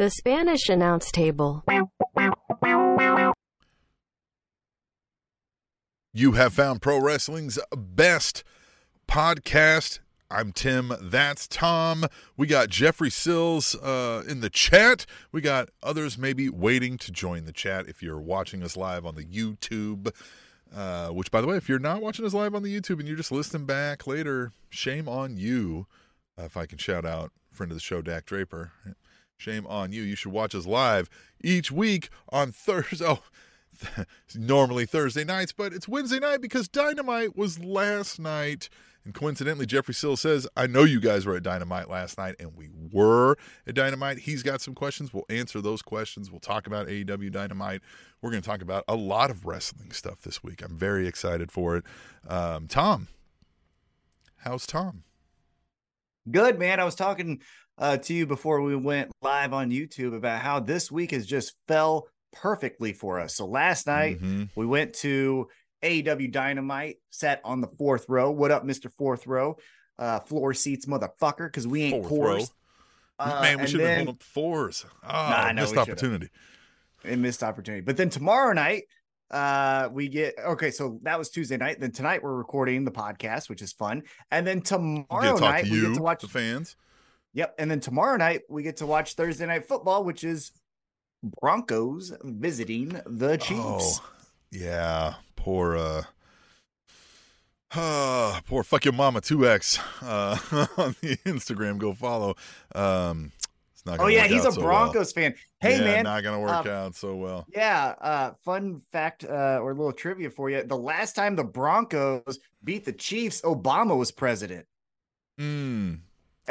The Spanish announce table. You have found Pro Wrestling's best podcast. I'm Tim. That's Tom. We got Jeffrey Sills uh, in the chat. We got others maybe waiting to join the chat if you're watching us live on the YouTube. Uh, which, by the way, if you're not watching us live on the YouTube and you're just listening back later, shame on you. Uh, if I can shout out friend of the show, Dak Draper. Shame on you. You should watch us live each week on Thursday. Oh, normally Thursday nights, but it's Wednesday night because Dynamite was last night. And coincidentally, Jeffrey Sill says, I know you guys were at Dynamite last night, and we were at Dynamite. He's got some questions. We'll answer those questions. We'll talk about AEW Dynamite. We're going to talk about a lot of wrestling stuff this week. I'm very excited for it. Um, Tom, how's Tom? Good, man. I was talking uh, to you before we went live on YouTube about how this week has just fell perfectly for us. So last night Mm-hmm. we went to AEW Dynamite, sat on the fourth row. What up, Mister Fourth Row? Uh, floor seats, motherfucker, because we ain't Fourth. Uh, Man, we should have been up fours. Oh, Nah, I missed opportunity. a missed opportunity. But then tomorrow night, uh, we get okay. So that was Tuesday night. Then tonight we're recording the podcast, which is fun. And then tomorrow to night to we get to watch. the fans. Yep. And then tomorrow night we get to watch Thursday night football, which is Broncos visiting the Chiefs. Oh, yeah. Poor uh uh, poor fuck your mama 2x uh on the Instagram. Go follow. Um it's not Oh, yeah, work he's out a so Broncos fan. well. Hey Yeah, man, not gonna work uh, out so well. Yeah, uh, fun fact uh, or a little trivia for you. The last time the Broncos beat the Chiefs, Obama was president Mm.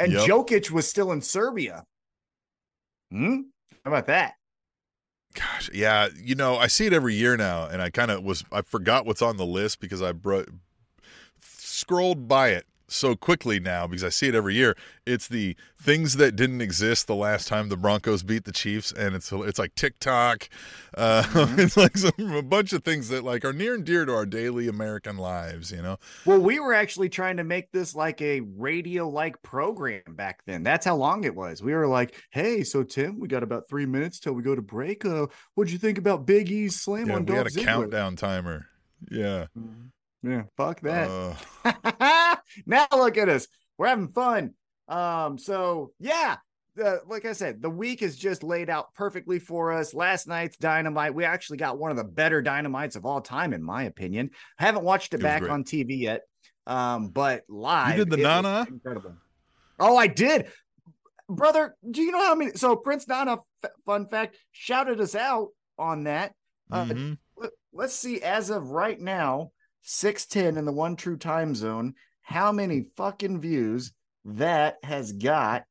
And Yep. Jokic was still in Serbia. Hmm? How about that? Gosh, yeah, you know, I see it every year now, and I kind of was I forgot what's on the list because I bro- scrolled by it so quickly now because I see it every year. It's the things that didn't exist the last time the Broncos beat the Chiefs, and it's it's like TikTok, uh, Mhm. it's like some, a bunch of things that like are near and dear to our daily American lives. You know, Well, we were actually trying to make this like a radio like program back then. That's how long it was. We were like, hey, so Tim, we got about three minutes till we go to break. Uh, what'd you think about Big E's slam yeah, on we had a Ziggler? countdown timer. Yeah, Mhm. Yeah, fuck that. Uh, now look at us. We're having fun. Um, so yeah, the, like I said, the week is just laid out perfectly for us. Last night's dynamite, we actually got one of the better dynamites of all time, in my opinion. I haven't watched it, It back on TV yet. Um, but live, did the Nana? incredible. Oh, I did. Brother, do you know how many? So Prince Nana, f- fun fact, shouted us out on that. Uh, mhm. let- let's see as of right now 610 in the one true time zone. How many fucking views that has got?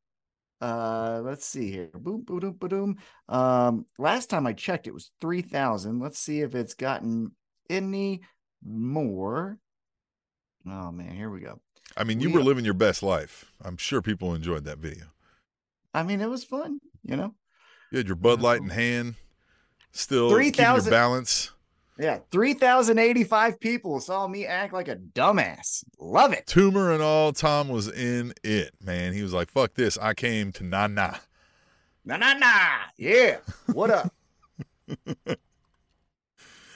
Uh let's see here. Boom boom boom boom um last time i checked it was 3000 let's see if it's gotten any more. Oh man here we go. I mean, you we- were living your best life. I'm sure people enjoyed that video. i mean it was fun you know? You had your Bud Light in hand, still keeping your 3,000 balance. Yeah 3085 people saw me act like a dumbass love it Tumor and all, Tom was in it, man. He was like, fuck this. I came to na na. Na na na. yeah what up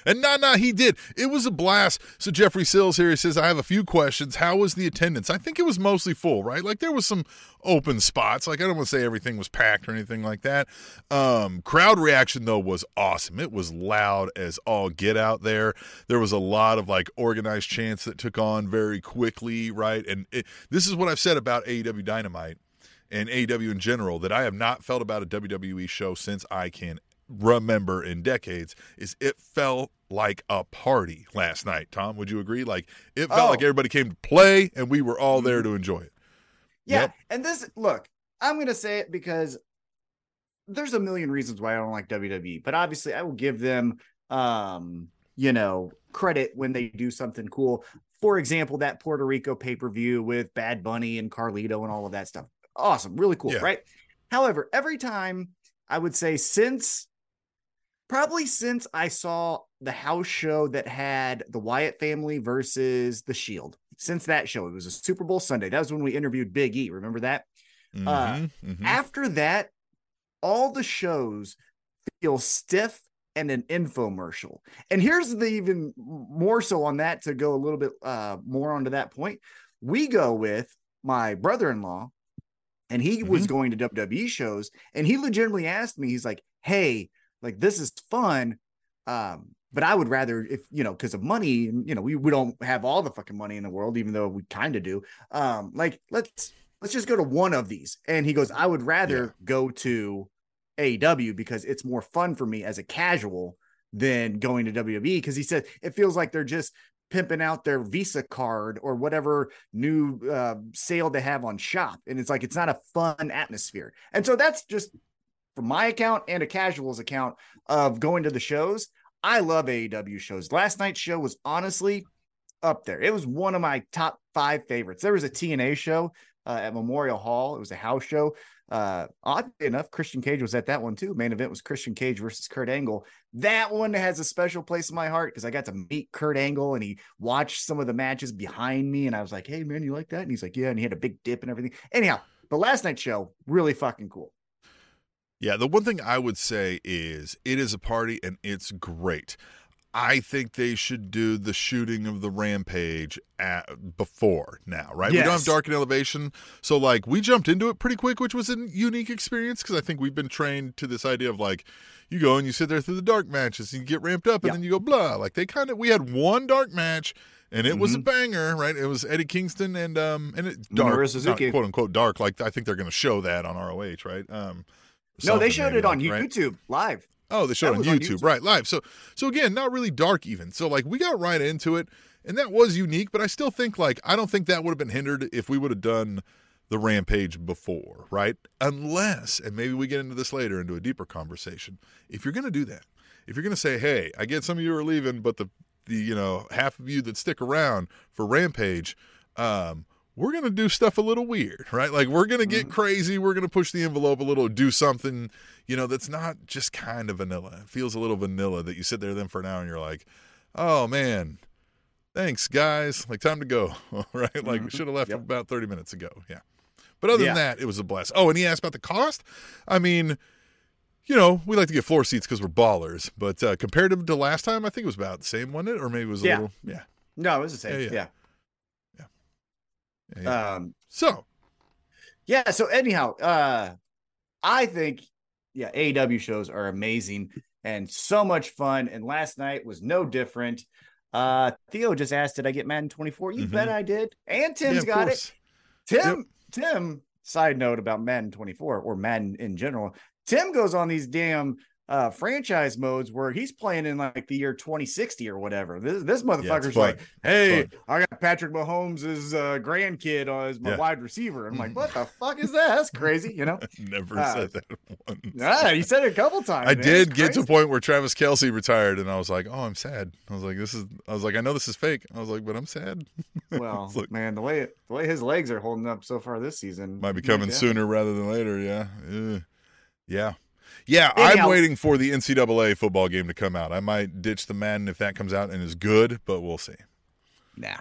And nah nah, he did. It was a blast. So Jeffrey Sills here, he says, I have a few questions. How was the attendance? I think it was mostly full, right? Like there was some open spots. Like I don't want to say everything was packed or anything like that. Um, crowd reaction though was awesome. It was loud as all get out there. There was a lot of like organized chants that took on very quickly, right? And it, this is what I've said about AEW Dynamite and AEW in general that I have not felt about a WWE show since I can remember in decades is it felt like a party last night. Tom, would you agree? Like it felt Oh. like everybody came to play and we were all there to enjoy it. Yeah. Yep. And this, look, I'm going to say it because there's a million reasons why I don't like WWE, but obviously I will give them, um, you know, credit when they do something cool. For example, that Puerto Rico pay per view with Bad Bunny and Carlito and all of that stuff. Awesome. Really cool. Yeah. Right. However, every time I would say since probably since I saw the house show that had the Wyatt family versus the Shield, since that show, it was a Super Bowl Sunday. That was when we interviewed Big E. Remember that? Uh, Mhm, mhm. After that, all the shows feel stiff and an infomercial. And here's the even more so on that to go a little bit uh, more onto that point. We go with my brother-in-law, and he mm-hmm. was going to WWE shows, and he legitimately asked me, he's like, "Hey, like this is fun." Um, but I would rather if you know because of money, you know, we, we don't have all the fucking money in the world, even though we kind of do. Um, like let's let's just go to one of these. And he goes, I would rather yeah. go to AEW because it's more fun for me as a casual than going to WWE because he said it feels like they're just pimping out their Visa card or whatever new uh, sale they have on shop. And it's like, it's not a fun atmosphere. And so that's just from my account and a casuals account of going to the shows. I love AEW shows. Last night's show was honestly up there. It was one of my top five favorites. There was a TNA show uh, at Memorial Hall. It was a house show. Uh, oddly enough, Christian Cage was at that one too. Main event was Christian Cage versus Kurt Angle. That one has a special place in my heart because I got to meet Kurt Angle and he watched some of the matches behind me. And I was like, hey, man, you like that? And he's like, yeah. And he had a big dip and everything. Anyhow, the last night's show, really fucking cool. Yeah, the one thing I would say is it is a party and it's great. I think they should do the shooting of the rampage at before now, right? Yes. We don't have dark and elevation, so like we jumped into it pretty quick, which was a unique experience because I think we've been trained to this idea of like you go and you sit there through the dark matches and you get ramped up and then you go blah. Like they kind of we had one dark match and it mm-hmm. was a mm-hmm. banger, right? It was Eddie Kingston and um and it dark, not, quote unquote dark. Like I think they're going to show that on ROH, right? Um, no, they showed it on like, YouTube right? live. Oh, they showed on YouTube, on YouTube, right? Live. So, so again, not really dark even. So, like, we got right into it, and that was unique. But I still think, like, I don't think that would have been hindered if we would have done the rampage before, right? Unless, and maybe we get into this later into a deeper conversation. If you're going to do that, if you're going to say, "Hey, I get some of you are leaving, but the the you know half of you that stick around for rampage," um, we're going to do stuff a little weird, right? Like we're going to get mm-hmm. crazy. We're going to push the envelope a little, do something, you know, that's not just kind of vanilla. It feels a little vanilla that you sit there then for an hour and you're like, oh man, thanks guys. Like time to go, right? Like we mm-hmm. should have left yep. about 30 minutes ago. Yeah. But other yeah. than that, it was a blast. Oh, and he asked about the cost. I mean, you know, we like to get floor seats because we're ballers, but uh, compared to, to last time, I think it was about the same, wasn't it? Or maybe it was a yeah. little, yeah. No, it was the same. yeah. yeah. Yeah. Um, so, yeah. So anyhow, uh, I think yeah, AEW shows are amazing and so much fun. And last night was no different. Uh, Theo just asked, "Did I get Madden 24?" You mm-hmm. bet I did. And Tim's yeah, got course. it. Tim, yep. Tim. Side note about Madden 24 or Madden in general. Tim goes on these damn uh franchise modes where he's playing in like the year 2060 or whatever. This this motherfucker's yeah, like, hey, I got Patrick Mahomes' uh, grandkid as my yeah. wide receiver. I'm like, what the fuck is that? That's crazy, you know. Never uh, said that once. Yeah, you said it a couple times. I man. did get to a point where Travis Kelce retired, and I was like, oh, I'm sad. I was like, this is. I was like, I know this is fake. I was like, but I'm sad. Well, like, man, the way the way his legs are holding up so far this season might be coming sooner rather than later. Yeah. Ugh. Yeah. Yeah, Anyhow, I'm waiting for the NCAA football game to come out. I might ditch the Madden if that comes out and is good, but we'll see. Nah.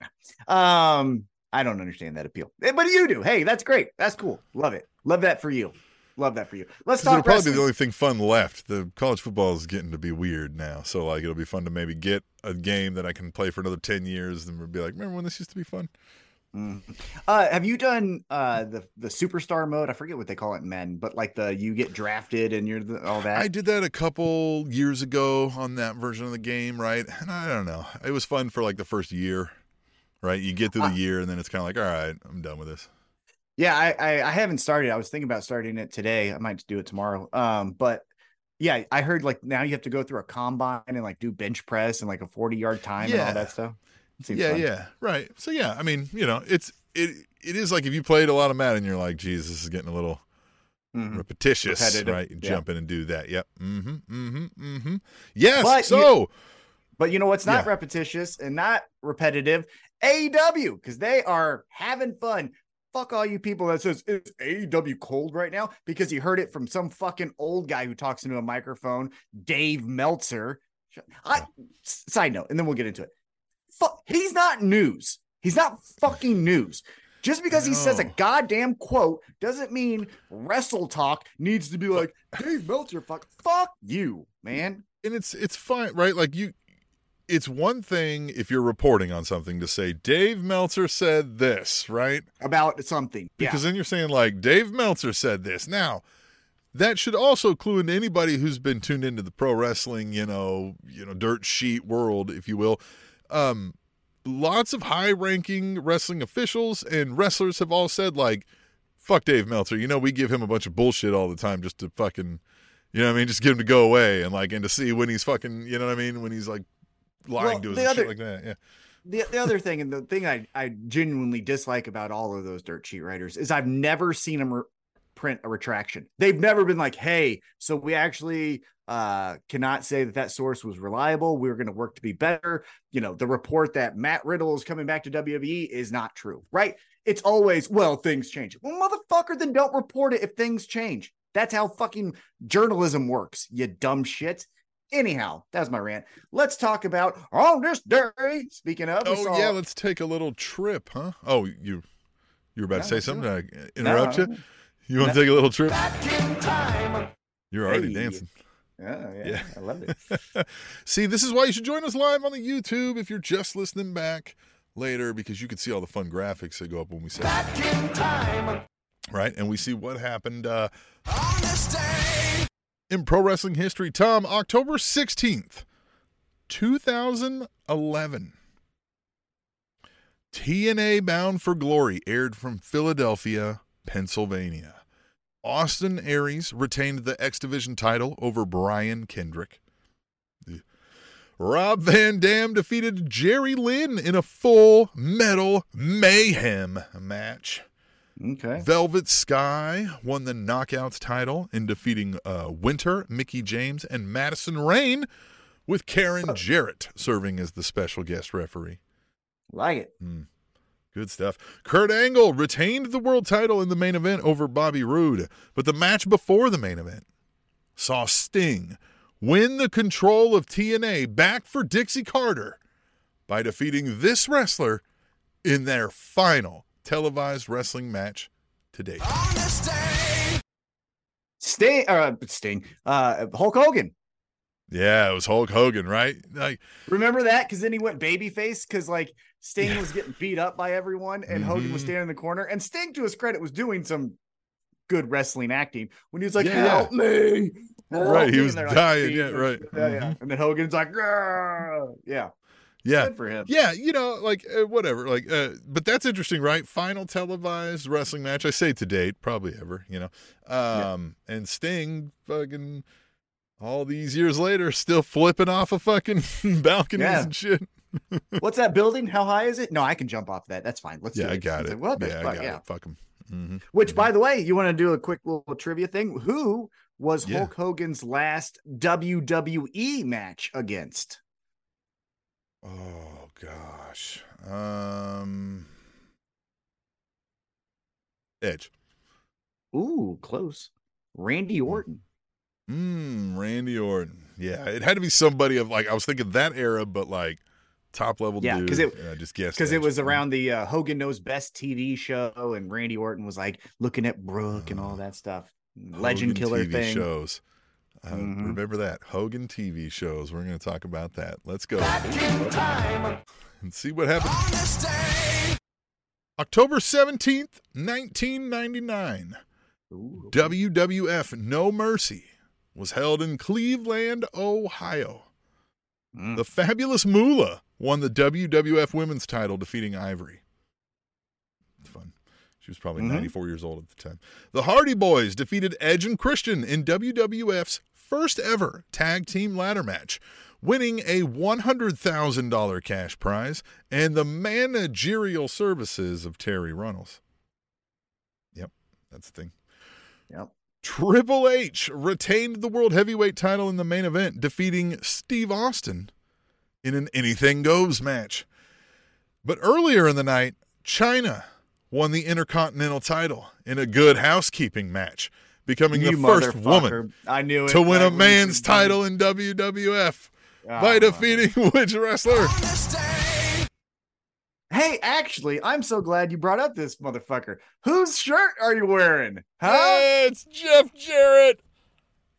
Nah. Um, I don't understand that appeal, eh, but you do. Hey, that's great. That's cool. Love it. Love that for you. Love that for you. Let's talk. It'll probably wrestling. be the only thing fun left. The college football is getting to be weird now, so like it'll be fun to maybe get a game that I can play for another ten years, and be like, remember when this used to be fun? Mm. Uh, have you done uh, the the superstar mode? I forget what they call it men, but like the you get drafted and you're the, all that. I did that a couple years ago on that version of the game, right? And I don't know, it was fun for like the first year, right? You get through the uh, year and then it's kind of like, all right, I'm done with this. Yeah, I, I I haven't started. I was thinking about starting it today. I might do it tomorrow. Um, but yeah, I heard like now you have to go through a combine and like do bench press and like a 40 yard time yeah. and all that stuff yeah, fun. yeah, right. So yeah, I mean, you know, it's it it is like if you played a lot of Madden, you're like, geez, this is getting a little mm-hmm. repetitious, Repetitive. right? You yeah. Jump in and do that. Yep. Mm-hmm. Mm-hmm. Mm-hmm. Yes. But so, you, but you know what's not yeah. repetitious and not repetitive? AEW because they are having fun. Fuck all you people that says is AEW cold right now because you heard it from some fucking old guy who talks into a microphone, Dave Meltzer. I side note, and then we'll get into it he's not news. He's not fucking news. Just because he says a goddamn quote doesn't mean Wrestle Talk needs to be like, Dave Meltzer, fuck, fuck you, man. and it's it's fine, right? Like you, it's one thing if you're reporting on something to say Dave Meltzer said this, right? About something. Because then you're saying like Dave Meltzer said this. Now, that should also clue into anybody who's been tuned into the pro wrestling, you know, you know, dirt sheet world, if you will. Um, lots of high-ranking wrestling officials and wrestlers have all said like, "Fuck Dave Meltzer." You know, we give him a bunch of bullshit all the time just to fucking, you know, what I mean, just get him to go away and like and to see when he's fucking, you know what I mean, when he's like lying Well, to us and other- shit like that. Yeah. the the other thing and the thing I I genuinely dislike about all of those dirt sheet writers is I've never seen them re- print a retraction. They've never been like, "Hey, so we actually uh cannot say that that source was reliable. We're going to work to be better." You know, the report that Matt Riddle is coming back to WWE is not true, right? It's always, "Well, things change." Well, motherfucker, then don't report it if things change. That's how fucking journalism works. You dumb shit. Anyhow, that's my rant. Let's talk about on this day. Speaking of, Oh saw- yeah, let's take a little trip, huh? Oh, you you were about Yeah, to say something? Did I interrupt No. you? You want to No. take a little trip? You're already Hey. dancing. Yeah, yeah, Yeah. I love it. see, this is why you should join us live on the YouTube if you're just listening back later because you can see all the fun graphics that go up when we say right, and we see what happened uh, in pro wrestling history. Tom, October sixteenth, two thousand eleven. TNA Bound for Glory aired from Philadelphia, Pennsylvania. Austin Aries retained the X Division title over Brian Kendrick. Rob Van Dam defeated Jerry Lynn in a full metal mayhem match. Okay. Velvet Sky won the Knockouts title in defeating uh, Winter, Mickie James, and Madison Rayne, with Karen Jarrett serving as the special guest referee. Like it. Good stuff. Kurt Angle retained the world title in the main event over Bobby Roode, but the match before the main event saw Sting win the control of TNA back for Dixie Carter by defeating this wrestler in their final televised wrestling match to date. Sting, uh, Sting, uh, Hulk Hogan. Yeah, it was Hulk Hogan, right? Like, Remember that? Because then he went babyface because like Sting was getting beat up by everyone, and Hogan was Mhm. standing in the corner. And Sting, to his credit, was doing some good wrestling acting when he was like, Yeah, yeah. "Help me!" help Right, he was they're, like, dying, yeah, right. Yeah, yeah. Mhm. And then Hogan's like, "Grr." "Yeah, yeah, good for him." Yeah, you know, like uh, whatever, like, uh, but that's interesting, right? Final televised wrestling match, I say to date, probably ever, you know. Um, and Sting, fucking, all these years later, still flipping off of fucking balconies Yeah. and shit. What's that building? How high is it? No, I can jump off that. That's fine. Let's yeah, do I got it. like, what the yeah, I fuck? got Yeah. it. Fuck him. hmm Which, by the way, you want to do a quick little trivia thing? Who was Yeah. Hulk Hogan's last WWE match against? Oh gosh, um, Edge. Ooh, close. Randy Orton. Mm, Randy Orton. Yeah, it had to be somebody of like I was thinking that era, but like top level Yeah, dude. 'cause it- and I just guessed Because it was around the uh, Hogan Knows Best TV show, and Randy Orton was like looking at Brooke and all that stuff. Legend Hogan killer TV thing. shows. Uh, Mhm. Remember that Hogan TV shows. We're going to talk about that. Let's go and see what happened. October seventeenth, nineteen ninety nine. WWF No Mercy was held in Cleveland, Ohio. Mm. The Fabulous Moolah won the WWF Women's title, defeating Ivory. It's fun. She was probably Mhm. 94 years old at the time. The Hardy Boys defeated Edge and Christian in WWF's first ever tag team ladder match, winning a $100,000 cash prize and the managerial services of Terri Runnels. Yep, that's the thing. Yep. Triple H retained the World Heavyweight title in the main event, defeating Steve Austin in an Anything Goes match. But earlier in the night, Chyna won the Intercontinental title in a good housekeeping match, becoming You the first woman I knew it. to win I a man's it. title in WWF Oh, by defeating which wrestler? Hey, actually, I'm so glad you brought up this motherfucker. Whose shirt are you wearing? Huh? Hey, it's Jeff Jarrett.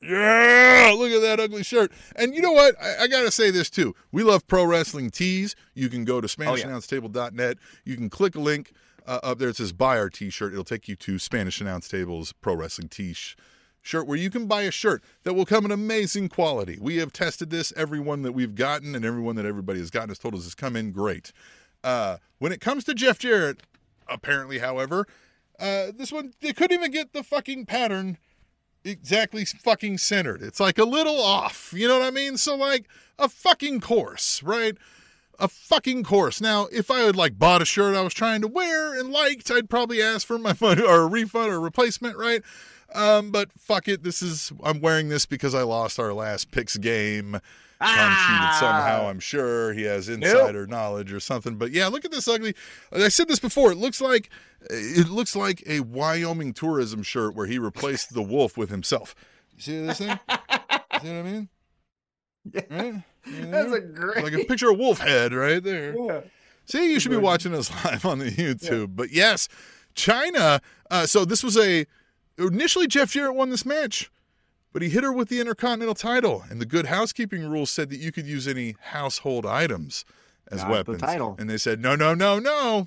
Yeah, look at that ugly shirt. And you know what? I, I got to say this too. We love pro wrestling tees. You can go to SpanishAnnounceTable.net. You can click a link uh, up there. It says buy our t shirt. It'll take you to Spanish Announce Table's pro wrestling t shirt where you can buy a shirt that will come in amazing quality. We have tested this. Everyone that we've gotten and everyone that everybody has gotten has told us has come in great. Uh, when it comes to Jeff Jarrett, apparently, however, uh, this one, they couldn't even get the fucking pattern exactly fucking centered. It's like a little off. You know what I mean? So like a fucking course, right? A fucking course. Now, if I had like bought a shirt I was trying to wear and liked, I'd probably ask for my money or a refund or a replacement, right? Um, but fuck it. This is I'm wearing this because I lost our last picks game. Tom cheated Ah. somehow. I'm sure he has insider knowledge or something. But yeah, look at this ugly. I said this before. It looks like it looks like a Wyoming tourism shirt where he replaced the wolf with himself. You see this thing? see what I mean? Yeah. Right? You That's a great. like a picture of wolf head right there. yeah. See, you should be watching us live on the YouTube. But yes, Chyna. Uh, so this was a initially Jeff Jarrett won this match, but he hit her with the Intercontinental title, and the Good Housekeeping rules said that you could use any household items as Not the weapons. title. And they said, no, no, no, no.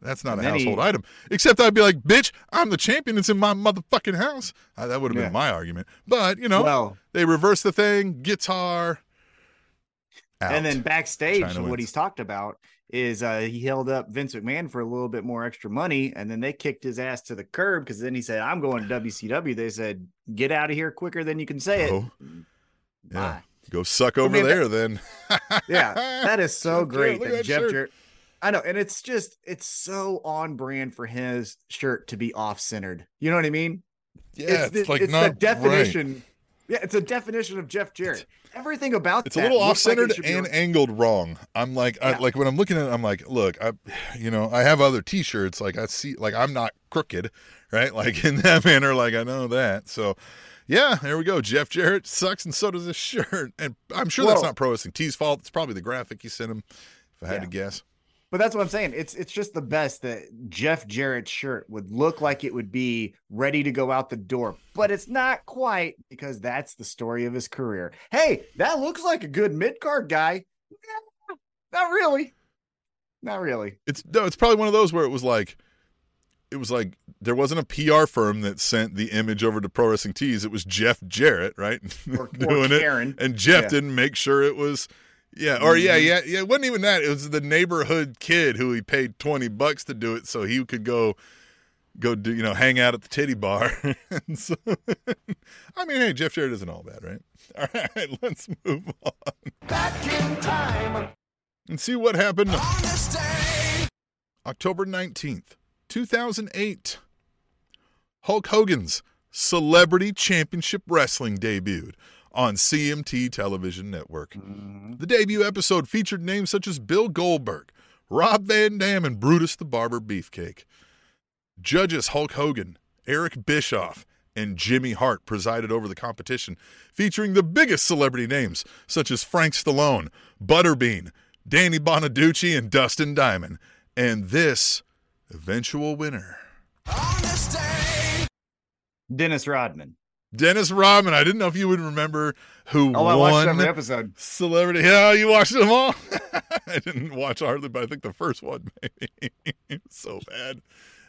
That's not And a then he- household item. Except I'd be like, bitch, I'm the champion. It's in my motherfucking house. Uh, that would have Yeah. been my argument. But, you know, Well, they reversed the thing, guitar. Out. and then backstage, Chyna what wins. he's talked about is uh, he held up Vince McMahon for a little bit more extra money, and then they kicked his ass to the curb because then he said, "I'm going to WCW." They said, "Get out of here quicker than you can say it." Oh, yeah. Bye. Go suck over mean, that- there then. Yeah, that is so Jeff great look that Jeff shirt. Jarrett. I know, and it's just it's so on brand for his shirt to be off centered. You know what I mean? Yeah, it's, the, like it's the right. definition. Yeah, it's a definition of Jeff Jarrett. Everything about It's a little like off-centered should be and angled wrong. I'm like, I, like when I'm looking at it, I'm like, look, I, you know, I have other T-shirts. Like I see, like I'm not crooked, right? Like in that manner, like I know that. So, yeah, there we go. Jeff Jarrett sucks, and so does his shirt. And I'm sure that's not Pro Wrestling T's fault. It's probably the graphic you sent him. If I had Yeah. to guess. But that's what I'm saying. It's it's just the best that Jeff Jarrett's shirt would look like it would be ready to go out the door, but it's not quite because that's the story of his career. Hey, that looks like a good mid card guy. Yeah, not really. Not really. It's no, it's probably one of those where it was like it was like there wasn't a PR firm that sent the image over to Pro Wrestling Tees. It was Jeff Jarrett, right? Or, or Doing it. And Jeff Yeah. didn't make sure it was yeah, or yeah, Mhm. yeah, yeah. It wasn't even that. It was the neighborhood kid who he paid twenty bucks to do it so he could go go do you know, hang out at the titty bar. so, I mean, hey, Jeff Jarrett isn't all bad, right? All right, let's move on. Back in time And see what happened October 19th, 2008. Hulk Hogan's Celebrity Championship Wrestling debuted on CMT Television Network. Mhm. The debut episode featured names such as Bill Goldberg, Rob Van Dam, and Brutus the Barber Beefcake. Judges Hulk Hogan, Eric Bischoff, and Jimmy Hart presided over the competition, featuring the biggest celebrity names such as Frank Stallone, Butterbean, Danny Bonaduce, and Dustin Diamond. And this eventual winner, Dennis Rodman. Dennis Rodman. I didn't know if you would remember who Oh, I won watched every episode. Celebrity. Yeah, you watched them all. I didn't watch hardly, but I think the first one maybe. so bad.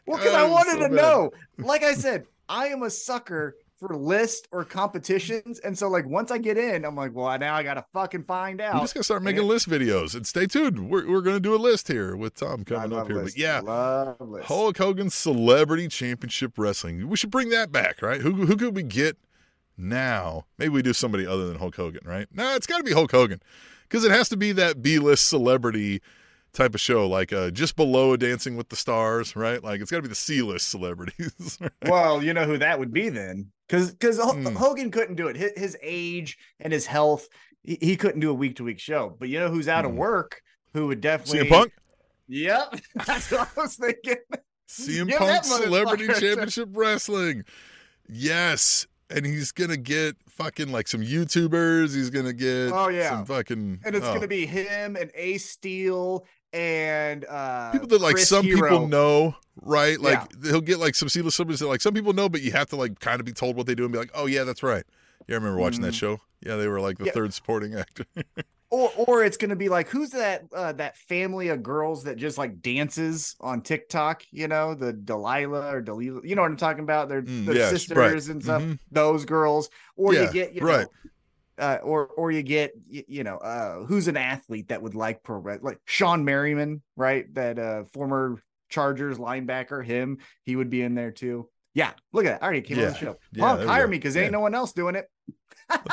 Well, because I wanted so to bad. know. Like I said, I am a sucker for lists or competitions, and so like once I get in, I'm like, well, now I gotta fucking find out. Out. just gonna start making it- list videos and stay tuned. We're we're gonna do a list here with Tom coming up here. lists. But yeah. Hulk Hogan's Celebrity Championship Wrestling. We should bring that back, right? Who who could we get now? Maybe we do somebody other than Hulk Hogan, right? No, it's got to be Hulk Hogan because it has to be that B list celebrity type of show, like uh, just below Dancing with the Stars, right? Like it's got to be the C list celebrities. right? Well, you know who that would be then, because because Hmm. Hogan couldn't do it. His, his age and his health, he, he couldn't do a week to week show. But you know who's out of Hmm. work? Who would definitely? CM Punk, Yep, that's what I was thinking. CM Punk Celebrity. Championship Wrestling. Yes. And he's gonna get fucking like some YouTubers. He's gonna get Oh, yeah. some fucking And it's oh. gonna be him and Ace Steel and uh people that like Chris some Hero. people know, right? Like Yeah. he'll get like some C-list celebrities that like some people know, but you have to like kind of be told what they do and be like, oh yeah, that's right. Yeah, I remember watching that Mhm. show. Yeah, they were like the Yeah. third supporting actor. or or it's gonna be like who's that uh that family of girls that just like dances on TikTok, you know, the Delilah or Delilah, you know what I'm talking about? They're, Mm, they're yes, sisters right. and stuff, Mhm. those girls. Or Yeah, you get, you right. Know, uh, or or you get y- you know uh who's an athlete that would like pro like Shawne Merriman, right? That uh former Chargers linebacker, him, he would be in there too. Yeah, look at that. I already came on Yeah, the show. yeah, Punk, hire go. me because Yeah. ain't no one else doing it.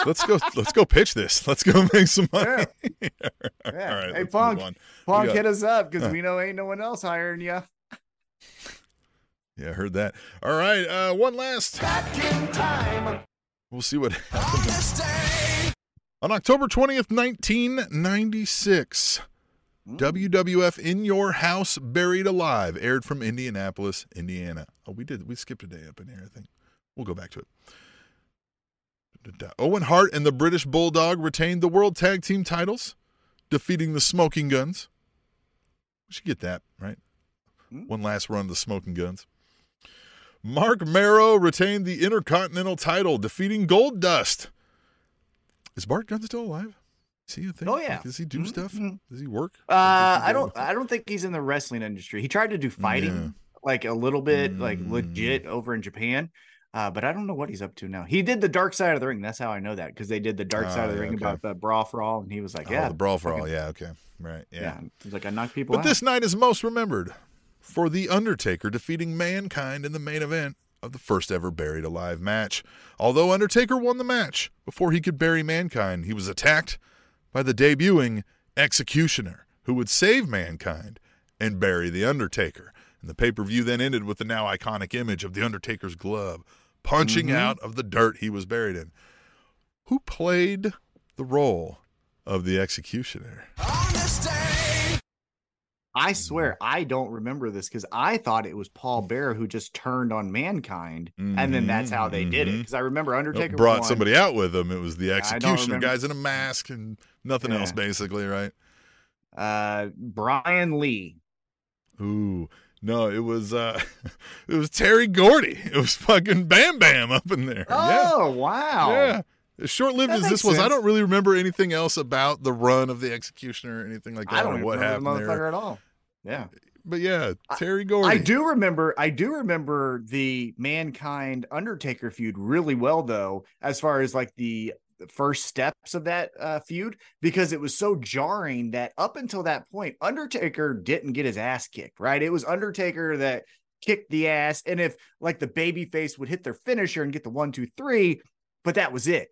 let's go. Let's go pitch this. Let's go make some money. Yeah. All Yeah. right, Hey, Punk. Punk, got- hit us up because Huh. we know ain't no one else hiring you. Yeah, I heard that. All right, uh, one last. We'll see what happens. On October 20th, 1996, WWF In Your House Buried Alive aired from Indianapolis, Indiana. Oh, we did. We skipped a day up in here, I think. We'll go back to it. Owen Hart and the British Bulldog retained the World Tag Team titles, defeating the Smoking Guns. We should get that, right? Hmm. One last run of the Smoking Guns. Marc Mero retained the Intercontinental title, defeating Gold Dust. Is Bart Gunn still alive? Is he a thing? Oh, yeah. Like, does he do Mhm, stuff? mhm. Does he work? Uh, does he I don't. I don't think he's in the wrestling industry. He tried to do fighting, Yeah. like a little bit, like Mm. legit over in Japan. Uh, but I don't know what he's up to now. He did the Dark Side of the Ring. That's how I know that because they did the Dark Ah, Side of the yeah, Ring okay. about the brawl for all, and he was like, Oh, "Yeah, the brawl for all. Yeah, okay, right, yeah. yeah." He's like, "I knock people But out." this night is most remembered for the Undertaker defeating Mankind in the main event of the first ever buried alive match. Although Undertaker won the match before he could bury Mankind, he was attacked by the debuting Executioner, who would save Mankind and bury the Undertaker. And the pay per view then ended with the now iconic image of the Undertaker's glove punching Mhm. out of the dirt he was buried in. Who played the role of the Executioner? I swear I don't remember this because I thought it was Paul Mm. Bear who just turned on Mankind, and then that's how they did it. Because I remember Undertaker brought won. somebody out with him. It was the I don't executioner guys in a mask and nothing else, basically, right? Uh, Brian Lee. Ooh, no, it was uh, it was Terry Gordy. It was fucking Bam Bam up in there. Oh wow! yeah, yeah. As short-lived That as this was, I don't really remember anything else about the run of the executioner or anything like that, I don't or what remember happened the motherfucker there. at all. Yeah, But yeah, Terry Gordy. I do remember. I do remember the Mankind Undertaker feud really well, though, as far as like the first steps of that uh, feud, because it was so jarring that up until that point, Undertaker didn't get his ass kicked. Right? It was Undertaker that kicked the ass, and if like the babyface would hit their finisher and get the one, two, three, but that was it.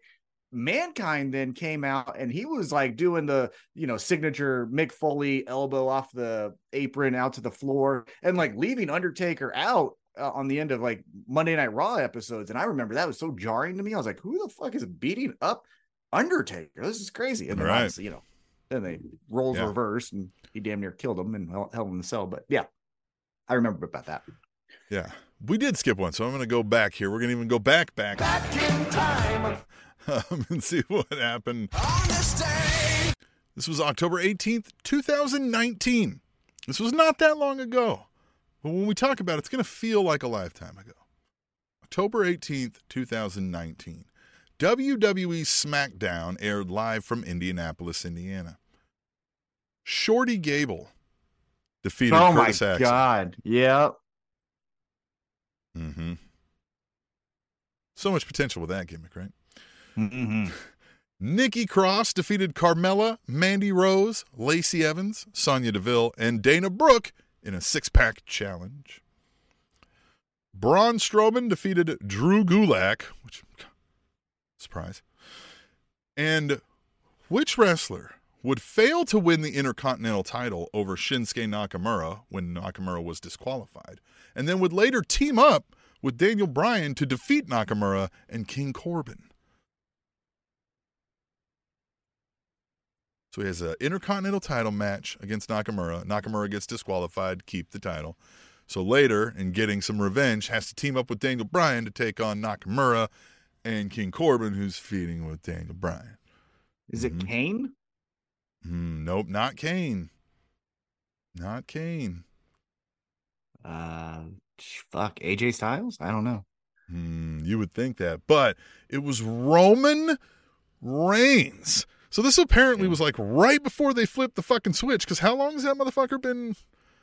Mankind then came out and he was like doing the, you know, signature Mick Foley elbow off the apron out to the floor and like leaving Undertaker out uh, on the end of like Monday Night Raw episodes. And I remember that was so jarring to me. I was like, who the fuck is beating up Undertaker? This is crazy. And then Right. obviously, you know, then they roles Yeah. reverse and he damn near killed him and held him in the cell. But yeah, I remember about that. Yeah, we did skip one, so I'm going to go back here. We're going to even go back, back, um, and see what happened. This was October 18th, 2019. This was not that long ago, but when we talk about it, it's going to feel like a lifetime ago. October 18th, 2019. WWE SmackDown aired live from Indianapolis, Indiana. Shorty Gable defeated oh Curtis my God. Yep. Mm-hmm. So much potential with that gimmick, right? Mm-hmm. Nikki Cross defeated Carmella, Mandy Rose, Lacey Evans, Sonya Deville, and Dana Brooke in a six pack challenge. Braun Strowman defeated Drew Gulak, which, surprise. And which wrestler would fail to win the Intercontinental title over Shinsuke Nakamura when Nakamura was disqualified, and then would later team up with Daniel Bryan to defeat Nakamura and King Corbin? So he has an intercontinental title match against Nakamura. Nakamura gets disqualified, keep the title. So later, in getting some revenge, has to team up with Daniel Bryan to take on Nakamura and King Corbin, who's feeding with Daniel Bryan. Is it Mhm. Kane? Hmm, nope, not Kane. Not Kane. Uh, fuck AJ Styles. I don't know. Hmm, you would think that, but it was Roman Reigns. So this apparently Yeah. was like right before they flipped the fucking switch. Because how long has that motherfucker been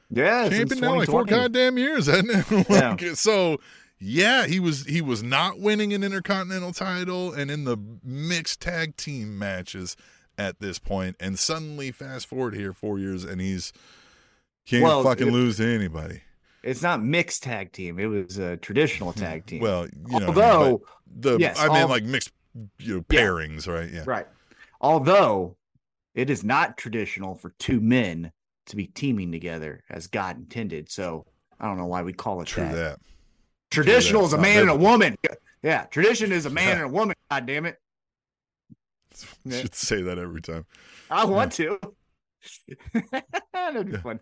Yeah, champion now? Like four goddamn years, hasn't it? Yeah. So yeah, he was he was not winning an intercontinental title and in the mixed tag team matches at this point, and suddenly fast forward here four years and he's can't Well, fucking it- lose to anybody. It's not mixed tag team. It was a traditional tag team. Well, you know, although the yes, I mean all- like mixed you know Yeah. pairings, right? Yeah. right, although it is not traditional for two men to be teaming together as God intended. So I don't know why we call it True that. that. Traditional that. is a man and a woman. Yeah, tradition is a man Yeah. and a woman. God damn it. You should say that every time. I want to. That'd be fun.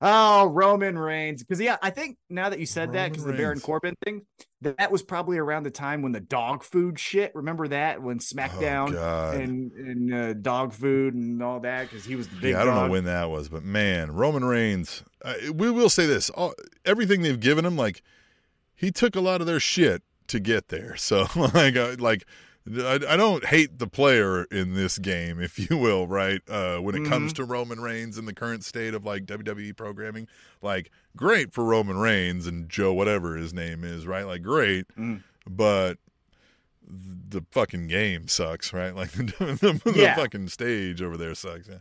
Oh, Roman Reigns. Because yeah, I think now that you said that, because the Baron Corbin thing, that, that was probably around the time when the dog food shit. Remember that when SmackDown oh, and and uh, dog food and all that because he was the big. yeah, I don't dog. know when that was, but man, Roman Reigns. Uh, we will say this: all, everything they've given him, like he took a lot of their shit to get there. So, like, uh, like I, I don't hate the player in this game, if you will, right? Uh, when it comes Mm-hmm. to Roman Reigns in the current state of like WWE programming, like great for Roman Reigns and Joe, whatever his name is, right? Like great, Mm. but the fucking game sucks, right? Like the, the, the Yeah. fucking stage over there sucks. Yeah.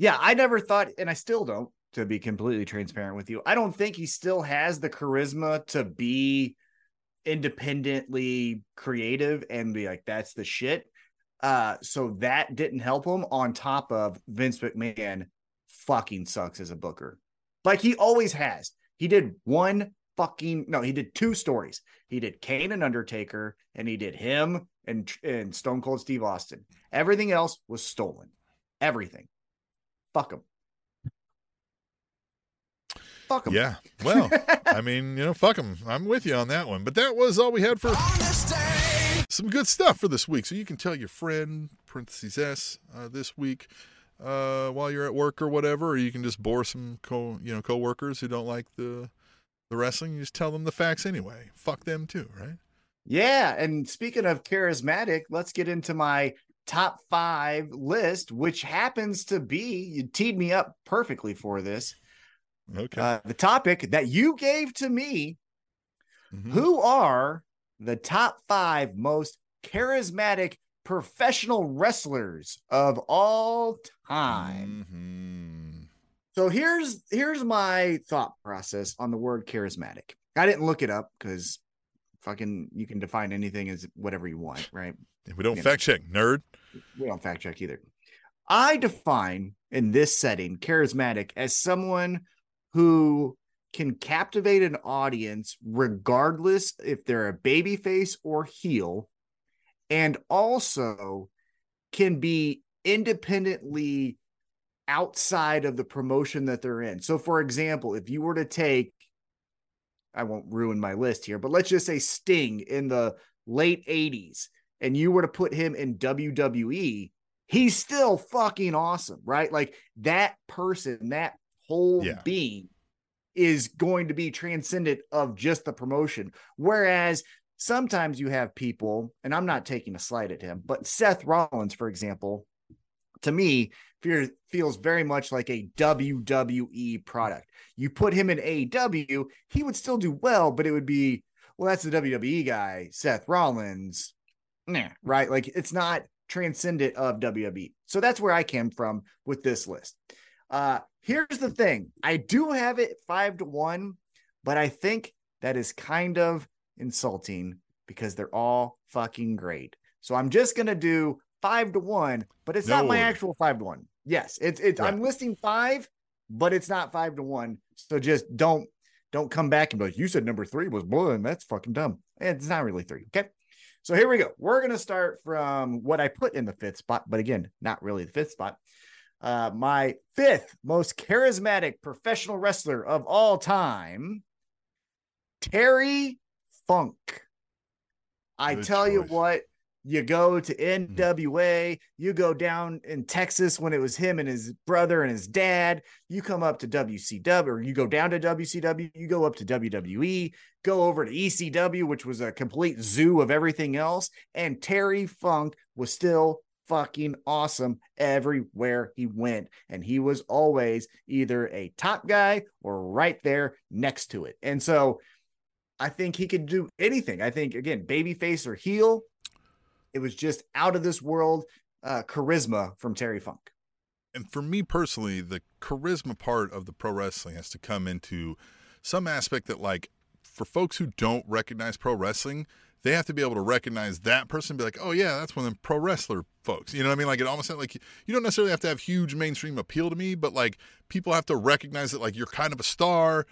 Yeah, I never thought, and I still don't. To be completely transparent with you, I don't think he still has the charisma to be independently creative and be like, "That's the shit." Uh, so that didn't help him. On top of Vince McMahon, fucking sucks as a booker, like he always has. He did one fucking no, he did two stories. He did Kane and Undertaker, and he did him and and Stone Cold Steve Austin. Everything else was stolen. Everything. Fuck him. Fuck him. Yeah. Well, I mean, you know, fuck them. I'm with you on that one. But that was all we had for some good stuff for this week. So you can tell your friend, parentheses S, uh, this week uh, while you're at work or whatever, or you can just bore some co you know coworkers who don't like the the wrestling. You just tell them the facts anyway. Fuck them too, right? Yeah, and speaking of charismatic, let's get into my top five list, which happens to be you teed me up perfectly for this. Okay. Uh, the topic that you gave to me: Mhm. Who are the top five most charismatic professional wrestlers of all time? Mhm. So here's here's my thought process on the word charismatic. I didn't look it up because fucking you can define anything as whatever you want, right? We don't Yeah. fact check, nerd. we don't fact check either. I define in this setting charismatic as someone who can captivate an audience regardless if they're a babyface or heel, and also can be independently outside of the promotion that they're in. So, for example, if you were to take, I won't ruin my list here, but let's just say Sting in the late 80s, and you were to put him in WWE, he's still fucking awesome, right? Like that person, that whole Yeah. being is going to be transcendent of just the promotion. Whereas sometimes you have people, and I'm not taking a slight at him, but Seth Rollins, for example, to me, fear, feels very much like a WWE product. You put him in AEW, he would still do well, but it would be, well, that's the WWE guy, Seth Rollins. Nah, right? Like it's not transcendent of WWE. So that's where I came from with this list. Uh, here's the thing I do have it five to one, but I think that is kind of insulting because they're all fucking great. So I'm just gonna do five to one, but it's No not my actual five to one. Yes, it's it's I'm listing five, but it's not five to one. So just don't don't come back and be like, you said number three was blue, and that's fucking dumb. It's not really three. Okay. So here we go. We're gonna start from what I put in the fifth spot, but again, not really the fifth spot. Uh, my fifth most charismatic professional wrestler of all time, Terry Funk. I Good tell you what, You go to NWA, you go down in Texas when it was him and his brother and his dad. You come up to WCW, or you go down to WCW, you go up to WWE, go over to ECW, which was a complete zoo of everything else. And Terry Funk was still fucking awesome everywhere he went. And he was always either a top guy or right there next to it. And so I think he could do anything. I think, again, babyface or heel, it was just out of this world uh, charisma from Terry Funk. And for me personally, the charisma part of the pro wrestling has to come into some aspect that, like, for folks who don't recognize pro wrestling, they have to be able to recognize that person be like, oh, yeah, that's one of them pro wrestler folks. You know what I mean? Like, it almost like you don't necessarily have to have huge mainstream appeal to me, but like people have to recognize that, like, you're kind of a star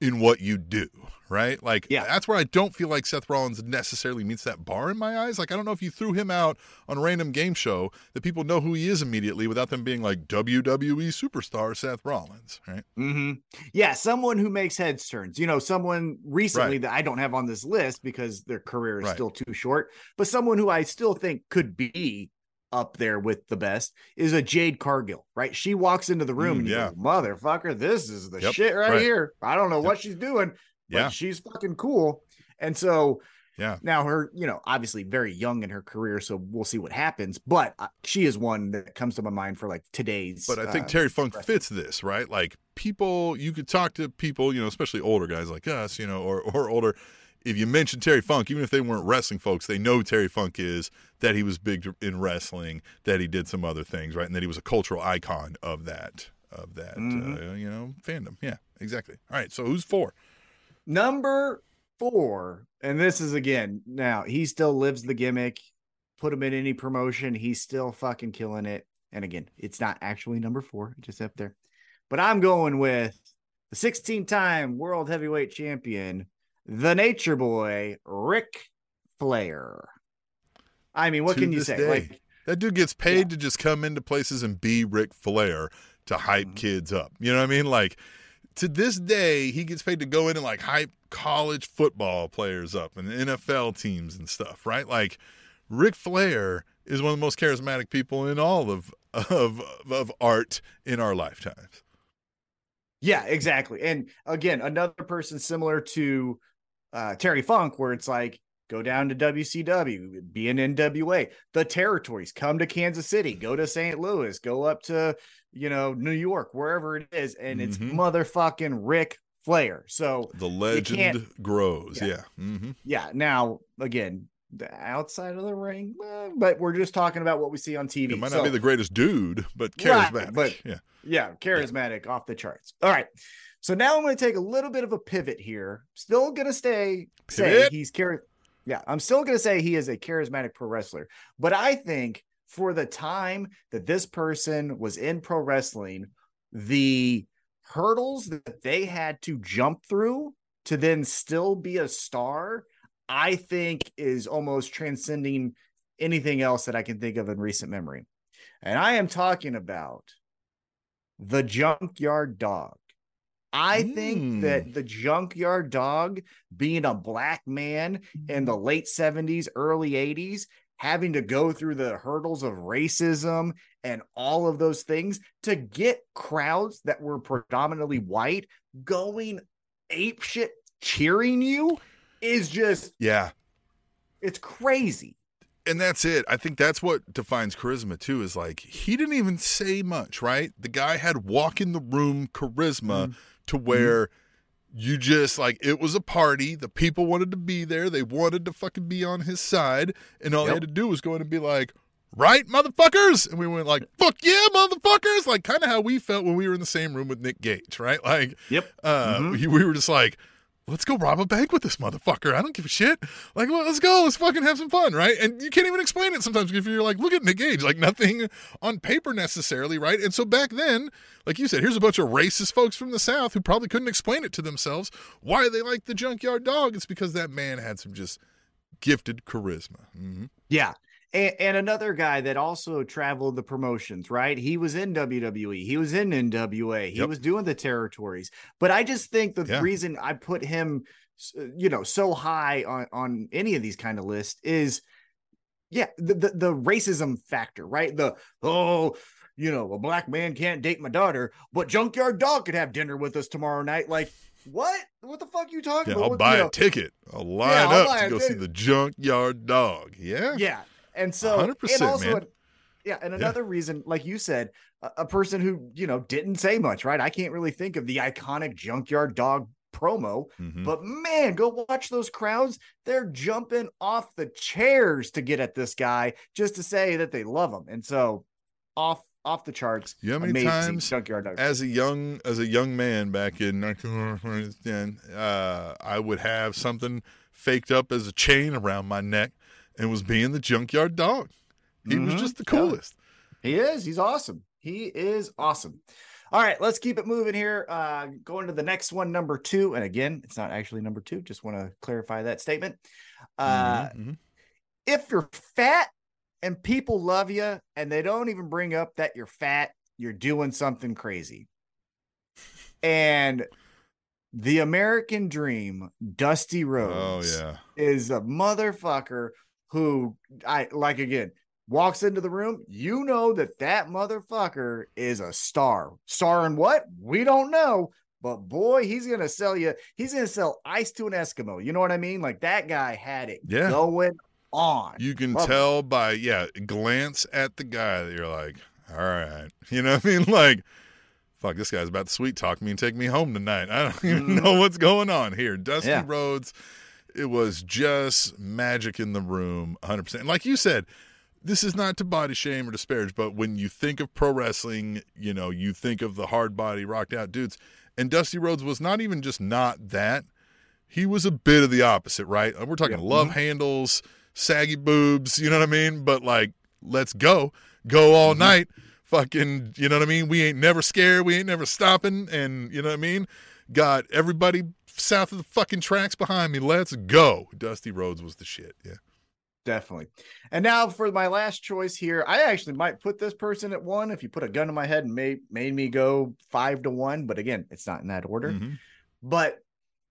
in what you do, right? Like, Yeah. that's where I don't feel like Seth Rollins necessarily meets that bar in my eyes. Like, I don't know if you threw him out on a random game show that people know who he is immediately without them being like WWE superstar Seth Rollins, right? Mm-hmm. Yeah, someone who makes heads turns. You know, someone recently Right. that I don't have on this list because their career is Right. still too short, but someone who I still think could be up there with the best is a Jade Cargill, right? She walks into the room Mm, and you yeah. go, motherfucker, this is the Yep, shit right, right. here. I don't know Yep. what she's doing, but Yeah. she's fucking cool. And so Yeah. now her, you know, obviously very young in her career, so we'll see what happens. But uh, she is one that comes to my mind for like today's. But I think uh, Terry Funk wrestling. fits this, right? Like people, you could talk to people, you know, especially older guys like us, you know, or or older. If you mention Terry Funk, even if they weren't wrestling folks, they know Terry Funk is that he was big in wrestling, that he did some other things, right, and that he was a cultural icon of that of that Mhm. uh, you know fandom. Yeah, exactly. All right, so who's four? Number four, and this is again now he still lives the gimmick. Put him in any promotion, he's still fucking killing it. And again, it's not actually number four, just up there. But I'm going with the 16-time world heavyweight champion, the Nature Boy, Ric Flair. I mean, what can you say? day. Like, That dude gets paid to just come into places and be Ric Flair to hype Mhm. kids up. You know what I mean? Like to this day, he gets paid to go in and like hype college football players up and NFL teams and stuff, right? Like Ric Flair is one of the most charismatic people in all of of of art in our lifetimes. Yeah, exactly. And again, another person similar to uh, Terry Funk, where it's like go down to WCW, be an NWA, the territories, come to Kansas City, go to St. Louis, go up to you know New York, wherever it is, and it's Mhm. motherfucking Ric Flair. So The legend grows. Yeah. Yeah. hmm yeah, now again, the outside of the ring, eh, but we're just talking about what we see on TV. It might So- not be the greatest dude, but Right, charismatic. but- yeah. Yeah, charismatic off the charts. All right. So now I'm going to take a little bit of a pivot here. Still going to stay say he's char- Yeah, I'm still going to say he is a charismatic pro wrestler. But I think for the time that this person was in pro wrestling, the hurdles that they had to jump through to then still be a star, I think is almost transcending anything else that I can think of in recent memory. And I am talking about the junkyard dog. I think Mm. that the junkyard dog, being a black man in the late 70s, early 80s, having to go through the hurdles of racism and all of those things to get crowds that were predominantly white going ape shit cheering you is just Yeah. it's crazy. and that's it. I think that's what defines charisma too. Is like he didn't even say much, right? The guy had walk in the room charisma to where you just like it was a party. The people wanted to be there. They wanted to fucking be on his side, and all they had to do was go in and be like. Right, motherfuckers, and we went like, "Fuck yeah, motherfuckers!" Like kind of how we felt when we were in the same room with Nick Gage, right? Like, Yep. uh, Mhm. we, we were just like, let's go rob a bank with this motherfucker. I don't give a shit. Like, well, let's go. Let's fucking have some fun, right? And you can't even explain it sometimes if you're like, look at Nick Gage, like nothing on paper necessarily, right? And so back then, like you said, here's a bunch of racist folks from the South who probably couldn't explain it to themselves why they like the junkyard dog. It's because that man had some just gifted charisma. hmm Yeah. And, and another guy that also traveled the promotions, right? He was in WWE, he was in NWA, he Yep. was doing the territories. But I just think the Yeah. reason I put him, uh, you know, so high on on any of these kind of lists is yeah, the, the the racism factor, right? The oh, you know, a black man can't date my daughter, but Junkyard Dog could have dinner with us tomorrow night. Like, what? What the fuck are you talking Yeah, about? I'll What- buy you a ticket. I'll line Yeah, I'll up to go see the junkyard dog. Yeah. Yeah. And so, 100%, and also, man. an- yeah. And another reason, like you said, a, a person who, you know, didn't say much, right? I can't really think of the iconic Junkyard Dog promo, Mhm. but man, go watch those crowds. They're jumping off the chairs to get at this guy just to say that they love him. And so, off off the charts. You know how many amazing times Junkyard Dog. as a young as a young man back in 1910, uh, I would have something faked up as a chain around my neck and was being the junkyard dog. He was Mhm. just the Yeah. coolest. He is. He's awesome. He is awesome. All right, let's keep it moving here. Uh, going to the next one, number two. And again, it's not actually number two. Just want to clarify that statement. Uh, Mhm, mhm. if you're fat and people love you and they don't even bring up that you're fat, you're doing something crazy. And the American dream, Dusty Rhodes, Oh yeah. is a motherfucker who I like again walks into the room. You know that that motherfucker is a star. Star in what? We don't know. But boy, he's gonna sell you. He's gonna sell ice to an Eskimo. You know what I mean? Like that guy had it Yeah. going on. You can Love it. tell by yeah, glance at the guy that you're like, all right, you know what I mean? Like, fuck, this guy's about to sweet talk me and take me home tonight. I don't even Mhm. know what's going on here. Dusty Yeah. Rhodes, it was just magic in the room, 100. percent And like you said, this is not to body shame or disparage, but when you think of pro wrestling, you know, you think of the hard body, rocked out dudes, and Dusty Rhodes was not even just not that. He was a bit of the opposite, right? We're talking Yeah. love handles, saggy boobs, you know what I mean? But like, let's go, go all Mhm. night, fucking, you know what I mean? We ain't never scared, we ain't never stopping, and you know what I mean? Got everybody south of the fucking tracks behind me. Let's go. Dusty Rhodes was the shit. Yeah. Definitely. And now for my last choice here, I actually might put this person at one if you put a gun to my head and made made me go five to one. But again, it's not in that order. Mhm. But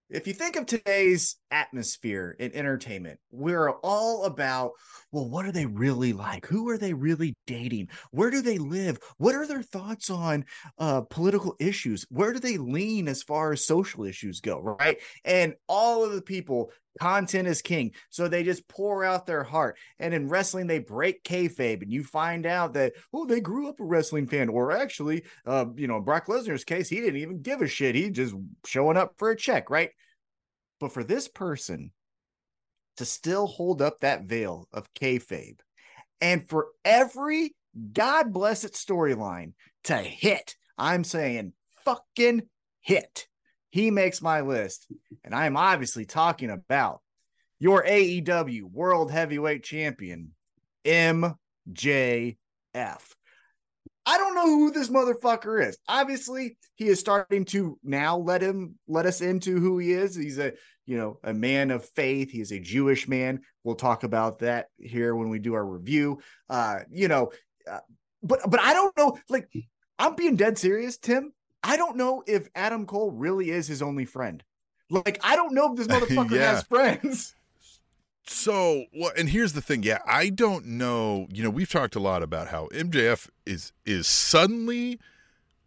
if you think of today's atmosphere in entertainment, we're all about, well, what are they really like? Who are they really dating? Where do they live? What are their thoughts on uh, political issues? Where do they lean as far as social issues go? Right. And all of the people, content is king. So they just pour out their heart. And in wrestling, they break kayfabe, and you find out that, oh, they grew up a wrestling fan, or actually, uh, you know, Brock Lesnar's case, he didn't even give a shit. He just showing up for a check, right? But for this person to still hold up that veil of kayfabe, and for every God bless it storyline to hit, I'm saying fucking hit. He makes my list, and I'm obviously talking about your AEW World Heavyweight Champion, MJF. I don't know who this motherfucker is. Obviously, he is starting to now let him let us into who he is. He's a you know a man of faith. He is a Jewish man. We'll talk about that here when we do our review. Uh, you know, uh, but but I don't know. Like, I'm being dead serious, Tim. I don't know if Adam Cole really is his only friend. Like, I don't know if this motherfucker Yeah. has friends. So, well, and here's the thing. Yeah, I don't know. You know, we've talked a lot about how MJF is is suddenly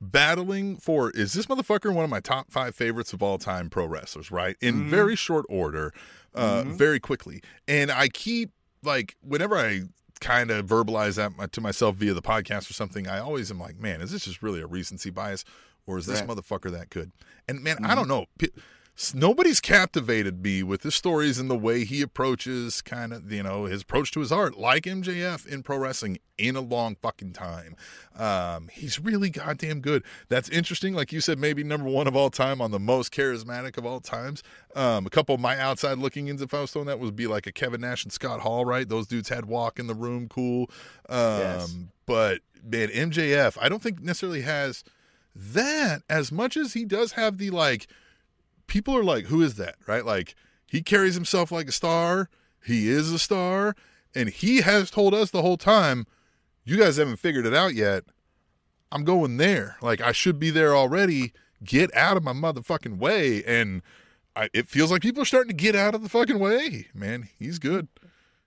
battling for is this motherfucker one of my top five favorites of all time pro wrestlers, right? In Mhm. very short order, uh, Mhm. very quickly. And I keep like whenever I kind of verbalize that to myself via the podcast or something, I always am like, man, is this just really a recency bias, or is this Right. motherfucker that good? And man, I Mhm. don't know. Nobody's captivated me with his stories and the way he approaches kind of, you know, his approach to his art, like MJF in pro wrestling in a long fucking time. Um, he's really goddamn good. That's interesting. Like you said, maybe number one of all time on the most charismatic of all times. Um, a couple of my outside looking ins, if I was throwing that, would be like a Kevin Nash and Scott Hall, right? Those dudes had walk in the room, cool. Um, Yes. But man, MJF, I don't think necessarily has that as much as he does have the like people are like who is that right? Like he carries himself like a star. He is a star. And he has told us the whole time you guys haven't figured it out yet. I'm going there. Like i should be there already. Get out of my motherfucking way. And I, it feels like people are starting to get out of the fucking way. Man he's good.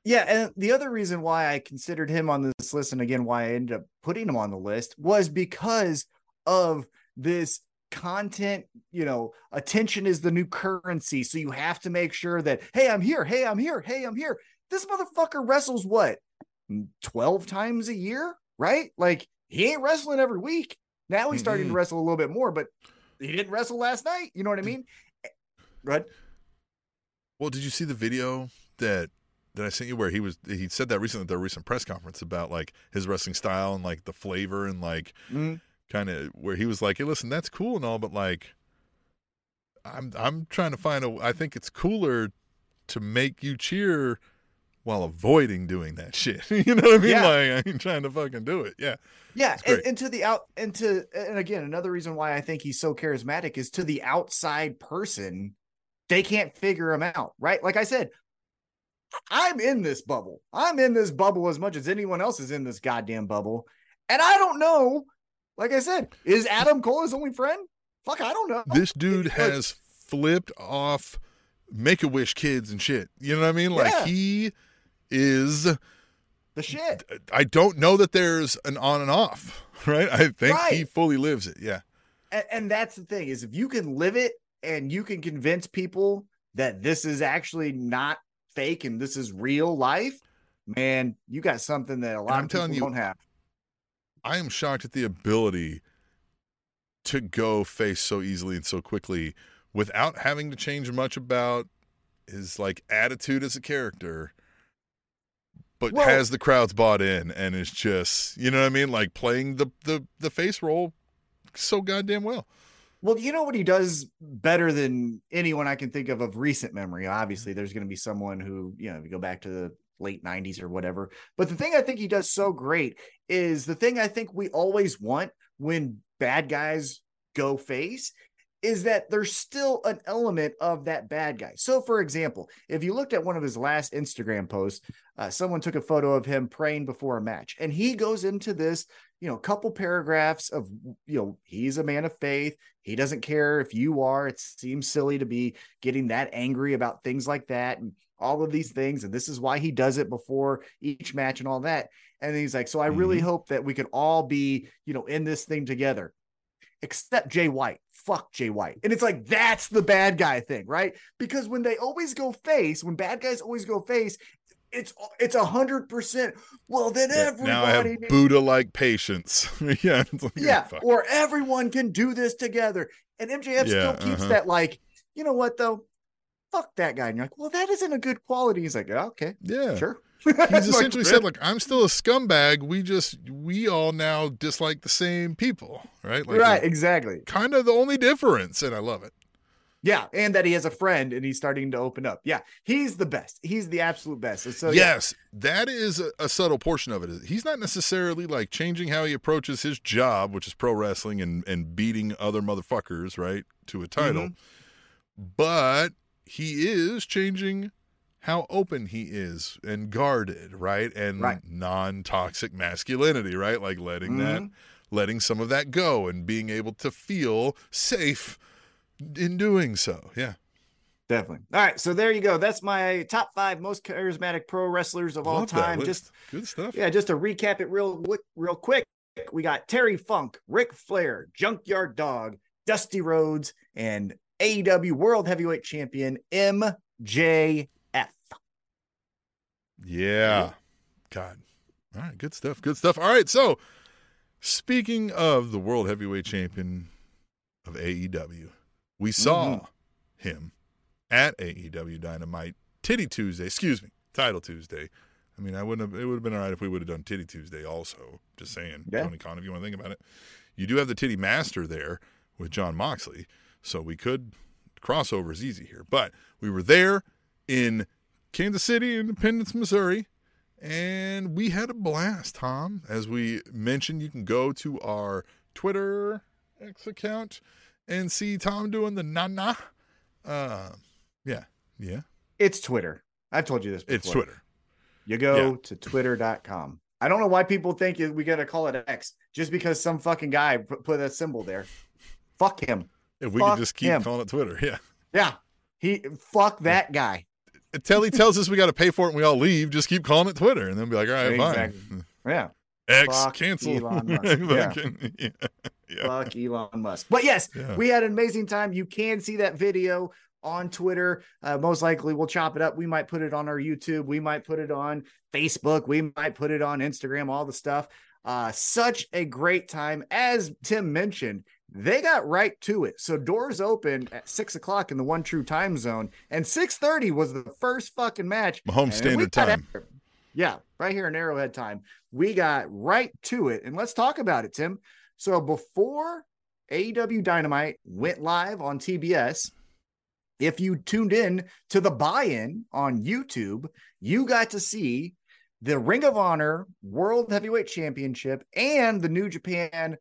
Yeah, and the other reason why I considered him on this list, and again why I ended up putting him on the list, was because of this content. You know, attention is the new currency, so you have to make sure that hey, I'm here, hey, I'm here, hey, I'm here. This motherfucker wrestles what mm, twelve times a year, right? Like he ain't wrestling every week. Now he's starting Mm-mm. to mm-hmm. wrestle a little bit more, but he didn't wrestle last night. You know what I mean? Eh, go ahead. Well, did you see the video that that I sent you where he was he said that recently at their recent press conference about like his wrestling style and like the flavor and like Mhm. Kind of where he was like, "Hey, listen, that's cool and all, but like I'm I'm trying to find a I think it's cooler to make you cheer while avoiding doing that shit." you know what I mean? Yeah. Like I ain't trying to fucking do it. Yeah. Yeah, and, and to the out and to and again another reason why I think he's so charismatic is to the outside person, they can't figure him out, right? Like I said, I'm in this bubble. I'm in this bubble as much as anyone else is in this goddamn bubble, and I don't know. Like I said, is Adam Cole his only friend? Fuck, I don't know. This dude Like, has flipped off make a wish kids and shit. You know what I mean? Like Yeah. he is the shit. I don't know that there's an on and off, right? I think he fully lives it. Yeah. and, and that's the thing is if you can live it and you can convince people that this is actually not fake and this is real life man you got something that a lot I'm of people telling you, don't have I am shocked at the ability to go face so easily and so quickly without having to change much about his like attitude as a character but Well- has the crowds bought in and is just you know what I mean like playing the the the face role so goddamn well. well you know what he does better than anyone i can think of of recent memory obviously there's going to be someone who you know if you go back to the late 90s or whatever but the thing i think he does so great is the thing i think we always want when bad guys go face is that there's still an element of that bad guy. So, for example, if you looked at one of his last Instagram posts, uh, someone took a photo of him praying before a match, and he goes into this, you know, couple paragraphs of, you know, he's a man of faith. He doesn't care if you are. It seems silly to be getting that angry about things like that and all of these things. And this is why he does it before each match and all that. And he's like, so I really Mhm. hope that we could all be, you know, in this thing together except Jay White. Fuck Jay White. And it's like that's the bad guy thing, right? Because when they always go face, when bad guys always go face, it's it's a hundred percent. Well, then everybody now I have Buddha like patience. yeah. it's like, yeah, fuck. or everyone can do this together. And MJF Yeah, still keeps uh-huh. that like, you know what though? Fuck that guy. And you're like, well, that isn't a good quality. He's like, yeah, okay, yeah. sure. He's Like, essentially said, "Look, I'm still a scumbag. We just we all now dislike the same people, right? Like, right, exactly. Kind of the only difference, and I love it. Yeah, and that he has a friend and he's starting to open up. Yeah, he's the best. He's the absolute best. And so yeah, yes, that is a, a subtle portion of it. He's not necessarily like changing how he approaches his job, which is pro wrestling and and beating other motherfuckers, right, to a title. Mm-hmm. But he is changing how open he is and guarded, right? And Right. non-toxic masculinity, right? Like letting that Mhm. letting some of that go and being able to feel safe in doing so. Yeah. Definitely. All right, so there you go. That's my top five most charismatic pro wrestlers of all Love that time. Just good stuff. yeah, just to recap it real quick, real quick. We got Terry Funk, Ric Flair, Junkyard Dog, Dusty Rhodes, and AEW World Heavyweight Champion MJF. Yeah. God. All right. Good stuff. Good stuff. All right. So, speaking of the world heavyweight champion of AEW, we saw Mhm. him at AEW Dynamite Titty Tuesday. Excuse me, Title Tuesday. I mean, I wouldn't have. It would have been all right if we would have done Titty Tuesday also. Just saying, Yeah. Tony Khan, if you want to think about it, you do have the Titty Master there with Jon Moxley, so we could crossover is easy here. But we were there in Kansas City, Independence, Missouri, and we had a blast, Tom. As we mentioned, you can go to our Twitter X account and see Tom doing the na na. Uh, yeah, yeah, It's Twitter. I've told you this before. it's Twitter. You go Yeah. to twitter.com. I don't know why people think we got to call it X just because some fucking guy put, put a symbol there. Fuck him. If we could just keep him. calling it Twitter, yeah. Yeah. He fuck that guy. until he tells us we got to pay for it and we all leave, just keep calling it Twitter, and then be like, all right, Exactly. fine. Yeah. X Fuck cancel. Elon Musk. Yeah. Yeah. Yeah. Fuck Elon Musk. But yes, Yeah. we had an amazing time. You can see that video on Twitter. Uh, most likely, we'll chop it up. We might put it on our YouTube. We might put it on Facebook. We might put it on Instagram. All the stuff. Uh, such a great time. As Tim mentioned, they got right to it. So doors opened at six o'clock in the one true time zone, and six thirty was the first fucking match. And standard time. after. Yeah, right here in Arrowhead time. We got right to it. And let's talk about it, Tim. So before AEW Dynamite went live on TBS, if you tuned in to the buy-in on YouTube, you got to see the Ring of Honor World Heavyweight Championship and the New Japan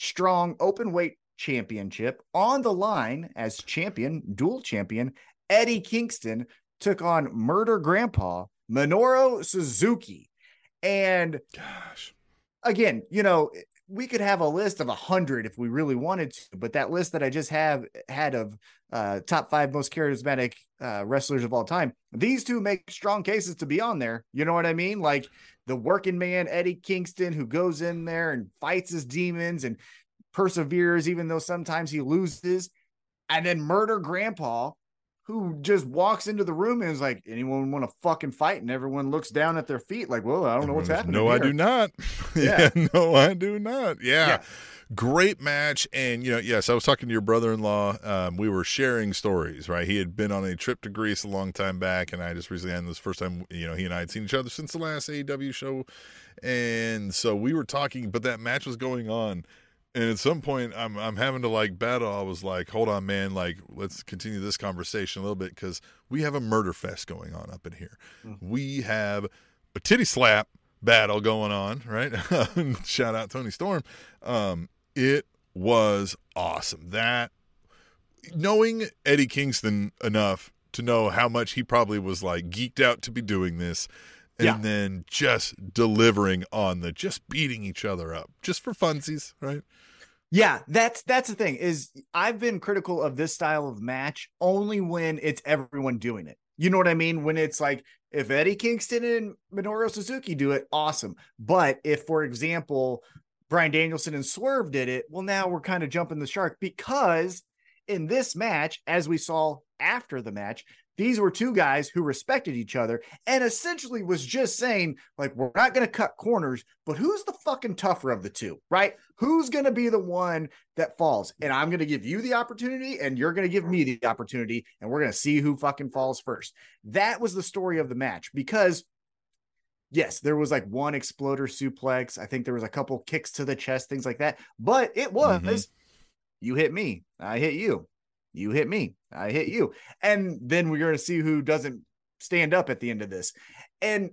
Strong Open Weight Championship on the line as champion, dual champion, Eddie Kingston took on Murder Grandpa Minoru Suzuki. And Gosh. again, you know, we could have a list of a hundred if we really wanted to, but that list that I just have had of uh, top five most charismatic uh, wrestlers of all time, these two make strong cases to be on there. You know what I mean? Like the working man Eddie Kingston, who goes in there and fights his demons and perseveres, even though sometimes he loses, and then Murder Grandpa, who just walks into the room and is like, anyone want to fucking fight? And everyone looks down at their feet, like, well, I don't know what's happening. No, I do not. Yeah. yeah. No, I do not. Yeah. Yeah. Great match. And, you know, yes, I was talking to your brother in law. Um, we were sharing stories, right? He had been on a trip to Greece a long time back. And I just recently had this first time, you know, he and I had seen each other since the last AEW show. And so we were talking, but that match was going on. And at some point, I'm I'm having to like battle. I was like, "Hold on, man! Like, let's continue this conversation a little bit because we have a murder fest going on up in here. We have a titty slap battle going on, right? Shout out Toni Storm. Um, it was awesome. That knowing Eddie Kingston enough to know how much he probably was like geeked out to be doing this, and Yeah. then just delivering on the just beating each other up just for funsies, right? Yeah, that's that's the thing is I've been critical of this style of match only when it's everyone doing it. You know what I mean? When it's like if Eddie Kingston and Minoru Suzuki do it, awesome. But if, for example, Bryan Danielson and Swerve did it, well, now we're kind of jumping the shark because in this match, as we saw after the match, these were two guys who respected each other and essentially was just saying, like, we're not going to cut corners, but who's the fucking tougher of the two, right? Who's going to be the one that falls? And I'm going to give you the opportunity and you're going to give me the opportunity and we're going to see who fucking falls first. That was the story of the match because yes, there was like one exploder suplex. I think there was a couple kicks to the chest, things like that. But it was Mhm. you hit me, I hit you. You hit me, I hit you. And then we're going to see who doesn't stand up at the end of this. And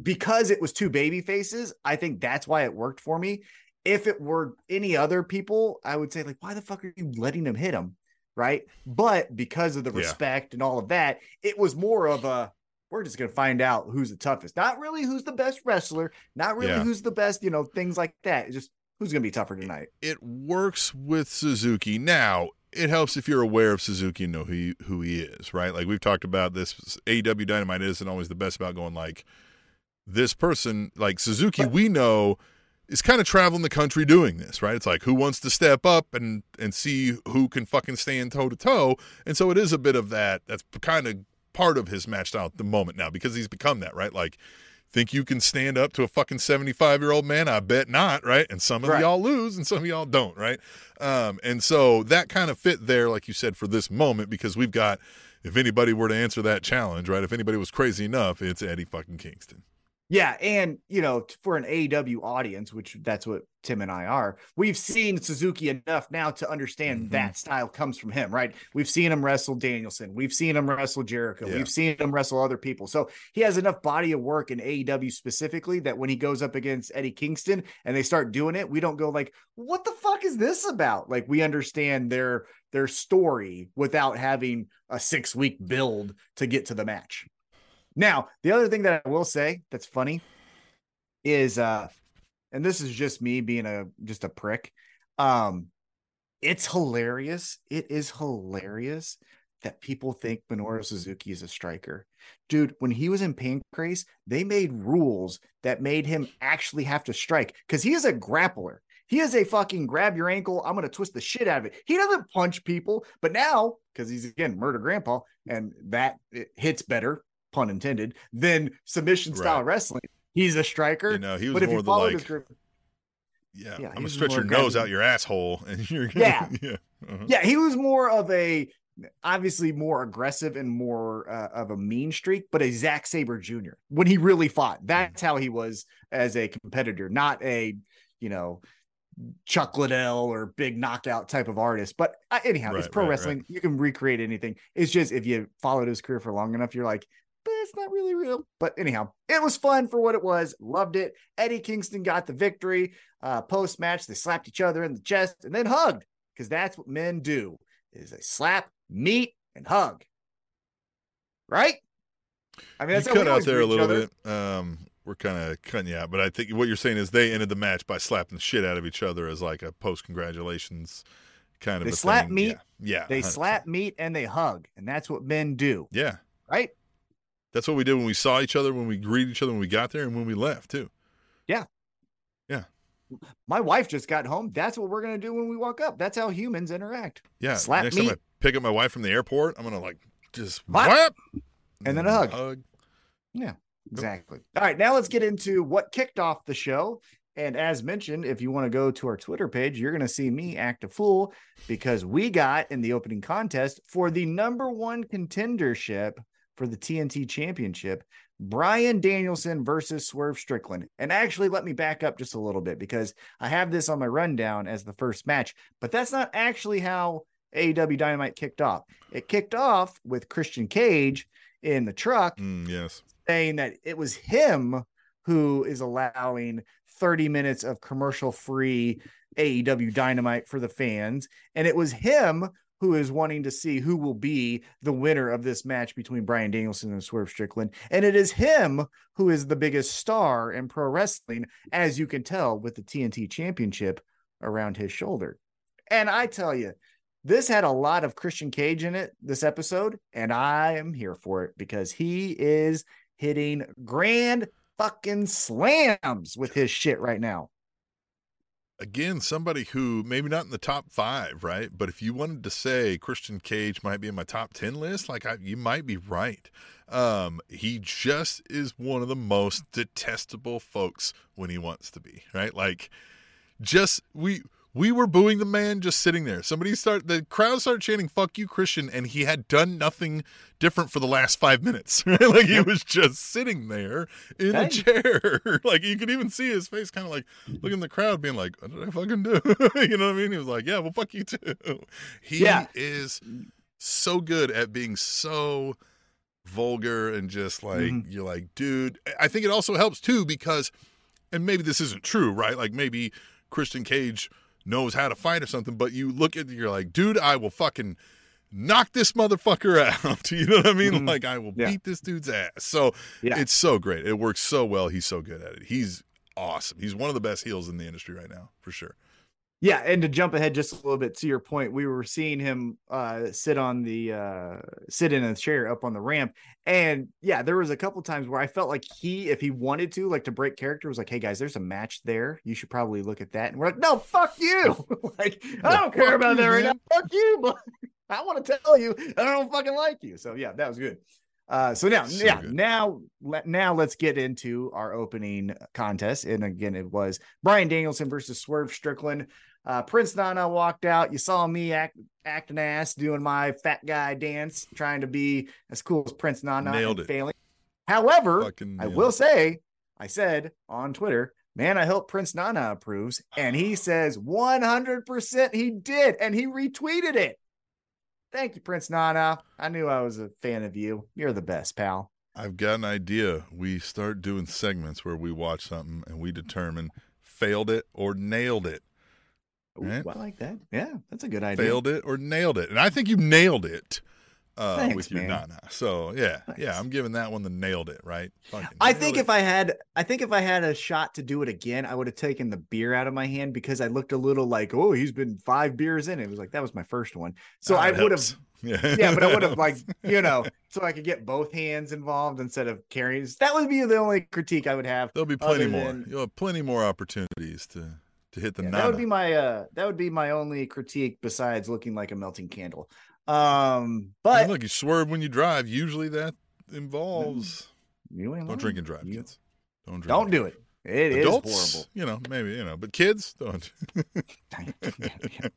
because it was two baby faces, I think that's why it worked for me. If it were any other people, I would say, like, why the fuck are you letting them hit him? Right. But because of the Yeah. respect and all of that, it was more of a we're just going to find out who's the toughest. Not really who's the best wrestler, not really Yeah. who's the best, you know, things like that. It's just who's going to be tougher tonight. It works with Suzuki. Now, it helps if you're aware of Suzuki and know who he, who he is, right? Like we've talked about this. AEW Dynamite isn't always the best about going like this person, like Suzuki. But- we know is kind of traveling the country doing this, right? It's like who wants to step up and and see who can fucking stand toe to toe, and so it is a bit of that. That's kind of part of his match style at the moment now because he's become that, right? Like. Think you can stand up to a fucking 75 year old man? I bet not, right? And some of Right. y'all lose and some of y'all don't, right? Um, and so that kind of fit there, like you said, for this moment, because we've got, if anybody were to answer that challenge, right? If anybody was crazy enough, it's Eddie fucking Kingston. Yeah, and you know, for an AEW audience, which that's what Tim and I are, we've seen Suzuki enough now to understand Mhm. that style comes from him, right? We've seen him wrestle Danielson, we've seen him wrestle Jericho, Yeah. we've seen him wrestle other people. So he has enough body of work in AEW specifically that when he goes up against Eddie Kingston and they start doing it, we don't go like, "What the fuck is this about?" Like we understand their their story without having a six week build to get to the match. Now, the other thing that I will say that's funny is uh and this is just me being a just a prick. Um it's hilarious. It is hilarious that people think Minoru Suzuki is a striker. Dude, when he was in Pancrase, they made rules that made him actually have to strike because he is a grappler. He is a fucking grab your ankle. I'm going to twist the shit out of it. He doesn't punch people, but now, because he's again murder grandpa, and that hits better, pun intended, than submission style Right. wrestling. He's a striker. You know, he was but if more you the like, his grip, yeah, Yeah, I'm gonna stretch your nose out your asshole, and you're Yeah. yeah, uh-huh. yeah, he was more of a obviously more aggressive and more uh, of a mean streak, but a Zack Sabre Jr. when he really fought. That's how he was as a competitor, not a you know Chuck Liddell or big knockout type of artist. But uh, anyhow, it's pro right, wrestling. You can recreate anything. It's just if you followed his career for long enough, you're like. But it's not really real. But anyhow, it was fun for what it was. Loved it. Eddie Kingston got the victory. Uh, Post match, they slapped each other in the chest and then hugged because that's what men do: is they slap, meet, and hug. Right? I mean, you that's we cut out there a little other. bit. Um, we're kind of cutting you out, but I think what you're saying is they ended the match by slapping the shit out of each other as like a post congratulations kind of. They slap thing. meet, Yeah, yeah They 100%. slap, meet, and they hug, and that's what men do. Yeah, Right? That's what we did when we saw each other, when we greeted each other, when we got there, and when we left too. Yeah. Yeah. My wife just got home. That's what we're gonna do when we walk up. That's how humans interact. Yeah. Slap next time. I pick up my wife from the airport, I'm gonna like just whap, And then a hug. Hug. Yeah. Exactly. All right, now let's get into what kicked off the show. And as mentioned, if you want to go to our Twitter page, you're going to see me act a fool because we got in the opening contest for the number one contendership for the TNT Championship, Bryan Danielson versus Swerve Strickland. And actually, let me back up just a little bit because I have this on my rundown as the first match, but that's not actually how AEW Dynamite kicked off. It kicked off with Christian Cage in the truck Mm, yes. saying that it was him who is allowing 30 minutes of commercial free AEW Dynamite for the fans. And it was him who is wanting to see who will be the winner of this match between Bryan Danielson and Swerve Strickland. And it is him who is the biggest star in pro wrestling, as you can tell with the TNT championship around his shoulder. And I tell you, this had a lot of Christian Cage in it this episode, and I am here for it because he is hitting grand fucking slams with his shit right now. Again, somebody who maybe not in the top five, right? But if you wanted to say Christian Cage might be in my top ten list, like I, you might be right. Um, he just is one of the most detestable folks when he wants to be, right? Like, just we we were booing the man just sitting there. Somebody start the crowd started chanting "fuck you, Christian," and he had done nothing different for the last five minutes. Right? Like he was just sitting there in a chair. like you could even see his face, kind of like looking in the crowd, being like, "What did I fucking do?" you know what I mean? He was like, "Yeah, well, fuck you too." He Yeah. is so good at being so vulgar and just like Mhm. you're like, dude. I think it also helps too because, and maybe this isn't true, right? Like maybe Christian Cage knows how to fight or something, but you look at you're like, dude, I will fucking knock this motherfucker out. you know what I mean? Mhm. Like I will Yeah. beat this dude's ass. So Yeah. it's so great. It works so well. He's so good at it. He's awesome. He's one of the best heels in the industry right now, for sure. Yeah, and to jump ahead just a little bit to your point, we were seeing him uh sit on the uh sit in a chair up on the ramp. And yeah, there was a couple times where I felt like he, if he wanted to, like to break character, was like, hey guys, there's a match there. You should probably look at that. And we're like, no, fuck you. like, I don't care about that right now. Fuck you, but I want to tell you, I don't fucking like you. So yeah, that was good. Uh, so now, So yeah, good. now, let, now let's get into our opening contest. And again, it was Bryan Danielson versus Swerve Strickland. Uh, Prince Nana walked out. You saw me act, acting ass, doing my fat guy dance, trying to be as cool as Prince Nana. Nailed it. Failing. However, I will it. say, I said on Twitter, man, I hope Prince Nana approves. And he says 100% he did. And he retweeted it. Thank you, Prince Nana. I knew I was a fan of you. You're the best, pal. I've got an idea. We start doing segments where we watch something and we determine failed it or nailed it. Ooh, Right. I like that. Yeah, that's a good idea. Failed it or nailed it. And I think you nailed it. uh, Thanks, with your man. Nana. So yeah, Thanks. yeah, I'm giving that one the nailed it right. Fucking I think it. if I had, I think if I had a shot to do it again, I would have taken the beer out of my hand because I looked a little like, oh, he's been five beers in. It was like that was my first one, so Ah, I would have, yeah, yeah, but I would have like, you know, so I could get both hands involved instead of carrying. That would be the only critique I would have. There'll be plenty more. than- You'll have plenty more opportunities to to hit the Yeah, Nana. that would be my uh that would be my only critique besides looking like a melting candle. Um, But but look, you swerve when you drive. Usually that involves you don't lying. drink and drive, You- kids. Don't drink. Don't do drive. it. It is Adults, horrible. you know, maybe you know, but kids don't.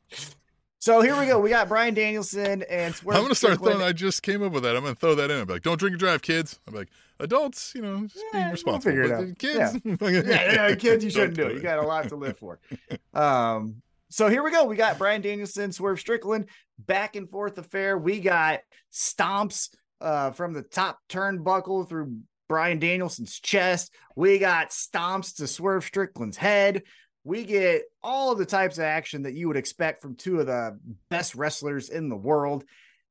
so here we go. We got Bryan Danielson and Swerve I'm gonna start Strickland. throwing. I just came up with that. I'm gonna throw that in. I'm like, don't drink and drive, kids. I'm like, adults, you know, just Yeah, be we'll responsible. figure it out. kids, yeah, yeah, kids, you shouldn't do it. You got a lot to live for. Um, so here we go. We got Bryan Danielson, Swerve Strickland, back and forth affair. We got stomps uh, from the top turnbuckle through Bryan Danielson's chest. We got stomps to Swerve Strickland's head. We get all the types of action that you would expect from two of the best wrestlers in the world.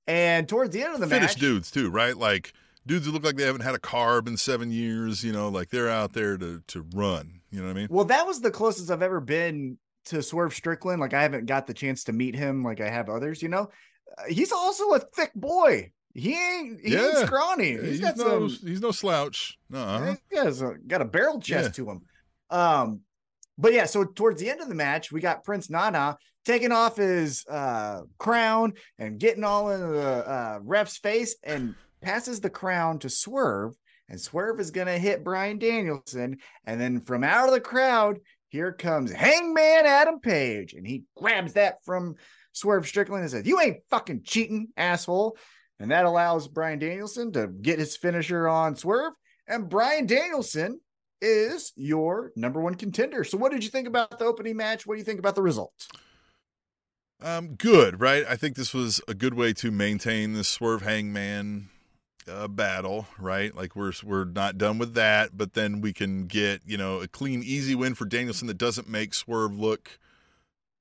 And towards the end of the Finished match, dudes too, right? Like dudes who look like they haven't had a carb in seven years. You know, like they're out there to to run. You know what I mean? Well, that was the closest I've ever been to Swerve Strickland. Like I haven't got the chance to meet him like I have others, you know. Uh, he's also a thick boy. He ain't he ain't scrawny. He's he's got no some he's no slouch. Uh-huh. he has a, got a barrel chest to him. Um but yeah, so towards the end of the match, we got Prince Nana taking off his uh crown and getting all in the uh ref's face and passes the crown to Swerve and Swerve is going to hit Bryan Danielson and then from out of the crowd here comes Hangman Adam Page and he grabs that from Swerve Strickland and says, "You ain't fucking cheating, asshole." And that allows Bryan Danielson to get his finisher on Swerve and Bryan Danielson is your number one contender. So what did you think about the opening match? What do you think about the results? Um, good, right? I think this was a good way to maintain the Swerve Hangman uh, battle, right? Like we're we're not done with that, but then we can get you know a clean, easy win for Danielson that doesn't make Swerve look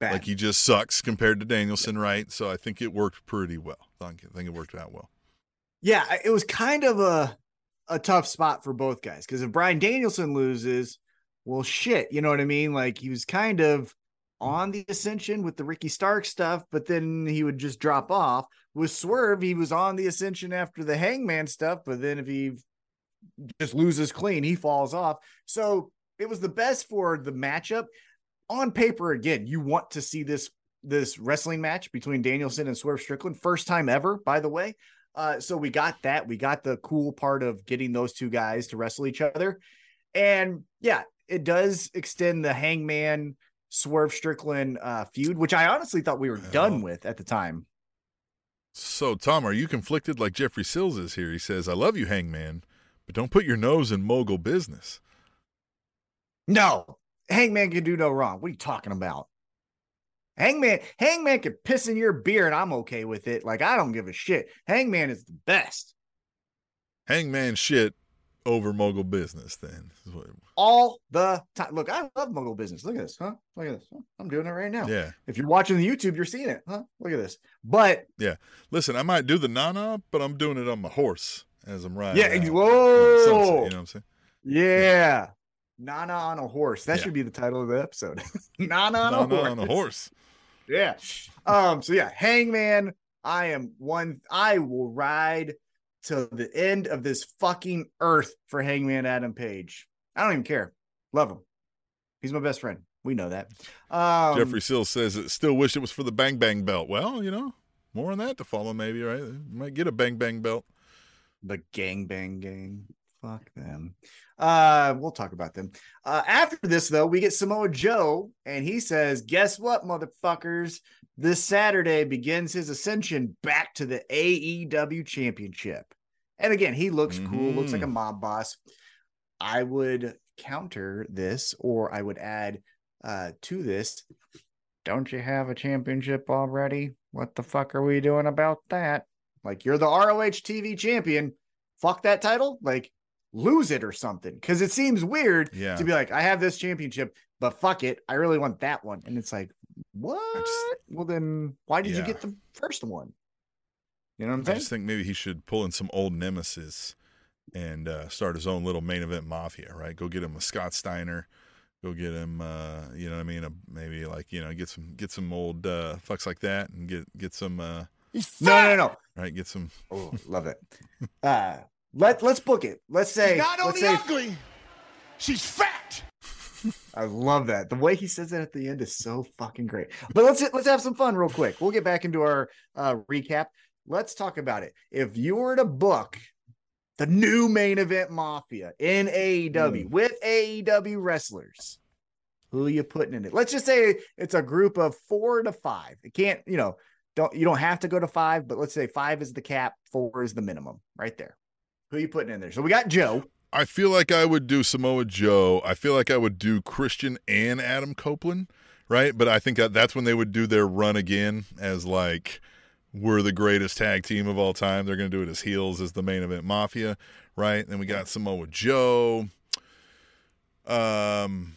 Bad. like he just sucks compared to Danielson, right? So I think it worked pretty well. I think, I think it worked out well. yeah, it was kind of a a tough spot for both guys because if Bryan Danielson loses, well, shit, you know what I mean? Like he was kind of on the ascension with the Ricky Stark stuff, but then he would just drop off. With Swerve, he was on the ascension after the Hangman stuff, but then if he just loses clean, he falls off. So it was the best for the matchup. On paper, again, you want to see this this wrestling match between Danielson and Swerve Strickland, first time ever, by the way. Uh, so we got that. We got the cool part of getting those two guys to wrestle each other. And yeah, it does extend the Hangman Swerve Strickland uh, feud, which I honestly thought we were done with at the time. So Tom, are you conflicted like Jeffrey Sills is here? He says, "I love you, Hangman, but don't put your nose in mogul business." No, Hangman can do no wrong. What are you talking about? Hangman, Hangman can piss in your beer and I'm okay with it. Like I don't give a shit. Hangman is the best Hangman shit over mogul business. Then, all the time. Look, I love mogul business. Look at this, huh? Look at this. I'm doing it right now. yeah. If you're watching the YouTube, you're seeing it, huh? Look at this. But yeah. Listen, I might do the nana, but I'm doing it on my horse as I'm riding. Yeah, out. whoa. Sunset, you know what I'm saying? yeah, Nana on a horse. That Yeah. should be the title of the episode. Nana on a Nana horse. on a horse. Yeah. Um, so yeah, Hangman, I am one I will ride to the end of this fucking earth for Hangman Adam Page. I don't even care. Love him. He's my best friend. We know that. Um Jeffrey Sills says, it "Still wish it was for the Bang Bang belt." Well, you know, more on that to follow, maybe. Right? Might get a Bang Bang belt. the gang bang gang. Fuck them. Uh, we'll talk about them. Uh, after this, though, we get Samoa Joe, and he says, Guess what, motherfuckers? This Saturday begins his ascension back to the AEW championship. And again, he looks cool, looks like a mob boss. I would counter this, or I would add uh to this. Don't you have a championship already? What the fuck are we doing about that? Like you're the ROH TV champion. Fuck that title. Like lose it or something. Cause it seems weird Yeah. to be like, I have this championship, but fuck it. I really want that one. And it's like, what? just- well, then why did you get the first one? You know what I'm I saying? just think maybe he should pull in some old nemesis and uh, start his own little main event mafia, right? Go get him a Scott Steiner. Go get him, uh, you know what I mean? A, maybe like you know, get some get some old uh, fucks like that, and get get some uh, no, no, no. right, get some. Oh, love it. Uh, let let's book it. Let's say Not only say ugly, she's fat. I love that. The way he says it at the end is so fucking great. But let's let's have some fun real quick. We'll get back into our uh, recap. Let's talk about it. If you were to book the new main event Mafia in AEW with AEW wrestlers, who are you putting in it? Let's just say it's a group of four to five. It can't, you know, don't you don't have to go to five, but let's say five is the cap, four is the minimum, right there. Who are you putting in there? So we got Joe. I feel like I would do Samoa Joe. I feel like I would do Christian and Adam Copeland, right? But I think that that's when they would do their run again as like we're the greatest tag team of all time. They're going to do it as heels as the main event Mafia, right? Then we got Samoa Joe. Um,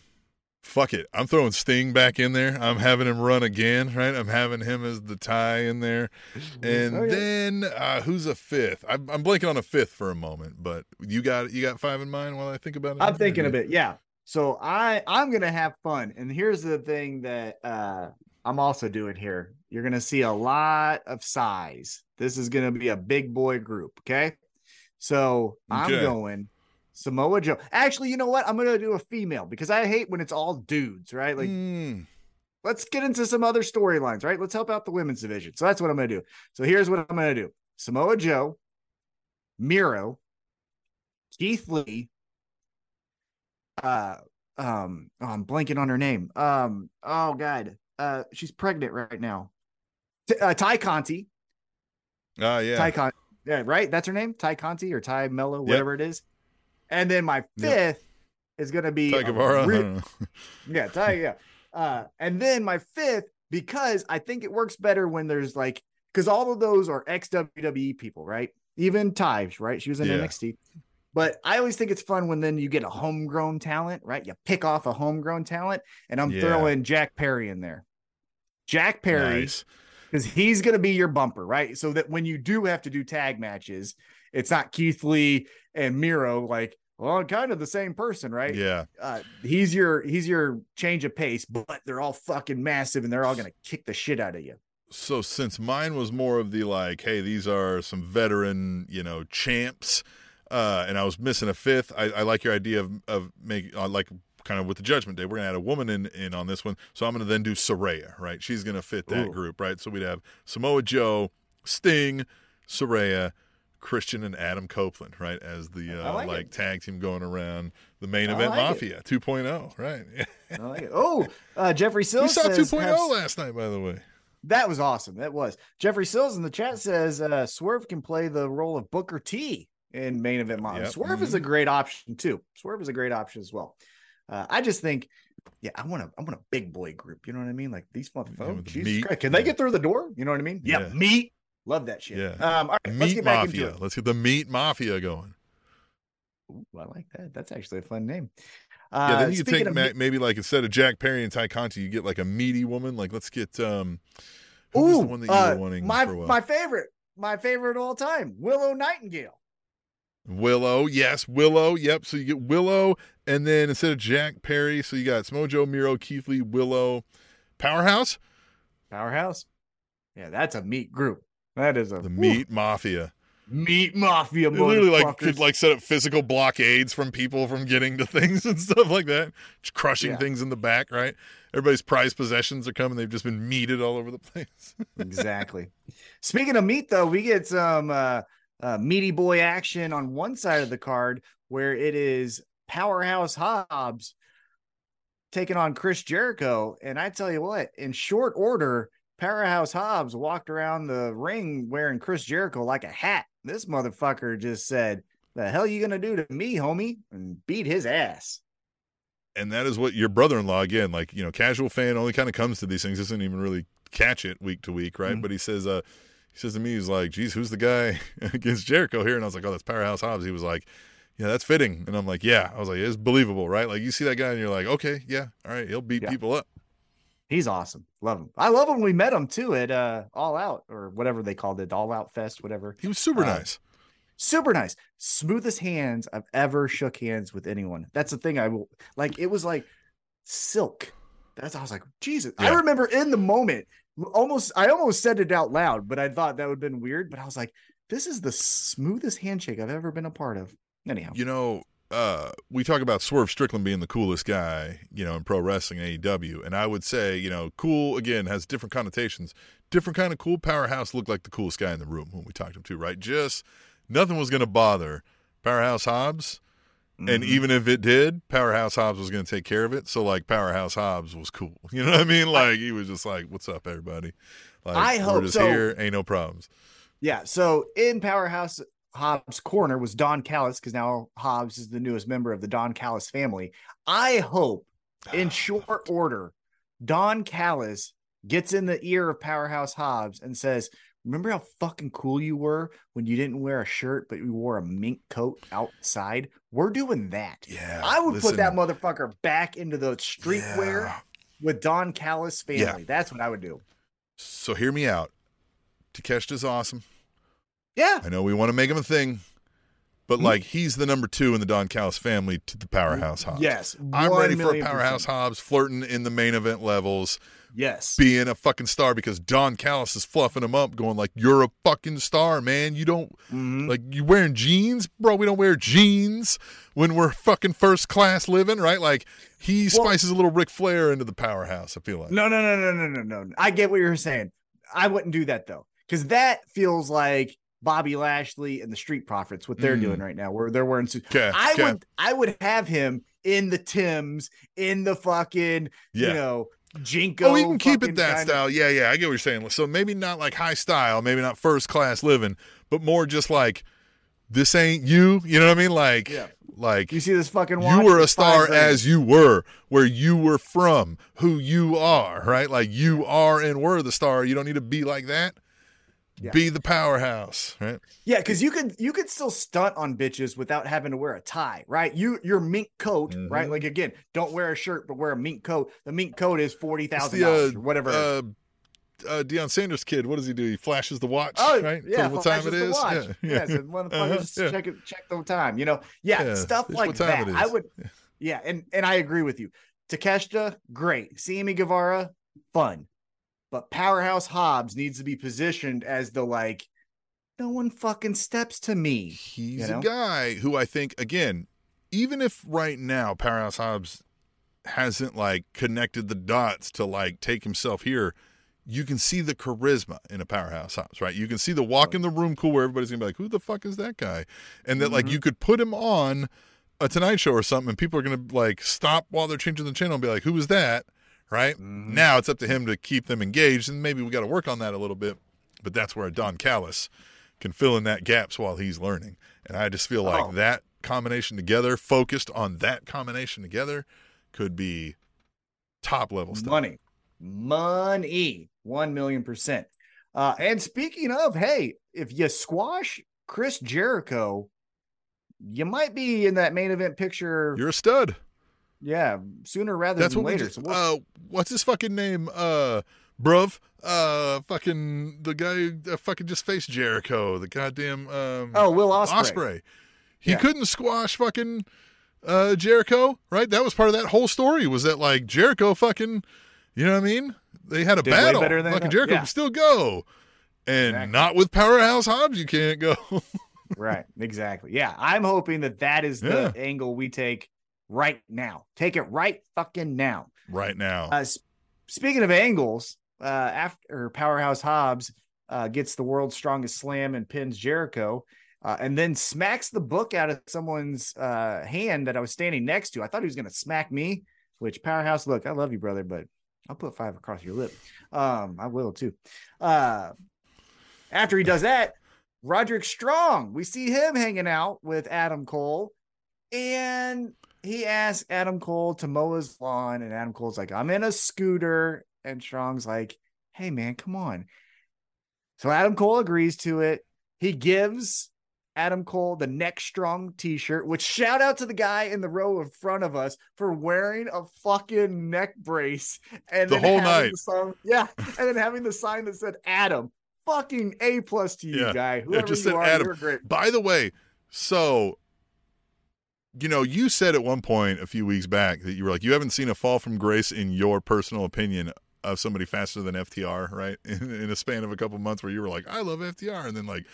fuck it, I'm throwing Sting back in there. I'm having him run again, right? I'm having him as the tie in there, and Okay. then uh, who's a fifth? I'm, I'm blanking on a fifth for a moment, but you got you got five in mind while I think about it. I'm thinking of it. Yeah. So I I'm gonna have fun. And here's the thing that uh I'm also doing here. You're gonna see a lot of size. This is gonna be a big boy group. Okay. So I'm Okay. going Samoa Joe. Actually, you know what? I'm gonna do a female because I hate when it's all dudes, right? Like Mm, let's get into some other storylines, right? Let's help out the women's division. So that's what I'm going to do. So here's what I'm going to do Samoa Joe, Miro, Keith Lee, uh, um, oh, I'm blanking on her name. Um, oh God, uh, she's pregnant right now. T- uh, Ty Conti, ah, yeah. Ty Conti, yeah, right? That's her name, Ty Conti or Ty Melo, whatever it is. And then my fifth is going to be. Re- yeah, Ty, yeah. Uh, and then my fifth, because I think it works better when there's like, because all of those are ex WWE people, right? Even Ty, right? She was in Yeah. NXT. But I always think it's fun when then you get a homegrown talent, right? You pick off a homegrown talent, and I'm Yeah. throwing Jack Perry in there. Jack Perry, Nice. because he's going to be your bumper, right? So that when you do have to do tag matches, it's not Keith Lee and Miro, like, well, I'm kind of the same person, right? Yeah. uh he's your he's your change of pace, but they're all fucking massive and they're all gonna kick the shit out of you. So since mine was more of the like, hey, these are some veteran, you know, champs, uh, and I was missing a fifth. I, I like your idea of of making uh, like kind of with the Judgment Day. We're gonna add a woman in in on this one, so I'm gonna then do Saraya, right? She's gonna fit that Ooh. group, right? So we'd have Samoa Joe, Sting, Saraya. Christian and Adam Copeland, right, as the uh, like like, tag team going around the main I event like it. Mafia 2.0, right? I like it. Oh, uh, Jeffrey we Sills saw says, 2.0 have- last night, by the way. that was awesome. That was Jeffrey Sills in the chat says uh, Swerve can play the role of Booker T in main event Mafia. Yep. Swerve is a great option too. Swerve is a great option as well. Uh, I just think, yeah, I want a I want a big boy group. You know what I mean? Like these motherfuckers. with the Jesus meat. Christ, can they get through the door? You know what I mean? Yeah, Yeah. meat. Love that shit. Yeah. Um, all right, let's Meat get back into Mafia. it. Let's get the Meat Mafia going. Ooh, I like that. That's actually a fun name. Yeah, Uh, then you could take of ma- meat- maybe like instead of Jack Perry and Ty Conti, you get like a meaty woman. Like let's get um, who was the Ooh, one that you uh, were wanting my for a while? my favorite, my favorite of all time, Willow Nightingale. Willow, yes, Willow. Yep. So you get Willow, and then instead of Jack Perry, so you got Smojo, Miro, Keith Lee, Willow, Powerhouse, Powerhouse. Yeah, that's a meat group. That is a the whew, Meat Mafia. meat mafia. They literally like could like set up physical blockades from people from getting to things and stuff like that, just crushing Yeah. things in the back. Right, everybody's prized possessions are coming. They've just been meated all over the place. exactly. Speaking of meat, though, we get some uh, uh, meaty boy action on one side of the card where it is Powerhouse Hobbs taking on Chris Jericho. And I tell you what, in short order, Powerhouse Hobbs walked around the ring wearing Chris Jericho like a hat. This motherfucker just said, The hell you gonna do to me, homie? And beat his ass. and that is what your brother-in-law again like you know casual fan only kind of comes to these things doesn't even really catch it week to week right Mhm. but he says uh he says to me he's like geez who's the guy against jericho here and i was like oh that's powerhouse hobbs he was like yeah that's fitting and i'm like yeah i was like it's believable right like you see that guy and you're like okay yeah all right he'll beat Yeah. people up He's awesome. Love him. I love him. We met him too at uh All Out or whatever they called it, All Out Fest, whatever. He was super Uh, nice. Super nice. Smoothest hands I've ever shook hands with anyone. That's the thing I will like. It was like silk. That's I was like, Jesus. I remember in the moment, almost I almost said it out loud, but I thought that would have been weird. But I was like, this is the smoothest handshake I've ever been a part of. Anyhow. You know, uh, we talk about Swerve Strickland being the coolest guy, you know, in pro wrestling AEW, and I would say, you know, cool again has different connotations. Different kind of cool. Powerhouse looked like the coolest guy in the room when we talked to him too, right? Just nothing was going to bother Powerhouse Hobbs, and Mhm. even if it did, Powerhouse Hobbs was going to take care of it. So like, Powerhouse Hobbs was cool. You know what I mean? Like he was just like, "What's up, everybody?" Like, I we're hope just so. here. Ain't no problems. Yeah. So in Powerhouse Hobbs' corner was Don Callis because now Hobbs is the newest member of the Don Callis family. I hope in short order, Don Callis gets in the ear of Powerhouse Hobbs and says, Remember how fucking cool you were when you didn't wear a shirt, but you wore a mink coat outside? We're doing that. Yeah, I would put that motherfucker back into the streetwear yeah. with Don Callis family. Yeah. That's what I would do. So hear me out. Takeshita's awesome. Yeah. I know we want to make him a thing, but Mhm. like he's the number two in the Don Callis family to the powerhouse Hobbs. Yes. I'm ready for a powerhouse percent. Hobbs flirting in the main event levels, Yes. being a fucking star because Don Callis is fluffing him up, going like, "You're a fucking star, man. You don't Mhm. like you wearing jeans, bro. We don't wear jeans when we're fucking first class living, right? Like he Well- spices a little Ric Flair into the powerhouse. I feel like. No, no, no, no, no, no, no. I get what you're saying. I wouldn't do that though, because that feels like Bobby Lashley and the Street Profits, what they're Mm. doing right now, where they're wearing suits. Okay, I okay. would, I would have him in the Tims, in the fucking, Yeah. you know, JNCO. Oh, you can keep it that style. Yeah, yeah, I get what you're saying. So maybe not like high style, maybe not first class living, but more just like this ain't you. You know what I mean? Like, Yeah. like You see this fucking? you were a star as you were, where you were from, who you are, right? Like you are and were the star. You don't need to be like that. Yeah. Be the powerhouse, right? Yeah, because you could you could still stunt on bitches without having to wear a tie, right? You your mink coat, right? Mhm. Like again, don't wear a shirt, but wear a mink coat. The mink coat is forty It's dollars uh, or whatever. Uh, uh, Deion Sanders kid. What does he do? He flashes the watch, Oh right? yeah, what time it is. watch. Yeah, Yeah, yeah. so motherfuckers Uh-huh, yeah. check it, check the time. You know, yeah, Yeah, stuff like that. I would, yeah, and and I agree with you. Takeshita, great. Sammy Guevara, fun, but Powerhouse Hobbs needs to be positioned as the like, no one fucking steps to me. He's you know? a guy who I think again, even if right now Powerhouse Hobbs hasn't like connected the dots to like take himself here, you can see the charisma in a Powerhouse Hobbs, right? You can see the walk in the room cool where everybody's gonna be like, "Who the fuck is that guy?" And that like Mhm. you could put him on a Tonight Show or something, and people are gonna like stop while they're changing the channel and be like, "Who is that?" Right Mhm. now, it's up to him to keep them engaged, and maybe we got to work on that a little bit. But that's where Don Callis can fill in that gaps while he's learning. And I just feel like Oh. that combination together, focused on that combination together, could be top level stuff. Money, money, one million percent. Uh, and speaking of, hey, if you squash Chris Jericho, you might be in that main event picture. You're a stud. Yeah, sooner rather That's than what later. just, so we'll- uh, what's his fucking name? Uh, bruv. Uh, fucking the guy that fucking just faced Jericho. The goddamn um. oh, Will Ospreay. Osprey. He Yeah. couldn't squash fucking uh Jericho, right? That was part of that whole story. Was that like Jericho fucking, you know what I mean? They had a Did battle. better than fucking that. Jericho Yeah. still go, and Exactly. not with Powerhouse Hobbs. You can't go. right, exactly. Yeah, I'm hoping that that is the angle we take right now. Take it right fucking now. right now, Uh, speaking of angles, uh, after Powerhouse Hobbs uh, gets the world's strongest slam and pins Jericho, uh, and then smacks the book out of someone's uh, hand that I was standing next to. I thought he was going to smack me, which Powerhouse, look, I love you, brother, but I'll put five across your lip. Um, I will too. Uh, after he does that, Roderick Strong, we see him hanging out with Adam Cole, and he asks Adam Cole to mow his lawn, and Adam Cole's like, I'm in a scooter. And Strong's like, hey, man, come on. So Adam Cole agrees to it. He gives Adam Cole the neck strong t-shirt, which shout out to the guy in the row in front of us for wearing a fucking neck brace and The whole night. the song- yeah, and then having the sign that said Adam. Fucking A plus to you, Yeah. guy. Yeah, just you said are, Adam. you're great. By the way, so you know, you said at one point a few weeks back that you were like, you haven't seen a fall from grace in your personal opinion of somebody faster than FTR, right? In, in a span of a couple months where you were like, I love FTR, and then like,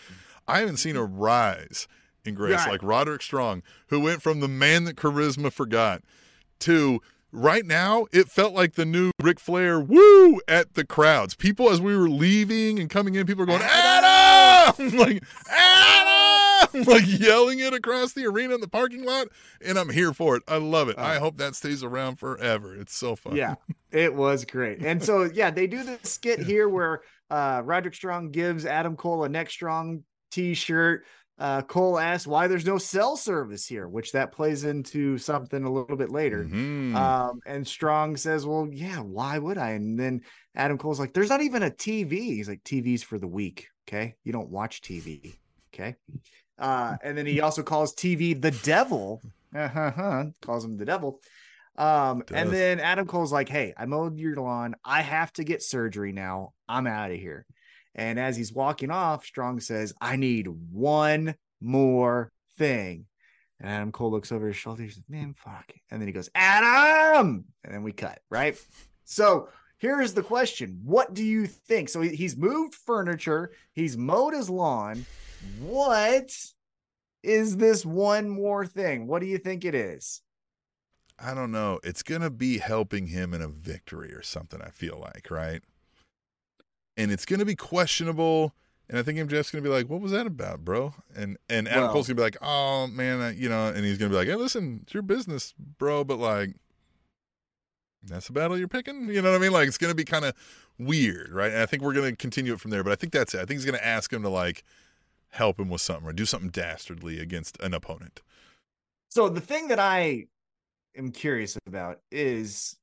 I haven't seen a mm-hmm. rise in grace Right. like Roderick Strong, who went from the man that charisma forgot to right now it felt like the new Ric Flair woo at the crowds. People as we were leaving and coming in, people were going, Adam! like Adam! Like yelling it across the arena in the parking lot. And I'm here for it. I love it. I Uh. hope that stays around forever. It's so fun. Yeah, it was great. And so, yeah, they do this skit here where uh, Roderick Strong gives Adam Cole a neck strong t shirt. Uh, Cole asks why there's no cell service here, which that plays into something a little bit later. Mhm. Um, and Strong says, Well, yeah, why would I? And then Adam Cole's like, There's not even a TV. He's like, TV's for the weak. Okay. You don't watch TV. Okay. Uh, and then he also calls TV the devil. Uh-huh, calls him the devil. Um, and then Adam Cole's like, Hey, I mowed your lawn. I have to get surgery now. I'm out of here. And as he's walking off, Strong says, I need one more thing. And Adam Cole looks over his shoulder. He says, Man, fuck. And then he goes, Adam. And then we cut, right? So here's the question What do you think? So he's moved furniture, he's mowed his lawn. What is this one more thing? What do you think it is? I don't know. It's going to be helping him in a victory or something, I feel like, right? And it's going to be questionable. And I think MJF's going to be like, what was that about, bro? And and Adam Well- Cole's going to be like, oh, man, I, you know, and he's going to be like, hey, listen, it's your business, bro. But like, that's the battle you're picking. You know what I mean? Like, it's going to be kind of weird, right? And I think we're going to continue it from there. But I think that's it. I think he's going to ask him to like help him with something or do something dastardly against an opponent. So the thing that I am curious about is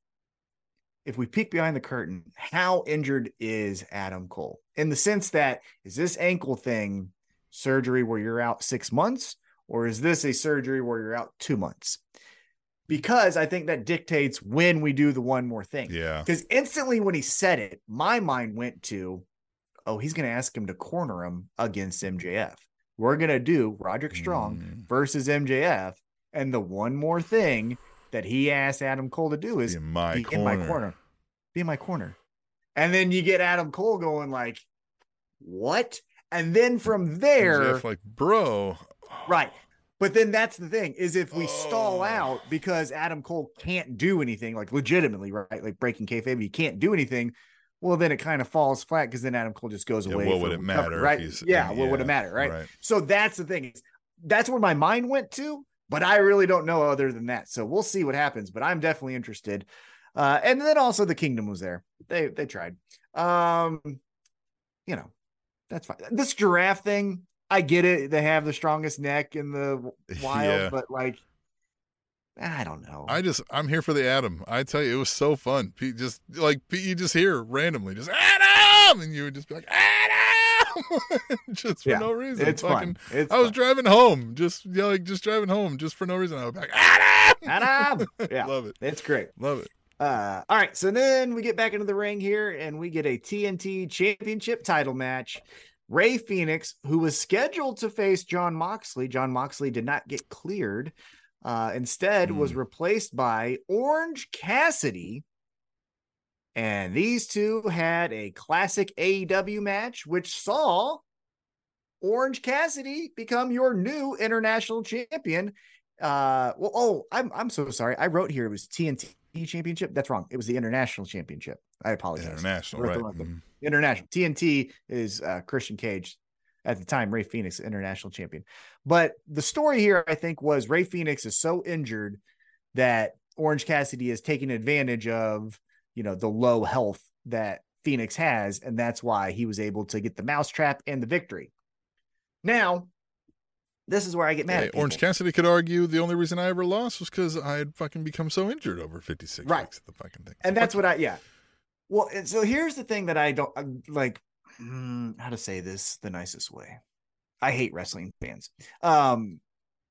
if we peek behind the curtain, how injured is Adam Cole? In the sense that is this ankle thing surgery where you're out six months, or is this a surgery where you're out two months? Because I think that dictates when we do the one more thing. Yeah. Because instantly when he said it, my mind went to, oh, he's going to ask him to corner him against MJF. We're going to do Roderick Strong Mm. versus MJF. And the one more thing that he asked Adam Cole to do is in my be corner. in my corner. Be in my corner. And then you get Adam Cole going like, what? And then from there, MJF like, bro. right. But then that's the thing is if we stall Oh. out because Adam Cole can't do anything, like legitimately, right? Like breaking kayfabe, he can't do anything. Well, then it kind of falls flat because then Adam Cole just goes Yeah, away. what would it recovery, matter right? he's- yeah, what would it matter, right? right. So that's the thing. That's where my mind went to, but I really don't know other than that. So we'll see what happens. But I'm definitely interested. Uh, and then also the kingdom was there. They they tried. Um, you know, that's fine. This giraffe thing, I get it. They have the strongest neck in the wild, Yeah. but like, I don't know. I just I'm here for the Adam. I tell you, it was so fun. Pete just like Pete, you just hear randomly just Adam, and you would just be like Adam, just for Yeah, no reason. it's Fucking- fun. It's I was fun. driving home, just yeah, like just driving home, just for no reason. I would be like Adam, Adam. Yeah, love it, it's great. love it. Uh, all right, so then we get back into the ring here, and we get a TNT Championship title match. Rey Fenix, who was scheduled to face Jon Moxley, Jon Moxley did not get cleared. Uh, instead, was Hmm. replaced by Orange Cassidy. And these two had a classic AEW match, which saw Orange Cassidy become your new international champion. Uh, well, oh, I'm I'm so sorry. I wrote here it was TNT championship. That's wrong. It was the international championship. I apologize. International, right? Mhm. International TNT is uh, Christian Cage at the time. Rey Fenix, international champion. But the story here, I think, was Rey Fenix is so injured that Orange Cassidy is taking advantage of you know the low health that Fenix has, and that's why he was able to get the mousetrap and the victory. Now, this is where I get mad. Hey, at Orange. Cassidy could argue the only reason I ever lost was because I had fucking become so injured over 56 Right. weeks of the fucking thing. and that's what I yeah. Well, and so here's the thing that I don't uh, like. Mm, how to say this the nicest way. I hate wrestling fans. Um,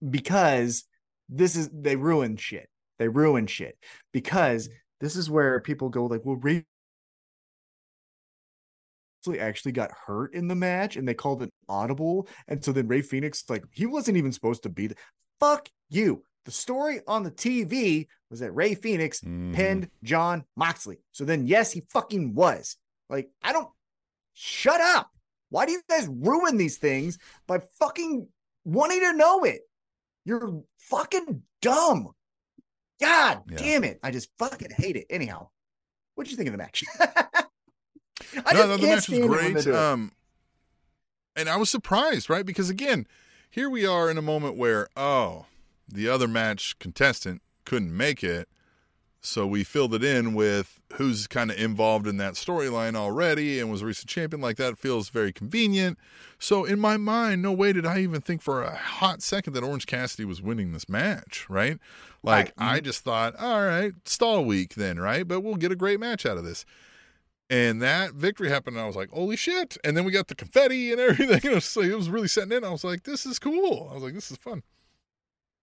because this is they ruin shit. They ruin shit because this is where people go like, well, Rey actually got hurt in the match and they called it audible. And so then Rey Fenix, like, he wasn't even supposed to be the fuck you. The story on the TV was that Rey Fenix Mhm. pinned Jon Moxley. So then, yes, he fucking was. Like, I don't shut up. Why do you guys ruin these things by fucking wanting to know it? You're fucking dumb. God Yeah. damn it. I just fucking hate it. Anyhow, what'd you think of the match? I no, just no, the match was stand it when they great. do. Um, and I was surprised, right? Because again, here we are in a moment where oh, the other match contestant couldn't make it, so we filled it in with who's kind of involved in that storyline already and was a recent champion. Like that feels very convenient. So in my mind, no way did I even think for a hot second that Orange Cassidy was winning this match, right? Like Right. I just thought, all right, stall week then, right? But we'll get a great match out of this. And that victory happened, and I was like, "Holy shit!" And then we got the confetti and everything. It was, like, it was really setting in. I was like, "This is cool." I was like, "This is fun."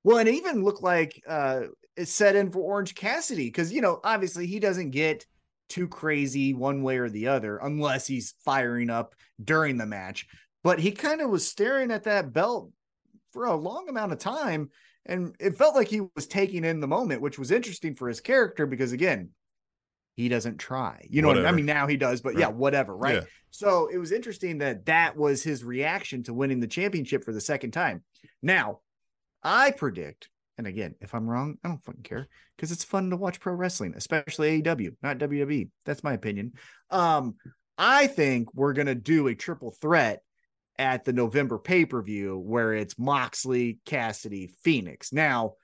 Well, and it even looked like uh set in for Orange Cassidy because you know obviously he doesn't get too crazy one way or the other unless he's firing up during the match. But he kind of was staring at that belt for a long amount of time, and it felt like he was taking in the moment, which was interesting for his character because again, he doesn't try. You know, what I, mean? I mean now he does, but yeah, whatever, right? Yeah. So it was interesting that that was his reaction to winning the championship for the second time. Now, I predict, and again, if I'm wrong, I don't fucking care because it's fun to watch pro wrestling, especially AEW, not WWE. That's my opinion. Um, I think we're gonna do a triple threat at the November pay per view where it's Moxley, Cassidy, Fenix. Now,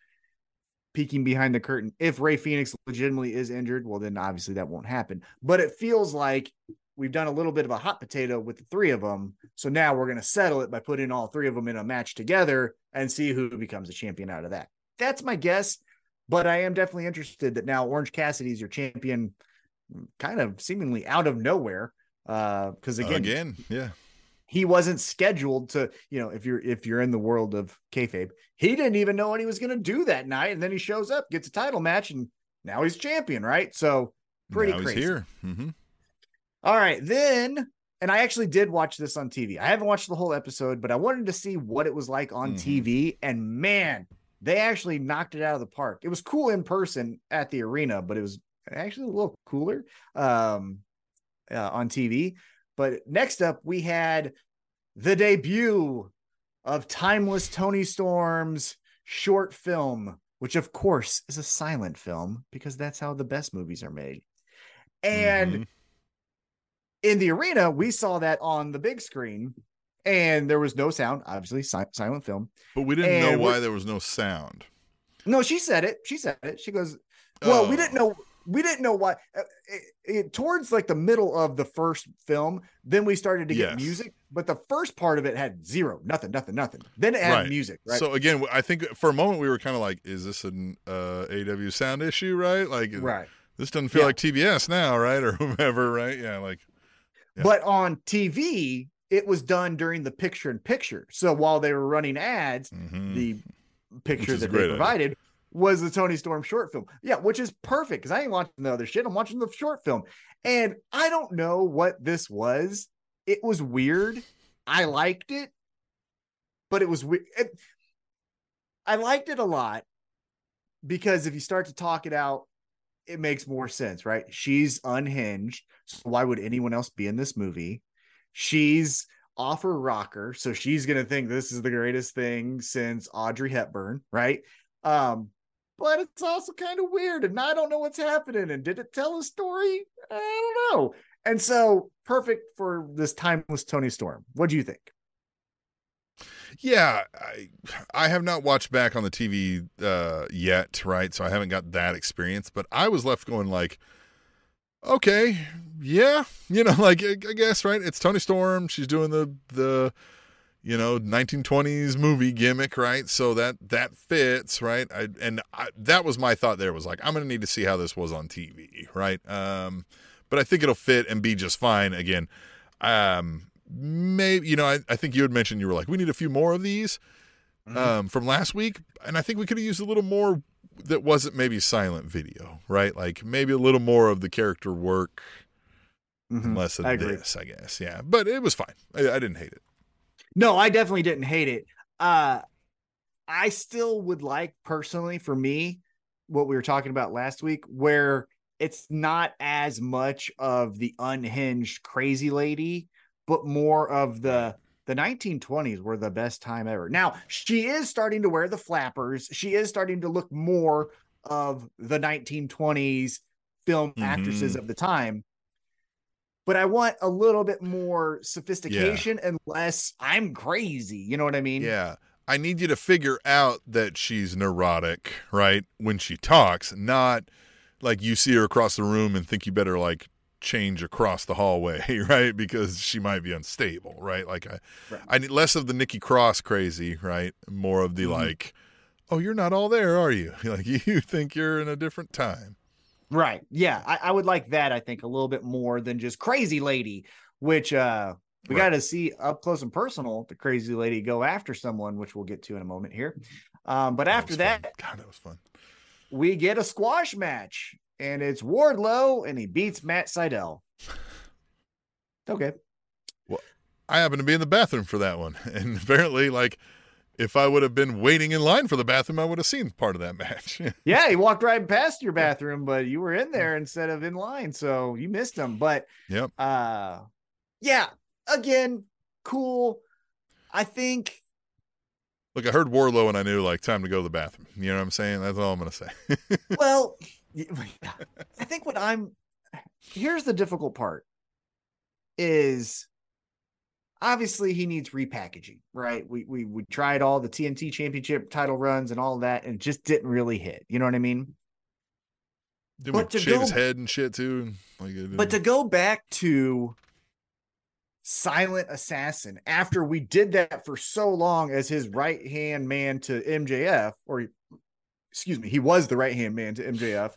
peeking behind the curtain, if Rey Fenix legitimately is injured, well, then obviously that won't happen. But it feels like we've done a little bit of a hot potato with the three of them. So now we're going to settle it by putting all three of them in a match together and see who becomes a champion out of that. That's my guess. But I am definitely interested that now Orange Cassidy is your champion, kind of seemingly out of nowhere. Uh, because again, Again, yeah. he wasn't scheduled to, you know, if you're if you're in the world of kayfabe, he didn't even know what he was going to do that night, and then he shows up, gets a title match, and now he's champion, right? So pretty now he's crazy. here. hmm All right, then, and I actually did watch this on TV. I haven't watched the whole episode, but I wanted to see what it was like on Mhm. TV, and man, they actually knocked it out of the park. It was cool in person at the arena, but it was actually a little cooler um, uh, on TV. But next up, we had the debut of Timeless Toni Storm's short film, which of course is a silent film because that's how the best movies are made. And Mhm. in the arena, we saw that on the big screen, and there was no sound, obviously, si- silent film. but we didn't know why there was no sound. No, she said it. She said it. She goes, Well, we Oh. didn't know. We didn't know why. uh, It, it- towards like the middle of the first film, then we started to get Yes. music, but the first part of it had zero, nothing, nothing, nothing. Then it had Right. music, right? So again, I think for a moment we were kind of like, "Is this an uh, AW sound issue?" Right? Like, right. this doesn't feel Yeah. like TBS now, right? Or whomever, right? Yeah, like Yeah. But on TV, it was done during the picture in picture. So while they were running ads, mhm. the picture that they idea. provided was the Toni Storm short film. Yeah, which is perfect because I ain't watching the other shit. I'm watching the short film. And I don't know what this was. It was weird. I liked it, but it was weird. I liked it a lot because if you start to talk it out, it makes more sense, right? She's unhinged. So why would anyone else be in this movie? She's off her rocker, so she's gonna think this is the greatest thing since Audrey Hepburn, right? Um, but it's also kind of weird, and I don't know what's happening. And did it tell a story? I don't know. And so perfect for this timeless Toni Storm. What do you think? Yeah, I I have not watched back on the TV uh, yet, right? So I haven't got that experience, but I was left going like, okay, yeah, you know, like I guess right. It's Toni Storm. She's doing the the you know 1920s movie gimmick, right? So that that fits, right? I, and I, that was my thought. There was like, I'm gonna need to see how this was on TV, right? Um, but I think it'll fit and be just fine. Again, um, maybe you know I, I think you had mentioned you were like we need a few more of these Mhm. um, from last week, and I think we could have used a little more that wasn't maybe silent video, right? Like maybe a little more of the character work, Mhm. less of I this, I guess. Yeah, but it was fine. I, I didn't hate it. No, I definitely didn't hate it. Uh I still would like personally for me what we were talking about last week where it's not as much of the unhinged crazy lady but more of the the 1920s were the best time ever. Now, she is starting to wear the flappers. She is starting to look more of the 1920s film actresses Mhm. of the time. But I want a little bit more sophistication and less I'm crazy. You know what I mean? Yeah. I need you to figure out that she's neurotic, right? When she talks, not like you see her across the room and think you better like change across the hallway, right? Because she might be unstable, right? Like I, Right. I need less of the Nikki Cross crazy, right? More of the Mhm. like, oh, you're not all there, are you? Like you think you're in a different time. Right. Yeah. I, I would like that, I think, a little bit more than just crazy lady, which uh we Right. got to see up close and personal the crazy lady go after someone, which we'll get to in a moment here. Um, but after that, fun. God, that was fun. we get a squash match, and it's Wardlow, and he beats Matt Sydal. Okay. Well, I happened to be in the bathroom for that one, and apparently, like, if I would have been waiting in line for the bathroom, I would have seen part of that match. Yeah, he walked right past your bathroom, but you were in there instead of in line, so you missed him. But yep. uh yeah, again, cool. I think Look, I heard Wardlow and I knew like time to go to the bathroom. You know what I'm saying? That's all I'm gonna say. well, I think what I'm here's the difficult part is obviously he needs repackaging, right? We we we tried all the TNT championship title runs and all that and just didn't really hit. You know what I mean? Didn't But we to shave his head and shit too? Like, But to go back to Silent Assassin after we did that for so long as his right hand man to MJF, or excuse me, he was the right hand man to MJF.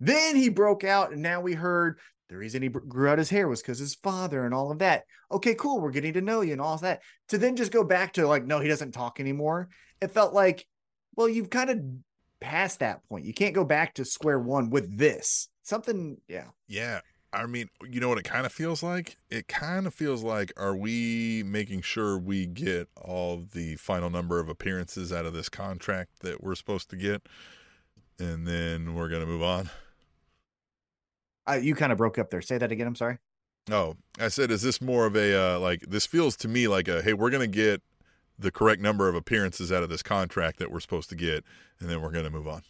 Then he broke out, and now we heard the reason he grew out his hair was because his father and all of that. Okay, cool. We're getting to know you and all of that. To then just go back to like, no, he doesn't talk anymore. It felt like, well, you've kind of passed that point. You can't go back to square one with this. Something, yeah. yeah. I mean, you know what it kind of feels like? It kind of feels like are we making sure we get all the final number of appearances out of this contract that we're supposed to get, and then we're gonna move on. Uh, you kind of broke up there. Say that again. I'm sorry. Oh, I said, is this more of a uh, like? This feels to me like a hey, we're gonna get the correct number of appearances out of this contract that we're supposed to get, and then we're gonna move on.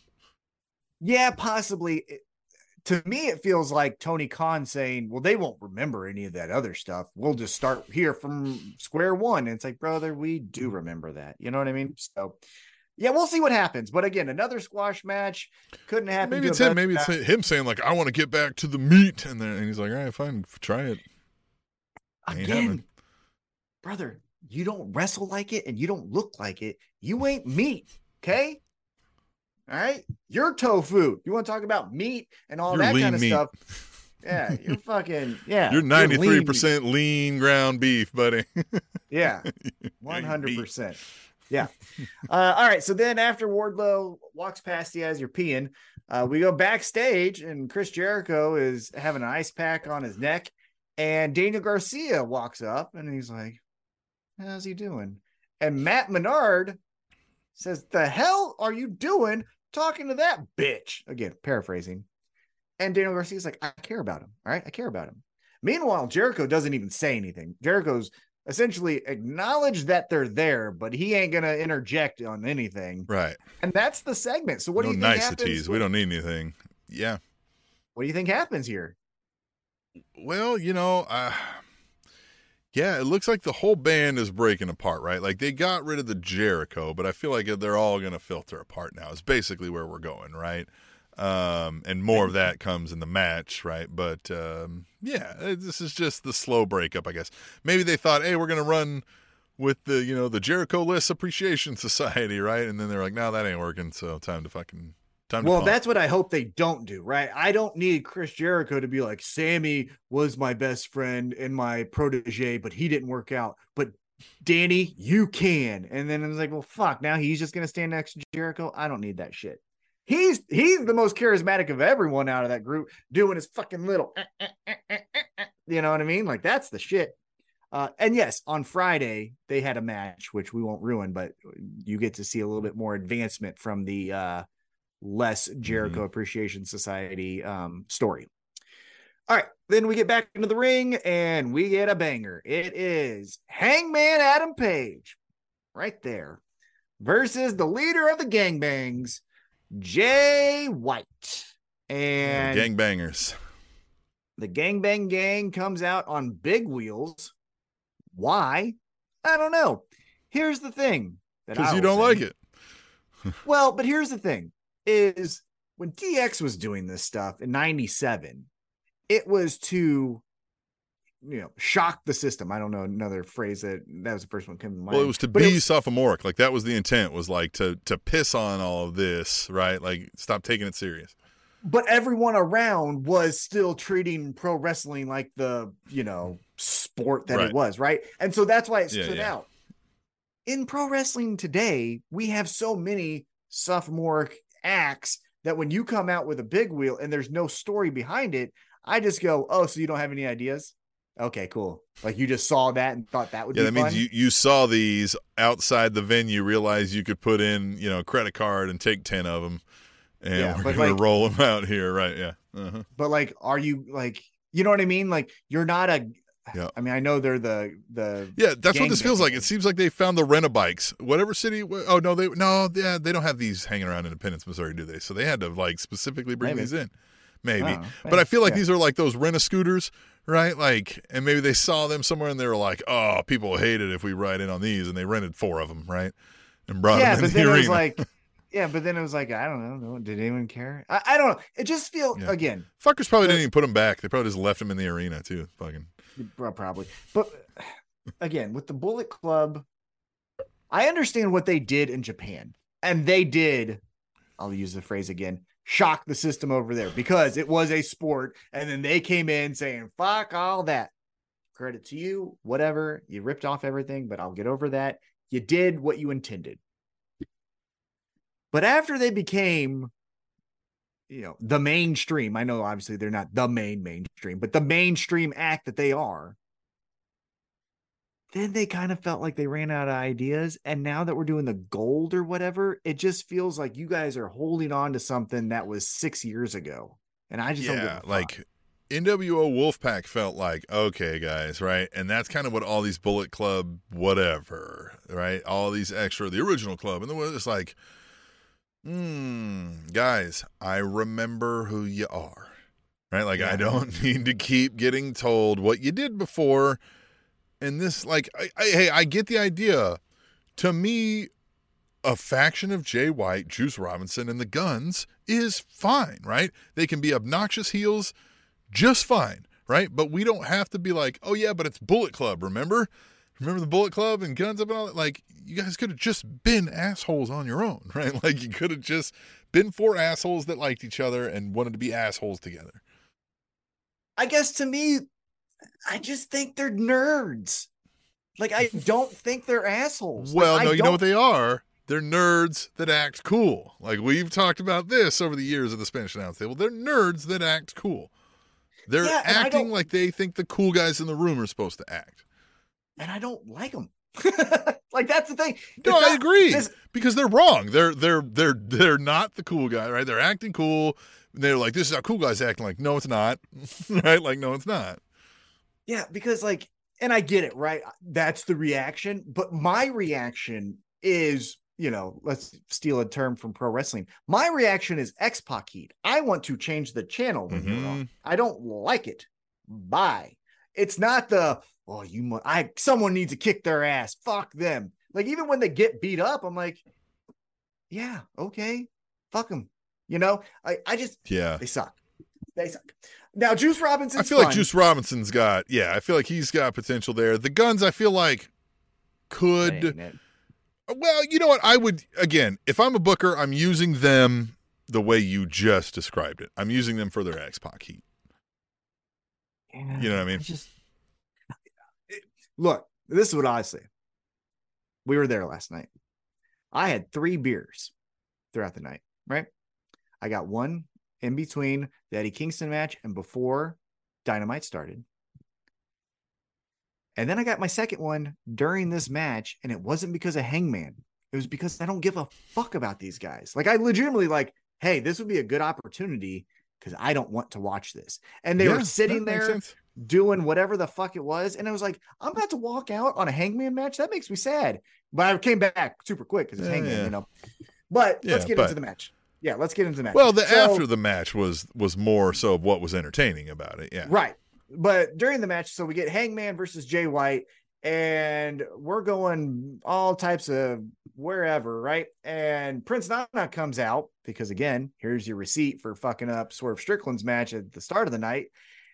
Yeah, possibly. To me, it feels like Tony Khan saying, "Well, they won't remember any of that other stuff. We'll just start here from square one." And it's like, brother, we do mm-hmm. remember that. You know what I mean? Mm-hmm. So, yeah, we'll see what happens. But again, another squash match couldn't happen. Maybe it's him. Maybe it's him saying like, I want to get back to the meat, and then and he's like, all right, fine, try it. Again, brother. You don't wrestle like it, and you don't look like it. You ain't meat, okay? All right, you're tofu. You want to talk about meat and all You're that lean kind of meat. stuff? Yeah, you're fucking yeah. You're lean ninety three meat. percent lean ground beef, buddy. Yeah, one hundred percent. Yeah. Uh, all right. So then after Wardlow walks past you as you're peeing, uh, we go backstage and Chris Jericho is having an ice pack on his neck, and Daniel Garcia walks up and he's like, "How's he doing?" And Matt Menard says, "The hell are you doing talking to that bitch?" Again, paraphrasing. And Daniel Garcia's like, "I care about him. All right, I care about him." Meanwhile, Jericho doesn't even say anything. Jericho's essentially acknowledged that they're there, but he ain't gonna interject on anything. right. And that's the segment. So what no do you think niceties. happens? We don't need anything. Yeah. What do you think happens here? Well, you know, uh, yeah, it looks like the whole band is breaking apart, right? Like they got rid of the Jericho, but I feel like they're all going to filter apart now. It's basically where we're going, right? Um, and more of that comes in the match, right? But um, yeah, uh, this is just the slow breakup, I guess. Maybe they thought, hey, we're going to run with the you know the Jericho Less Appreciation Society, right? And then they're like, no, that ain't working. So time to fucking Time Well, that's what I hope they don't do, right? I don't need Chris Jericho to be like, Sammy was my best friend and my protege, but he didn't work out. But Danny, you can. And then it's like, well, fuck. Now he's just gonna stand next to Jericho. I don't need that shit. He's he's the most charismatic of everyone out of that group, doing his fucking little, eh, eh, eh, eh, eh, eh. you know what I mean? Like that's the shit. Uh, and yes, on Friday they had a match, which we won't ruin, but you get to see a little bit more advancement from the uh, less Jericho Appreciation Society um, story. All right, then we get back into the ring and we get a banger. It is Hangman Adam Page, right there, versus the leader of the gangbangs, Jay White. And the gangbangers. the gangbang gang comes out on big wheels. Why? I don't know. Here's the thing Because you don't like it. Well, but here's the thing is when DX was doing this stuff in 97, it was to you know shock the system. I don't know another phrase that that was the first one coming to mind. Well, it was to But be was- sophomoric. Like that was the intent. Was like to to piss on all of this, right? Like stop taking it serious. but everyone around was still treating pro wrestling like the you know sport that Right. it was right and so that's why it Yeah, stood yeah. out in pro wrestling today we have so many sophomoric acts that when you come out with a big wheel and there's no story behind it i just go oh so you don't have any ideas okay cool like you just saw that and thought that would Yeah, be that means you you saw these outside the venue, realized you could put in you know a credit card and take ten of them, and Yeah, we're gonna like- roll them out here, right? Yeah. Uh-huh. but like are you like you know what i mean like you're not a Yeah. i mean i know they're the the Yeah, that's what this feels like. It seems like they found the rent a bikes, whatever city. Oh no, they no, yeah, they don't have these hanging around Independence, Missouri, do they? So they had to like specifically bring Maybe. these in, maybe. Oh, but I feel like yeah. these are like those rent a scooters, right? Like, and maybe they saw them somewhere and they were like, oh, people hate it if we ride in on these, and they rented four of them, right? And brought yeah, them in but the then arena. it was like, yeah, but then it was like, I don't know, did anyone care? I, I don't know. It just feel Yeah. again, Fuckers probably didn't even put them back. They probably just left them in the arena too. Fucking. Probably, but again, with the Bullet Club, I understand what they did in Japan, and they did. I'll use the phrase again. Shock the system over there because it was a sport, and then they came in saying "fuck all that." Credit to you, whatever you ripped off everything, but I'll get over that. You did what you intended. But after they became, you know, the mainstream, I know obviously they're not the main mainstream, but the mainstream act that they are, then they kind of felt like they ran out of ideas. And now that we're doing the gold or whatever, it just feels like you guys are holding on to something that was six years ago. And I just yeah, like NWO Wolfpack felt like okay, guys, right? And that's kind of what all these Bullet Club, whatever, right? All these extra, the original club, and then it's like, hmm, guys, I remember who you are, right? Like I don't need to keep getting told what you did before. And this, like, I, I, hey, I get the idea. To me, a faction of Jay White, Juice Robinson, and the Guns is fine, right? They can be obnoxious heels just fine, right? But we don't have to be like, oh yeah, but it's Bullet Club, remember? Remember the Bullet Club and Guns Up and all that? Like, you guys could have just been assholes on your own, right? Like, you could have just been four assholes that liked each other and wanted to be assholes together. I guess to me, I just think they're nerds. Like I don't think they're assholes. Well, I no, you know what they are? They're nerds that act cool. Like we've talked about this over the years of the Spanish announce table. They're nerds that act cool. They're Yeah, acting like they think the cool guys in the room are supposed to act. And I don't like them. like that's the thing. No, It's I agree this- because they're wrong. They're they're they're they're not the cool guy, right? They're acting cool. They're like, this is how cool guys acting. Like, no, it's not, right? Like, no, it's not. Yeah, because like, and I get it, right? That's the reaction. But my reaction is, you know, let's steal a term from pro wrestling. My reaction is X Pac heat. I want to change the channel when you're on. Mm-hmm. I don't like it. Bye. It's not the oh you mu- I someone needs to kick their ass. Fuck them. Like even when they get beat up, I'm like, yeah, okay, fuck them. You know, I I just Yeah, they suck. They suck. Now Juice Robinson. I feel like Juice Robinson's got. Yeah, I feel like he's got potential there. The guns, I feel like could. Well, you know what? I would again, if I'm a booker, I'm using them the way you just described it. I'm using them for their X Pac heat. You know what I mean? just look. This is what I say. We were there last night. I had three beers throughout the night. Right. I got one in between the Eddie Kingston match and before Dynamite started. And then I got my second one during this match, and it wasn't because of Hangman. It was because I don't give a fuck about these guys. Like I legitimately like, hey, this would be a good opportunity because I don't want to watch this. And they Yeah, were sitting there doing whatever the fuck it was. And I was like, I'm about to walk out on a hangman match. That makes me sad. But I came back super quick because it's Yeah, hangman, yeah. you know. But let's get but- into the match. Yeah, let's get into the match. Well, the So- after the match was was more so of what was entertaining about it. Yeah. Right. But during the match, so we get Hangman versus Jay White, and we're going all types of wherever, right? And Prince Nana comes out because again, here's your receipt for fucking up Swerve Strickland's match at the start of the night,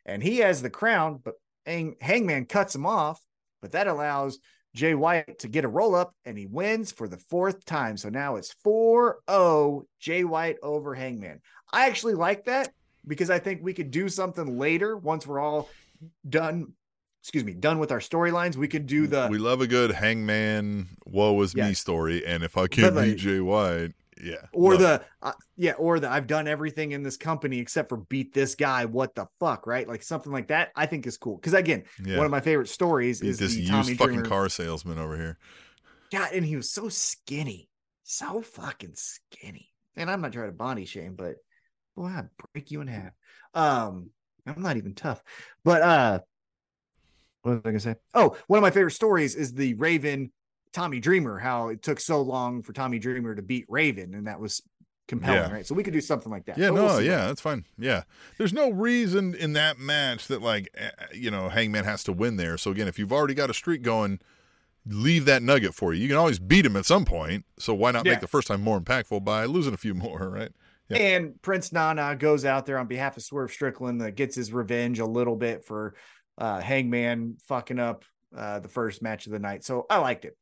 and he has the crown, but Hang- Hangman cuts him off, but that allows Jay White to get a roll up and he wins for the fourth time. So now it's 4 0 Jay White over Hangman. I actually like that because I think we could do something later once we're all done. Excuse me, done with our storylines. We could do the we love a good hangman woe is me story and if i can't beat jay white yeah or love the uh, yeah, or the I've done everything in this company except for beat this guy. What the fuck, right? Like something like that. I think is cool because again, yeah. one of my favorite stories Beat is this the used Tommy fucking Dreamer. car salesman over here God, and he was so skinny, so fucking skinny. And I'm not trying to body shame, but boy, I'd break you in half. Um, I'm not even tough, but uh, what was I gonna say? Oh, one of my favorite stories is the Raven Tommy Dreamer. How it took so long for Tommy Dreamer to beat Raven, and that was compelling, Yeah. right? So we could do something like that. yeah But we'll no see. yeah that's fine yeah there's no reason in that match that like eh, you know hangman has to win there so again if you've already got a streak going leave that nugget for you you can always beat him at some point so why not Yeah. make the first time more impactful by losing a few more right Yeah. And Prince Nana goes out there on behalf of Swerve Strickland that gets his revenge a little bit for uh, Hangman fucking up uh, the first match of the night. So I liked it.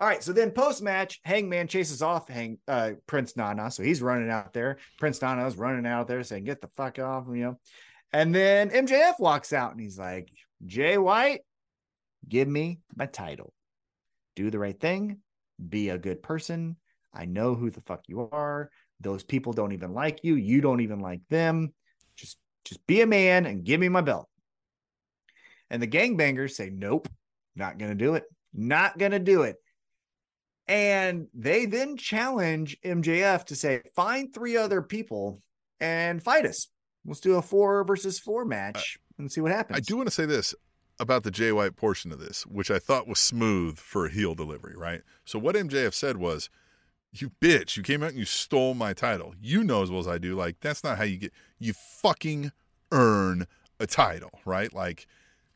All right. So then post match, Hangman chases off Hang uh, Prince Nana. So he's running out there. Prince Nana's running out there saying, get the fuck off, you. And then MJF walks out and he's like, Jay White, give me my title. Do the right thing. Be a good person. I know who the fuck you are. Those people don't even like you. You don't even like them. Just just be a man and give me my belt. And the gangbangers say, Nope, not gonna do it. Not gonna do it. And they then challenge MJF to say, find three other people and fight us. Let's do a four versus four match and see what happens. I do want to say this about the Jay White portion of this, which I thought was smooth for a heel delivery, right? So what MJF said was, "You bitch! You came out and you stole my title. You know as well as I do. Like that's not how you get. You fucking earn a title, right? Like,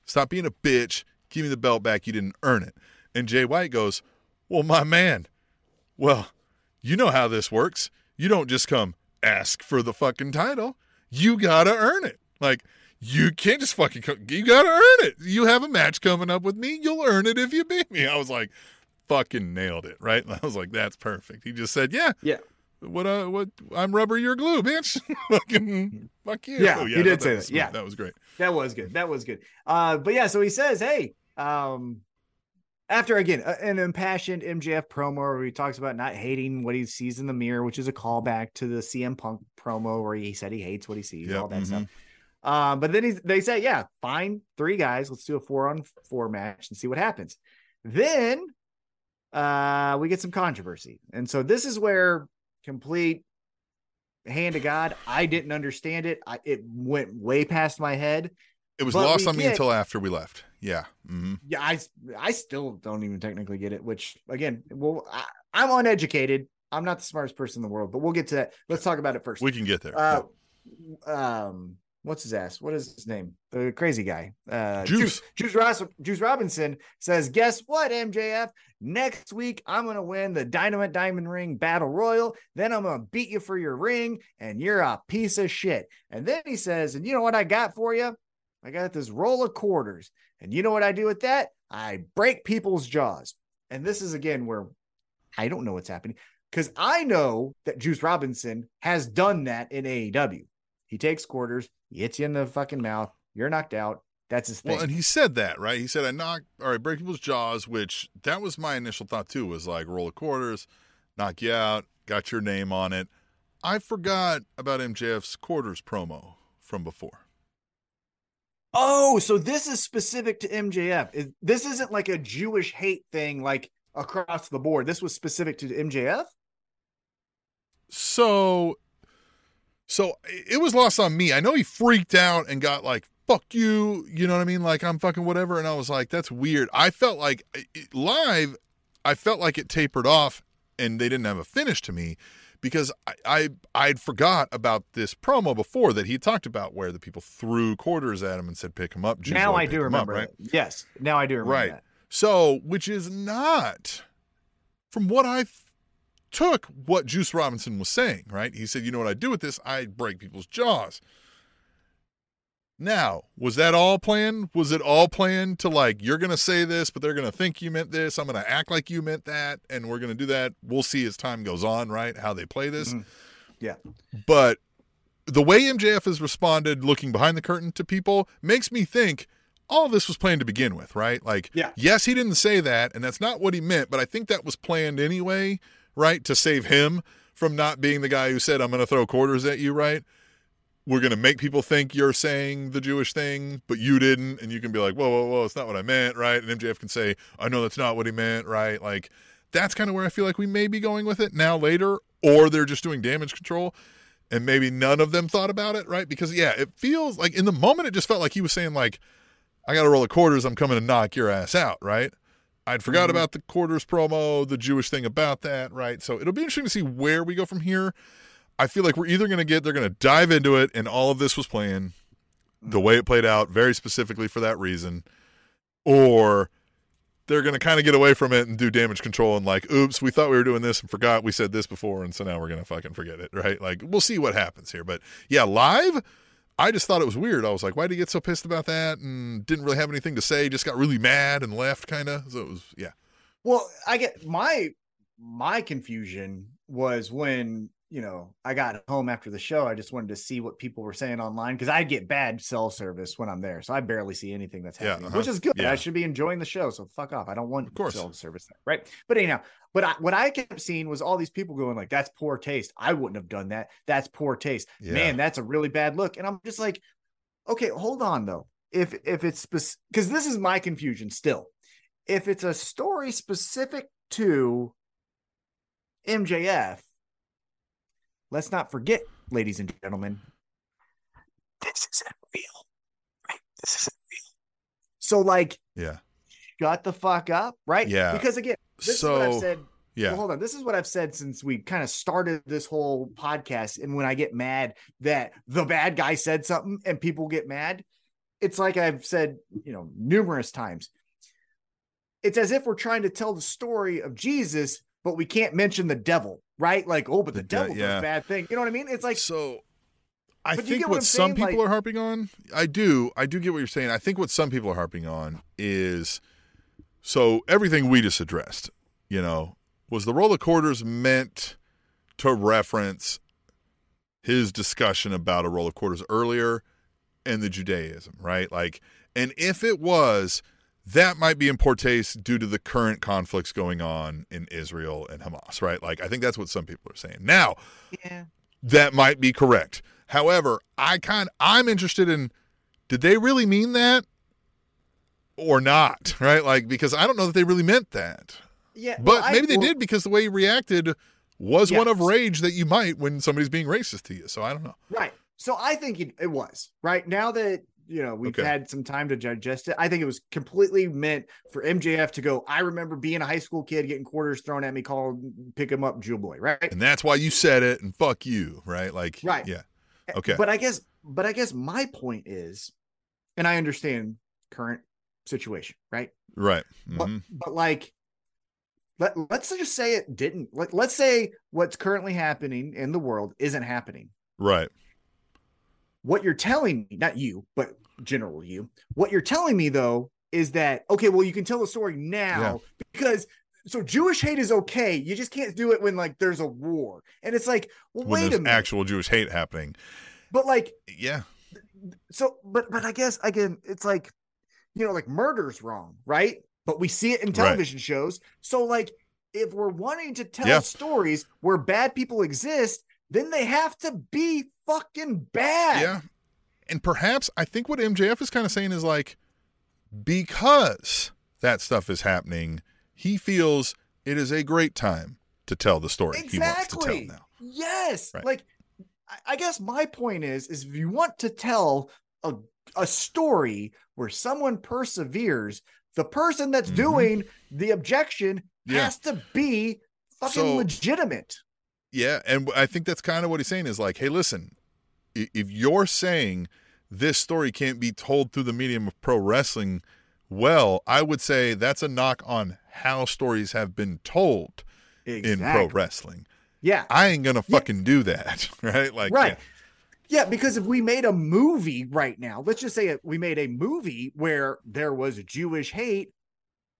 stop being a bitch. Give me the belt back. You didn't earn it." And Jay White goes, "Well, my man, well, you know how this works. You don't just come ask for the fucking title. You gotta earn it. Like." You can't just fucking. Co- you gotta earn it. You have a match coming up with me. You'll earn it if you beat me. I was like, fucking nailed it, right? I was like, that's perfect. He just said, yeah, Yeah. What? Uh, what? I'm rubber, you're glue, bitch. fucking, fuck you. Yeah, he did thought say was that. Yeah. that was great. That was good. That was good. Uh, but yeah, so he says, hey, um, after again a- an impassioned MJF promo where he talks about not hating what he sees in the mirror, which is a callback to the CM Punk promo where he said he hates what he sees, Yep, all that mhm. stuff. Um, but then he's, they say, yeah, fine, three guys, let's do a four on four match and see what happens. Then uh, we get some controversy, and so this is where complete hand of God. I didn't understand it. I, it went way past my head. It was But lost on me until after we left. Yeah. hmm Yeah, I I still don't even technically get it. Which again, well, I, I'm uneducated. I'm not the smartest person in the world, but we'll get to that. Let's talk about it first. We can get there. uh, um, what's his ass? What is his name? The crazy guy. Uh, Juice. Juice Ross, Juice Robinson says, "Guess what, MJF? Next week I'm gonna win the Dynamite Diamond Ring Battle Royal. Then I'm gonna beat you for your ring, and you're a piece of shit." And then he says, "And you know what I got for you? I got this roll of quarters, and you know what I do with that? I break people's jaws." And this is again where I don't know what's happening. because I know that Juice Robinson has done that in AEW. He takes quarters, he hits you in the fucking mouth, you're knocked out. That's his thing. Well, and he said that, right? He said, I knock, all right, break people's jaws, which that was my initial thought too, was like roll of quarters, knock you out, got your name on it. I forgot about MJF's quarters promo from before. oh, so this is specific to MJF. This isn't like a Jewish hate thing like across the board. This was specific to MJF? So, so it was lost on me. I know he freaked out and got like, fuck you, you know what I mean? Like, I'm fucking whatever. And I was like, that's weird. I felt like it, live, I felt like it tapered off and they didn't have a finish to me because I, I I'd forgot about this promo before that he talked about where the people threw quarters at him and said pick him up. Now I do him up," remember right? Yes. Now I do remember Right. that. So, which is not from what I took what Juice Robinson was saying, right? He said, "You know what I do with this? I break people's jaws." Now, was that all planned? Was it all planned to like you're going to say this, but they're going to think you meant this. I'm going to act like you meant that, and we're going to do that. We'll see as time goes on, right? How they play this. Mhm. Yeah. But the way MJF has responded looking behind the curtain to people makes me think all this was planned to begin with, right? Like, Yeah. yes, he didn't say that, and that's not what he meant, but I think that was planned anyway, right? To save him from not being the guy who said, I'm going to throw quarters at you, right? We're going to make people think you're saying the Jewish thing, but you didn't. And you can be like, whoa, whoa, whoa, it's not what I meant, right? And MJF can say, I know that's not what he meant, right? Like, that's kind of where I feel like we may be going with it now later, or they're just doing damage control and maybe none of them thought about it, right? Because yeah, it feels like in the moment it just felt like he was saying like, "I got to roll the quarters. I'm coming to knock your ass out," right? I'd forgot Mhm. about the quarters promo, the Jewish thing about that, right? So it'll be interesting to see where we go from here. I feel like we're either going to get they're going to dive into it, and all of this was planned the way it played out, very specifically for that reason, or they're going to kind of get away from it and do damage control and like, oops, we thought we were doing this and forgot we said this before, and so now we're going to fucking forget it, right? Like, we'll see what happens here. But yeah, live, I just thought it was weird. I was like, why did he get so pissed about that? And didn't really have anything to say, just got really mad and left, kind of. So it was, yeah. Well, I get my my confusion was when you know I got home after the show. I just wanted to see what people were saying online because I get bad cell service when I'm there, so I barely see anything that's Yeah, happening, uh-huh. which is good. Yeah. I should be enjoying the show, so fuck off. I don't want cell service there, right? But anyhow, but I, what I kept seeing was all these people going like, "That's poor taste. I wouldn't have done that. That's poor taste. Yeah. Man, that's a really bad look." And I'm just like, okay, hold on though. If if it's because this is my confusion still. If it's a story specific to MJF, let's not forget, ladies and gentlemen, this isn't real. Right? This isn't real. So, like, Yeah. shut the fuck up, right? Yeah. Because again, this is what I've said. Yeah. Well, hold on. This is what I've said since we kind of started this whole podcast. And when I get mad that the bad guy said something and people get mad, it's like I've said, you know, numerous times. It's as if we're trying to tell the story of Jesus, but we can't mention the devil, right? Like, oh, but the, The de- devil yeah. does bad thing. You know what I mean? It's like, so I think what, what some saying? people Like- are harping on, I do, I do get what you're saying. I think what some people are harping on is so everything we just addressed, you know, was the roll of quarters meant to reference his discussion about a roll of quarters earlier and the Judaism, right? Like, and if it was, that might be in poor taste due to the current conflicts going on in Israel and Hamas, right? Like, I think that's what some people are saying. Now, yeah, that might be correct. However, I kind I'm interested in did they really mean that or not, right? Like because I don't know that they really meant that. yeah. But well, I- maybe they well, did because the way he reacted was one of rage that you might when somebody's being racist to you. So I don't know. Right. So I think it, it was right now that you know we've Okay. had some time to digest it. I think it was completely meant for MJF to go. I remember being a high school kid getting quarters thrown at me, called pick him up, Jewel Boy. Right. And that's why you said it and fuck you, right? Like Right. yeah. Okay. But I guess, but I guess my point is, and I understand current situation, right? Right. But Mhm. but like. Let, let's just say it didn't. Like, let's say what's currently happening in the world isn't happening. Right. what you're telling me, not you, but general you, what you're telling me though is that okay, well, you can tell the story now because so Jewish hate is okay. You just can't do it when like there's a war. And it's like, well, when wait a minute. actual Jewish hate happening. but like, Yeah. so but but I guess again, it's like, you know, like murder's wrong, right? But we see it in Right. television shows. So like, if we're wanting to tell Yeah. stories where bad people exist, then they have to be fucking bad. Yeah. And perhaps I think what MJF is kind of saying is like, because that stuff is happening, he feels it is a great time to tell the story he wants to Exactly. tell now. Yes. Right. Like I- guess my point is is if you want to tell a a story where someone perseveres, the person that's Mhm. doing the objection Yeah. has to be fucking So- legitimate. Yeah, and I think that's kind of what he's saying is like, hey, listen, if you're saying this story can't be told through the medium of pro wrestling, well, I would say that's a knock on how stories have been told in pro wrestling. Yeah. I ain't gonna Yeah. fucking do that, right? Like, right. Yeah, because if we made a movie right now, let's just say it, we made a movie where there was Jewish hate,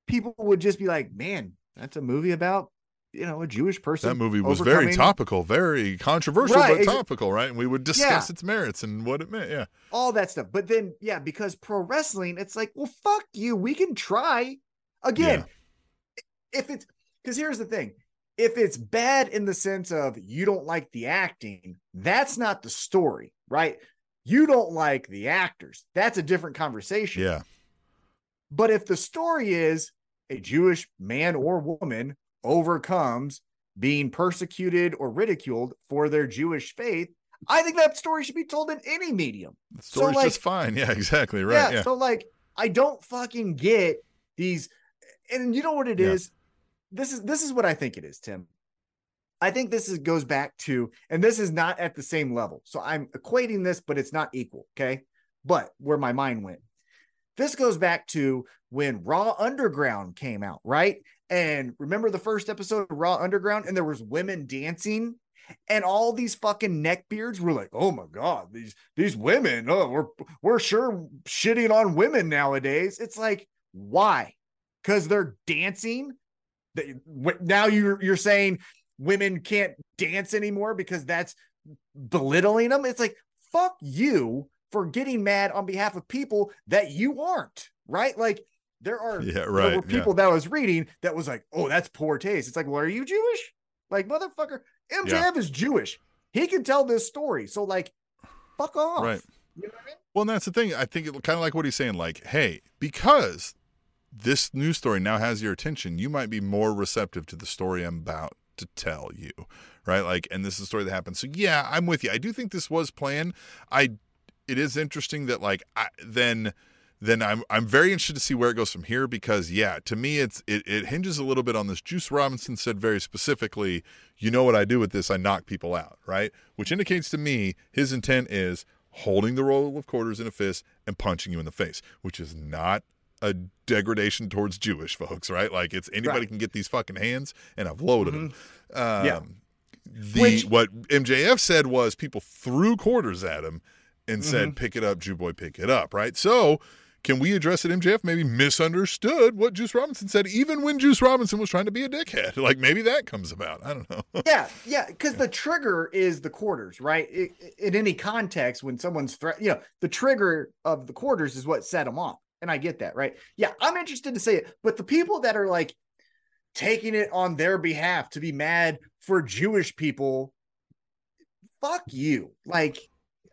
people would just be like, "Man, that's a movie about you know a Jewish person." that movie was very topical, very controversial, Right, but topical, right? And we would discuss Yeah. its merits and what it meant. Yeah, all that stuff. But then, yeah, because pro wrestling, it's like, well, fuck you. We can try again. If it's because here's the thing if it's bad in the sense of you don't like the acting, that's not the story, right? You don't like the actors. That's a different conversation. yeah, But if the story is a Jewish man or woman overcomes being persecuted or ridiculed for their Jewish faith, I think that story should be told in any medium. the So, story's like- just fine. Yeah, exactly, right. yeah, Yeah, So like I don't fucking get these and you know what it is. Yeah. This is this is what I think it is, Tim. I think this is goes back to and this is not at the same level. So I'm equating this but it's not equal, okay? But where my mind went. This goes back to when Raw Underground came out, right? And remember the first episode of Raw Underground and there was women dancing and all these fucking neckbeards were like, "Oh my god, these these women, oh, we're we're sure shitting on women nowadays." It's like, why? Because they're dancing. Now you're you're saying women can't dance anymore because that's belittling them. It's like, fuck you for getting mad on behalf of people that you aren't, right? Like there are Yeah, there right, were yeah. people that I was reading that was like, "Oh, that's poor taste." It's like, "Well, are you Jewish?" Like, motherfucker, MJF is Jewish. He can tell this story. So, like, fuck off. Right. You know what I mean? Well, and that's the thing. I think it kind of like what he's saying. Like, hey, because this news story now has your attention, you might be more receptive to the story I'm about to tell you, right? Like, and this is a story that happened. So, yeah, I'm with you. I do think this was planned. I, it is interesting that like I, then. Then I'm I'm very interested to see where it goes from here because yeah, to me it's it, it hinges a little bit on this. Juice Robinson said very specifically, you know what I do with this? I knock people out, right? Which indicates to me his intent is holding the roll of quarters in a fist and punching you in the face, which is not a degradation towards Jewish folks, right? Like it's anybody Right. can get these fucking hands, and I've loaded them. Um, Yeah. The Which- what MJF said was people threw quarters at him and said, Mm-hmm. "Pick it up, Jew boy, pick it up." Right? So. Can we address that MJF maybe misunderstood what Juice Robinson said, even when Juice Robinson was trying to be a dickhead? Like maybe that comes about. I don't know. Yeah, yeah, because the trigger is the quarters, right? I- I- in any context, when someone's threat, you know, the trigger of the quarters is what set them off, and I get that, right? Yeah, I'm interested to say it, but the people that are like taking it on their behalf to be mad for Jewish people, fuck you. Like,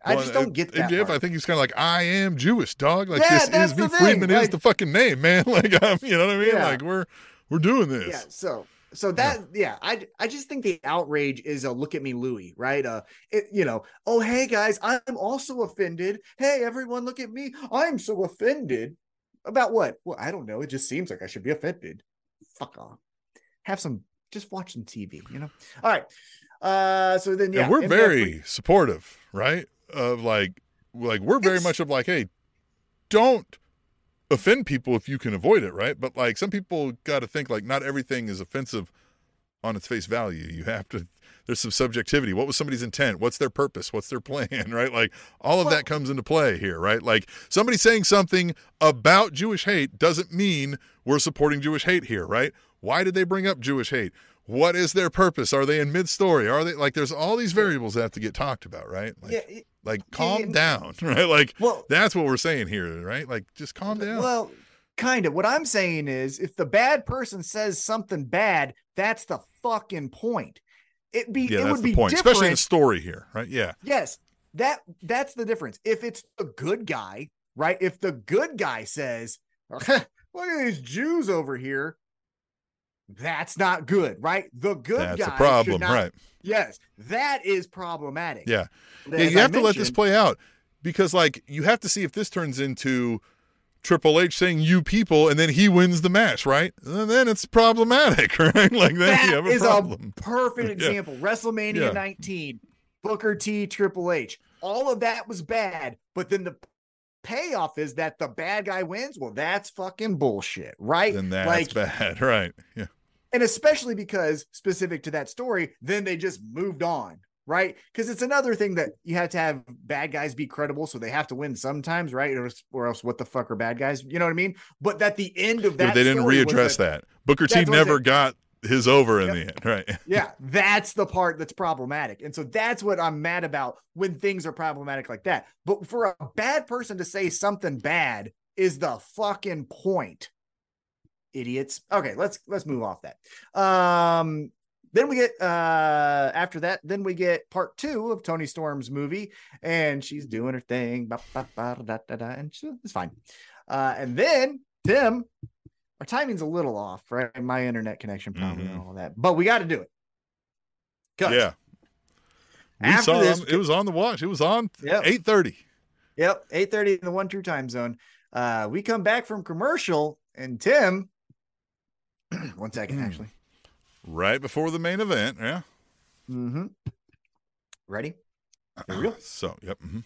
I Well, just don't get that. MJF, part. I think he's kind of like, I am Jewish, dog. Like Yeah, this is me. Friedman is the fucking name, man. Like, um, you know what I mean? Yeah. Like we're we're doing this. yeah so so that yeah. i i just think the outrage is a look at me louis right uh it, you know oh hey guys i'm also offended hey everyone look at me i'm so offended about what well i don't know it just seems like i should be offended fuck off have some just watch some tv you know all right uh so then yeah and we're MJF very supportive, right? Of like, like we're very It's- much of like, hey, don't offend people if you can avoid it, right? But like some people got to think like not everything is offensive on its face value. You have to. There's some subjectivity. What was somebody's intent? What's their purpose? What's their plan? Right? Like all of Well- that comes into play here, right? Like somebody saying something about Jewish hate doesn't mean we're supporting Jewish hate here, right? Why did they bring up Jewish hate? What is their purpose? Are they in mid story? Are they like there's all these variables that have to get talked about, right? Like, yeah. it- like calm and- down, right? Like Well, that's what we're saying here, right? Like just calm down. Well, kind of. What I'm saying is, if the bad person says something bad, that's the fucking point. It be yeah, it would the be point, different. especially in the story here, right? Yeah, yes, that that's the difference. If it's the good guy, right? If the good guy says, "Look at these Jews over here," that's not good, right? The good that's guy a problem, not- right? Yes, that is problematic. Yeah. Yeah, you have to let this play out because, like, you have to see if this turns into Triple H saying "you people" and then he wins the match, right? And then it's problematic, right? Like then you have a is problem. a perfect Yeah. example. WrestleMania Yeah. 19, Booker T, Triple H. All of that was bad, but then the payoff is that the bad guy wins. Well, that's fucking bullshit, right? then that's like, bad, right? Yeah, and especially because specific to that story, then they just moved on, right? Because it's another thing that you have to have bad guys be credible, so they have to win sometimes, right? Or, else- or else, what the fuck are bad guys? You know what I mean? But at the end of Yeah, that, but they didn't readdress that. Booker T That's what I'm never got his over in Yep. the end, right? Yeah, that's the part that's problematic. And so that's what I'm mad about when things are problematic like that. But for a bad person to say something bad is the fucking point. Idiots. Okay, let's let's move off that. Um then we get uh after that, then we get part two of Toni Storm's movie, and she's doing her thing, ba, ba, ba, da, da, da, and she, it's fine. Uh, and then Tim, our timing's a little off, right? My internet connection probably and Mhm. all that, but we got to do it. Yeah. We After saw this- It was on the watch. It was on Yep. eight thirty. Yep, eight thirty in the one true time zone. Uh, we come back from commercial, and Tim. one second, Mm. actually. Right before the main event. Yeah. Mm-hmm. Ready? Go. So, yep. mhm,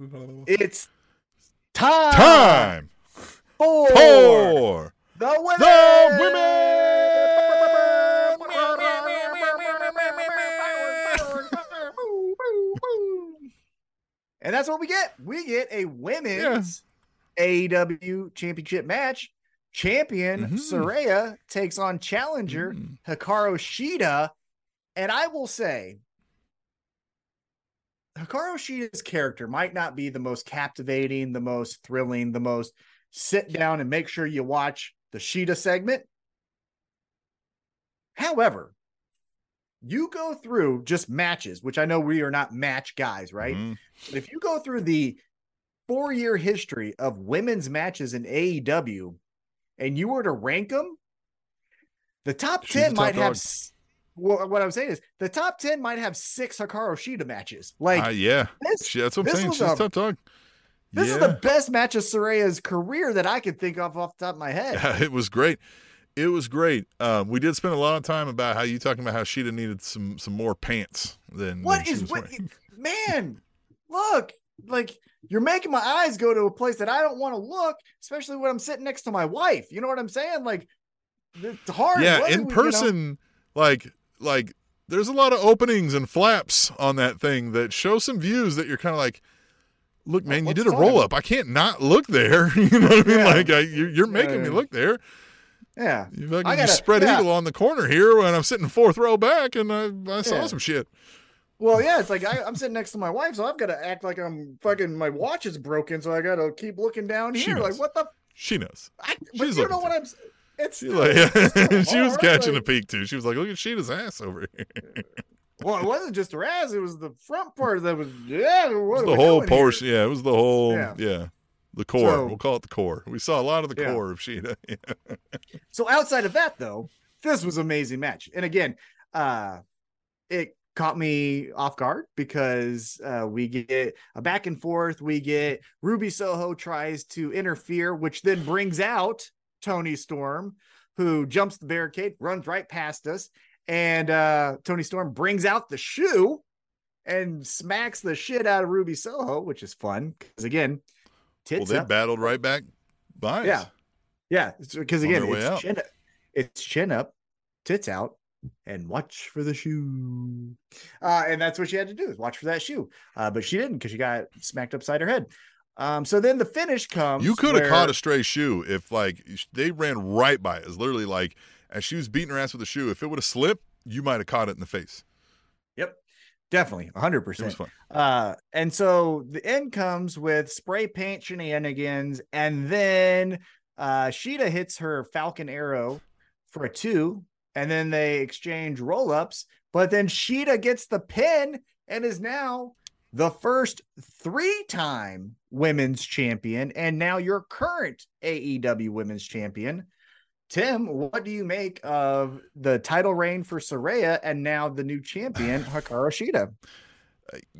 mhm. It's time, Time for for the women. the And that's what we get. We get a women's AEW championship match. Champion Mhm. Saraya takes on challenger Mm. Hikaru Shida. And I will say, Hikaru Shida's character might not be the most captivating, the most thrilling, the most sit down and make sure you watch the Shida segment. However, you go through just matches, which I know we are not match guys, right? Mhm. But if you go through the four year history of women's matches in AEW and you were to rank them, the top She's 10 the top might have. Well, what I'm saying is the top 10 might have six Hikaru Shida matches. Like, Uh, yeah. this, She, that's what I'm saying. She's a- top dog. this yeah. is the best match of Saraya's career that I could think of off the top of my head. Yeah, it was great. It was great. Um, we did spend a lot of time about how you talking about how Shida needed some some more pants than What than is what, man? Look, like you're making my eyes go to a place that I don't want to look, especially when I'm sitting next to my wife. You know what I'm saying? Like it's hard. Yeah, in we- you know- person, like like there's a lot of openings and flaps on that thing that show some views that you're kind of like, look, man, you did a roll up. I can't not look there. you know what I mean? Yeah. Like I, you're, you're making me Yeah. look there. yeah. You gotta- spread yeah. eagle on the corner here when I'm sitting fourth row back, and I, I saw some shit. Well, yeah, it's like I, I'm sitting next to my wife, so I've got to act like I'm fucking my watch is broken, so I got to keep looking down here. Like what the? She knows. I, She's but you know what I'm? It's She, still- like, it's still she was catching a peek too. She was like, "Look at Shida's ass over here." Well, it wasn't just her ass; it was the front part that was. Yeah, was the whole here? portion. Yeah, it was the whole. Yeah. Yeah, the core. So- we'll call it the core. We saw a lot of the Yeah. core of Sheeta. So outside of that, though, this was an amazing match. And again, uh, it caught me off guard because uh, we get a back and forth. We get Ruby Soho tries to interfere, which then brings out Toni Storm, who jumps the barricade, runs right past us, and uh, Toni Storm brings out the shoe and smacks the shit out of Ruby Soho, which is fun because again, tits well, they up. battled right back by us. Yeah. Yeah, because again, their way out. it's chin, it's chin up, tits out, and watch for the shoe. Uh, and that's what she had to do is watch for that shoe. Uh, but she didn't because she got smacked upside her head. Um, so then the finish comes. You could have where- caught a stray shoe if like they ran right by it. It's Literally, like as she was beating her ass with the shoe, if it would have slipped, you might have caught it in the face. Yep. Definitely, 100%. It was fun. Uh, and so the end comes with spray paint shenanigans, and then uh, Shida hits her Falcon Arrow for a two, and then they exchange roll ups. But then Shida gets the pin and is now the first three time women's champion, and now your current AEW women's champion. Tim, what do you make of the title reign for Saraya and now the new champion, Hikaru Shida?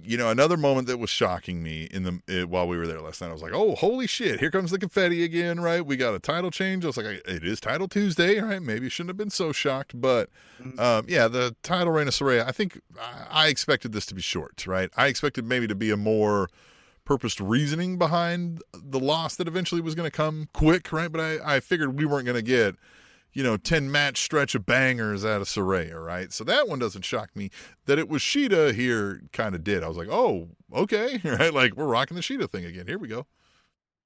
You know, another moment that was shocking me in the it, while we were there last night. I was like, "Oh, holy shit! Here comes the confetti again!" Right? We got a title change. I was like, "It is Title Tuesday, right?" Maybe shouldn't have been so shocked, but um, yeah, the title reign of Saraya. I think I, I expected this to be short, right? I expected maybe to be a more purposed reasoning behind the loss that eventually was going to come quick, right? But I, I figured we weren't going to get you know, 10 match stretch of bangers out of Saraya, right? So that one doesn't shock me. That it was Shida here kind of did. I was like, oh, okay, right? Like we're rocking the Shida thing again. Here we go.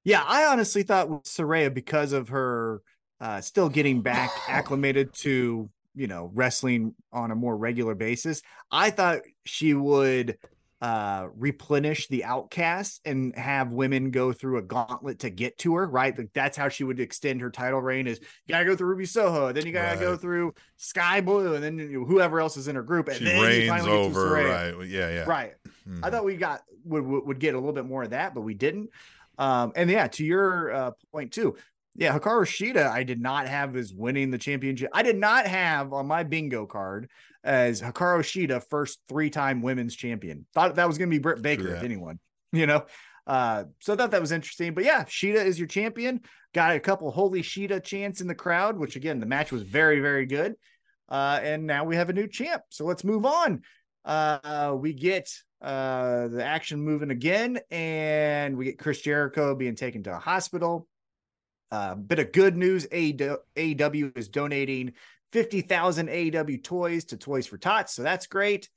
Yeah, I honestly thought with Saraya, because of her uh, still getting back acclimated to, you know, wrestling on a more regular basis, I thought she would uh replenish the outcasts and have women go through a gauntlet to get to her right like that's how she would extend her title reign is you gotta go through ruby soho then you gotta Right. go through Skye Blue and then you know, whoever else is in her group and She then you reigns finally get to over, right? Yeah, yeah. right Mhm. i thought we got would would would get a little bit more of that but we didn't um and yeah to your uh point too yeah hikaru shida i did not have as winning the championship i did not have on my bingo card as hikaru shida first three-time women's champion. Thought that was going to be britt baker if anyone you know? Uh so i thought that was interesting but yeah shida is your champion. Got a couple holy shida chants in the crowd which again the match was very very good. Uh and now we have a new champ. So let's move on. Uh we get uh the action moving again and we get chris jericho being taken to a hospital. Uh bit of good news. Aew is donating 50,000 aew toys to toys for tots so that's great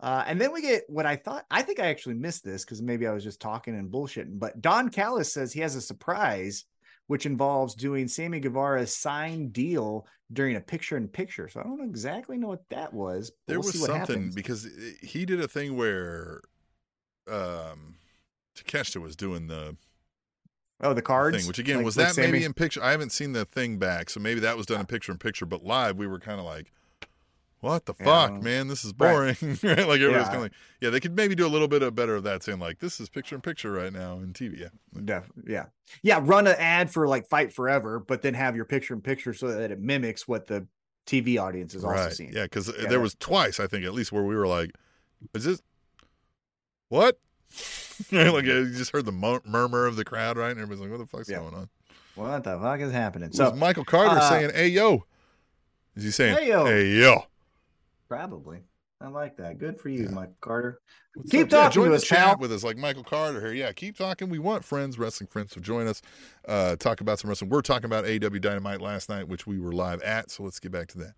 uh, and then we get what I thought. I think I actually missed this because maybe I was just talking and bullshitting. But Don Callis says he has a surprise, which involves doing Sammy Guevara's signed deal during a picture in picture. So I don't exactly know what that was. but There we'll was something happens. because he did a thing where um Takeshita was doing the Oh, the cards thing, which again Like- was like that maybe Sammy- in picture. I haven't seen the thing back, so maybe that was done in picture in picture. But live, we were kind of like, "What the Yeah. fuck, man? This is boring." right? Like everybody's Yeah. kind of like, "Yeah, they could maybe do a little bit of better of that, saying like, this is picture in picture right now in TV." Yeah, Def- yeah, yeah. Run an ad for like Fight Forever, but then have your picture in picture so that it mimics what the TV audience is also right. seeing. Yeah, because Yeah, there was twice, I think, at least where we were like, "Is this what?" Right, like you just heard the mur- murmur of the crowd, right? And everybody's like, "What the fuck's Yeah. going on?" What the fuck is happening? So So Michael Carter uh, saying, "Hey yo," is he saying, Hey, yo. Hey yo." probably, I like that. Good for you, Yeah. Mike Carter. What's Keep up? Yeah, talking join to the us, chat pal. with us, like Michael Carter here. Yeah, keep talking. We want friends, wrestling friends, to join us. Uh, talk about some wrestling. We're talking about AW Dynamite last night, which we were live at. So let's get back to that.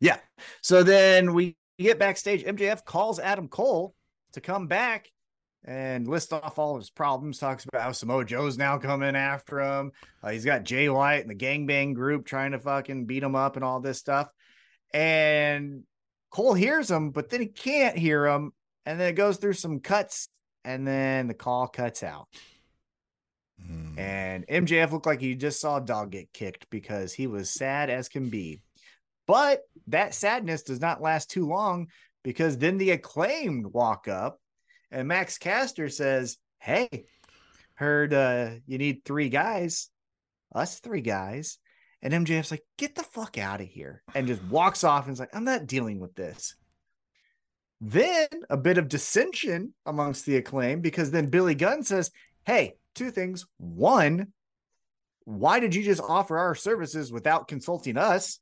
Yeah. So then we get backstage. MJF calls Adam Cole to come back and lists off all of his problems. Talks about how Samoa Joe's now coming after him. Uh, he's got Jay White and the gangbang group trying to fucking beat him up and all this stuff. And Cole hears him, but then he can't hear him. And then it goes through some cuts, and then the call cuts out. Hmm. And MJF looked like he just saw a dog get kicked because he was sad as can be. But that sadness does not last too long because then the acclaimed walk up and Max Caster says, Hey, heard uh, you need three guys, us three guys. And MJF's like, Get the fuck out of here. And just walks off and is like, I'm not dealing with this. Then a bit of dissension amongst the acclaim because then Billy Gunn says, Hey, two things. One, why did you just offer our services without consulting us,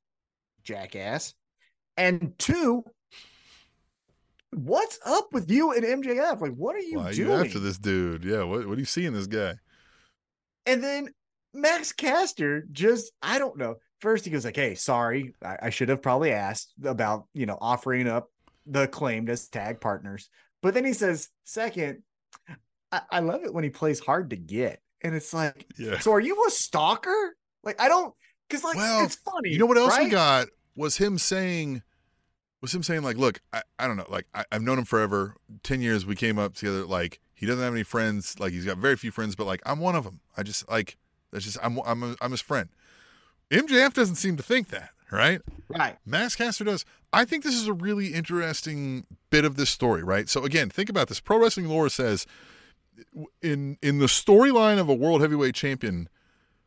jackass? And two, what's up with you and MJF? Like, what are you Why are doing? you after this dude? Yeah, what, what do you see in this guy? And then Max Caster just, I don't know. First, he goes like, "Hey, sorry, I, I should have probably asked about you know offering up the claimed as tag partners." But then he says, second, I, I love it when he plays hard to get, and it's like, Yeah. so are you a stalker? Like, I don't, because like Well, it's funny. You know what else we got was him saying, was him saying like, look, I, I don't know, like I, I've known him forever, ten years. We came up together. Like he doesn't have any friends. Like he's got very few friends, but like I'm one of them. I just like that's just I'm I'm a, I'm his friend. MJF doesn't seem to think that, right? Right. Max Caster does. I think this is a really interesting bit of this story, right? So again, think about this. Pro wrestling lore says in in the storyline of a world heavyweight champion,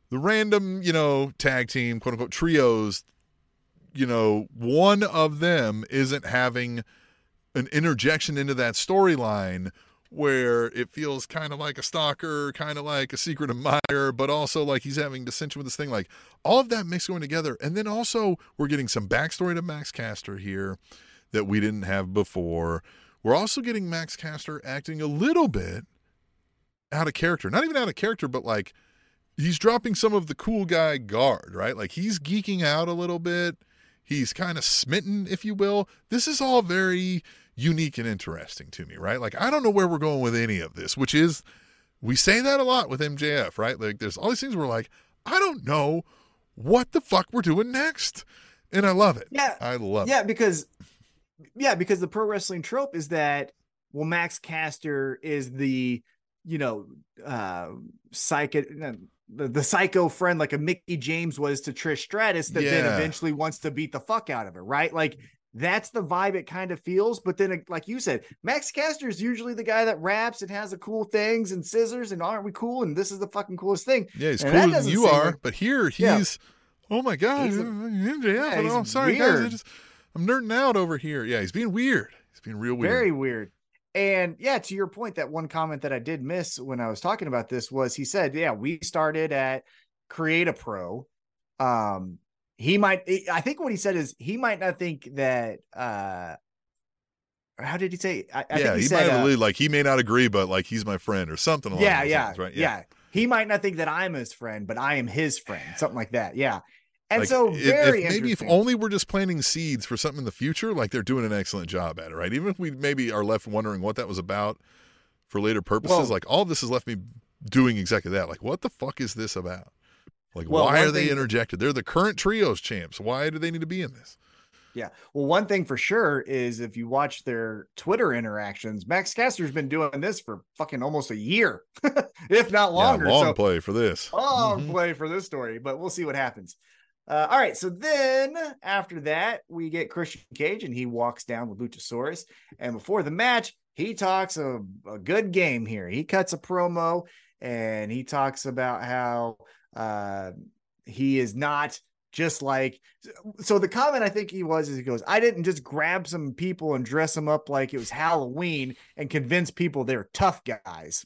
the random, you know, tag team, quote unquote trios, you know, one of them isn't having an interjection into that storyline where it feels kind of like a stalker, kind of like a secret admirer, but also like he's having dissension with this thing. Like all of that mixed going together. And then also we're getting some backstory to Max Caster here that we didn't have before. We're also getting Max Caster acting a little bit out of character. Not even out of character, but like he's dropping some of the cool guy guard, right? Like he's geeking out a little bit. He's kind of smitten, if you will. This is all very unique and interesting to me, right? Like I don't know where we're going with any of this, which is we say that a lot with MJF, right? Like there's all these things where like I don't know what the fuck we're doing next. And I love it. Yeah. I love yeah, it. Yeah, because yeah, because the pro wrestling trope is that well, Max Caster is the you know uh psycho the, the psycho friend like a Mickie James was to Trish Stratus that then eventually wants to beat the fuck out of her, right? Like that's the vibe it kind of feels. But then, like you said, Max Caster is usually the guy that raps and has the cool things and scissors and aren't we cool? And this is the fucking coolest thing. Yeah, he's And than you are, like- but here Yeah. he's oh my god, He's a-. Yeah, oh, I'm he's sorry, guys. I just I'm nerding out over here. Yeah, he's being weird. He's being real weird. Very weird. And yeah, to your point, that one comment that I did miss when I was talking about this was he said, Yeah, we started at Create a Pro. Um, he might I think what he said is he might not think that uh how did he say? I, I yeah, think he, he, might said, have uh, like he may not agree, but like he's my friend or something. Along yeah, those yeah, lines, right? yeah, He might not think that I'm his friend, but I am his friend, something like that. Yeah. And Like, so very if, maybe if only we're just planting seeds for something in the future, like they're doing an excellent job at it, right? Even if we maybe are left wondering what that was about for later purposes, Well- like all this has left me doing exactly that. Like, what the fuck is this about? Like, Well, why are they thing- interjected? They're the current trios champs. Why do they need to be in this? Yeah. Well, one thing for sure is if you watch their Twitter interactions, Max Caster's been doing this for fucking almost a year, if not longer. yeah, long so play for this. long Mhm. play for this story, but we'll see what happens. Uh, all right. So then after that, we get Christian Cage and he walks down with Luchasaurus. And before the match, he talks a, a good game here. He cuts a promo and he talks about how uh, he is not just like so the comment I think he was is he goes, I didn't just grab some people and dress them up like it was Halloween and convince people they're tough guys.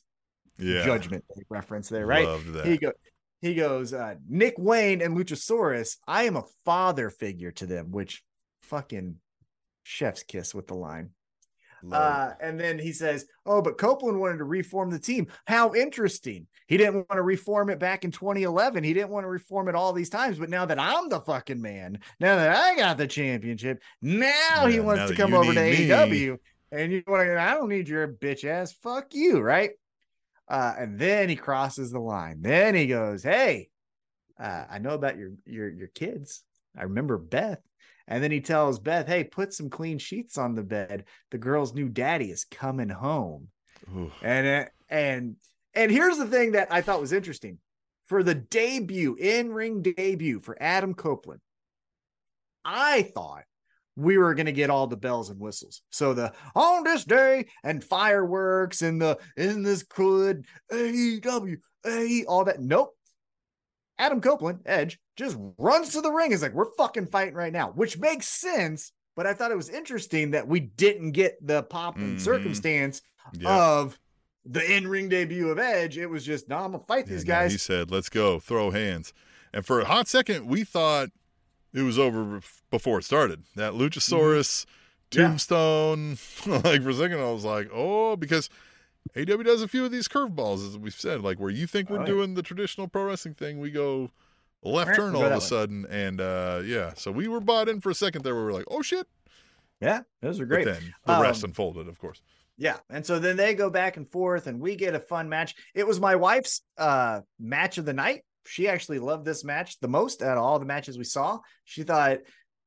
Yeah, Judgment reference there, right? He go he goes, uh, Nick Wayne and Luchasaurus, I am a father figure to them, which fucking chef's kiss with the line. Uh, and then he says, Oh, but Copeland wanted to reform the team. How interesting. He didn't want to reform it back in 2011. He didn't want to reform it all these times. But now that I'm the fucking man, now that I got the championship, now he wants now to come over to me. AEW. And you want to, I don't need your bitch ass. Fuck you. Right. Uh, and then he crosses the line. Then he goes, Hey, uh, I know about your your your kids. I remember Beth. And then he tells Beth, "Hey, put some clean sheets on the bed. The girl's new daddy is coming home." Ooh. And uh, and and here's the thing that I thought was interesting for the debut in ring debut for Adam Copeland. I thought we were going to get all the bells and whistles. So the on this day and fireworks and the in this could AEW, AE, all that. Nope. Adam Copeland, Edge, just runs to the ring. Is like, we're fucking fighting right now, which makes sense. But I thought it was interesting that we didn't get the pop and Mhm. circumstance Yeah. of the in-ring debut of Edge. It was just, no, I'm gonna fight Yeah, these no, guys. he said, "Let's go, throw hands." And for a hot second, we thought it was over before it started. That Luchasaurus Mm-hmm. Yeah. tombstone, like for a second, I was like, "Oh," because AW does a few of these curveballs, as we've said, like where you think we're Oh, yeah. doing the traditional pro wrestling thing, we go left turn all of a that way. sudden, and uh yeah, so we were bought in for a second there. Where we were like, "Oh shit!" Yeah, those are But great. then the rest Um, unfolded, of course. Yeah. And so then they go back and forth and we get a fun match. It was my wife's uh match of the night. She actually loved this match the most out of all the matches we saw. She thought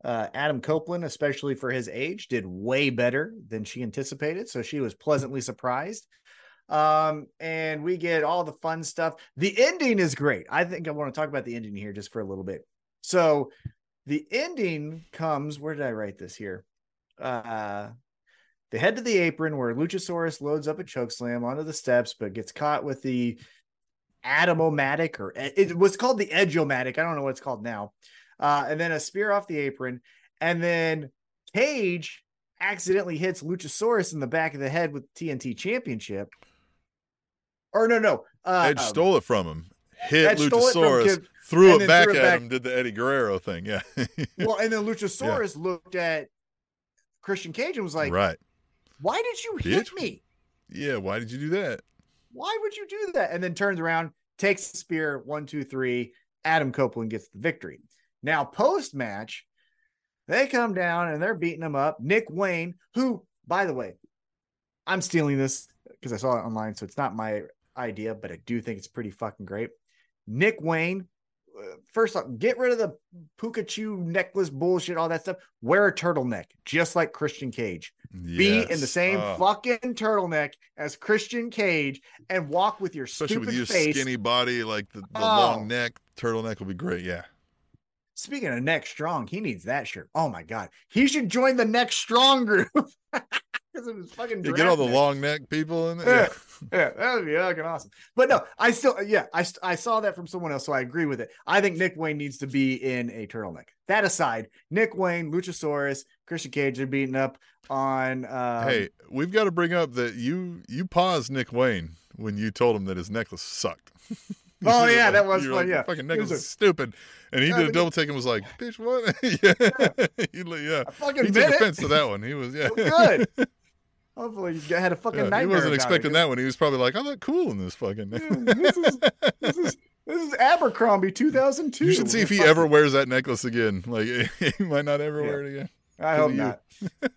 uh, Adam Copeland, especially for his age, did way better than she anticipated. So she was pleasantly surprised. Um, and we get all the fun stuff. The ending is great. I think I want to talk about the ending here just for a little bit. So the ending comes, where did I write this here? Uh head to the apron where Luchasaurus loads up a chokeslam onto the steps, but gets caught with the Atomomatic or it was called the Edgeomatic. I don't know what it's called now. Uh, and then a spear off the apron. And then Cage accidentally hits Luchasaurus in the back of the head with TNT Championship. Or no, no. Uh, Edge stole it from him. Hit Edge stole it Luchasaurus, threw it back threw it at back. him, did the Eddie Guerrero thing. Yeah. well, and then Luchasaurus looked at Christian Cage and was like, right. "Why did you hit Bitch. me? Yeah. Why did you do that? Why would you do that?" And then turns around, takes the spear, one, two, three. Adam Copeland gets the victory. Now, post match, they come down and they're beating him up. Nick Wayne, who, by the way, I'm stealing this because I saw it online, so it's not my idea, but I do think it's pretty fucking great. Nick Wayne, first off, get rid of the Pikachu necklace bullshit, all that stuff. Wear a turtleneck, just like Christian Cage. Be in the same Oh, fucking turtleneck as Christian Cage and walk with your especially stupid with your face. skinny body, like the, the Oh. long neck, turtleneck will be great. Yeah. Speaking of neck strong, he needs that shirt. Oh my god, he should join the neck strong group because of his fucking. You get all the long neck people in there. Yeah, that would be fucking awesome. But no, I still, yeah, I I saw that from someone else, so I agree with it. I think Nick Wayne needs to be in a turtleneck. That aside, Nick Wayne, Luchasaurus, Christian Cage are beating up on. Um, hey, we've got to bring up that you you paused Nick Wayne when you told him that his necklace sucked. Oh, yeah, like- that was fun, like, yeah. Fucking It necklace was is stupid, and he Yeah, did a double take and was like, "Bitch, what?" yeah, he, li- yeah. I fucking He took it. offense to that one. He was yeah. It good. Hopefully, you had a fucking Yeah, he wasn't expecting it, that one. He was probably like, "I look cool in this fucking." this is this is this is Abercrombie 2002. you should see if he ever wears that necklace again. Like he might not ever Yeah. wear it again. I hope not.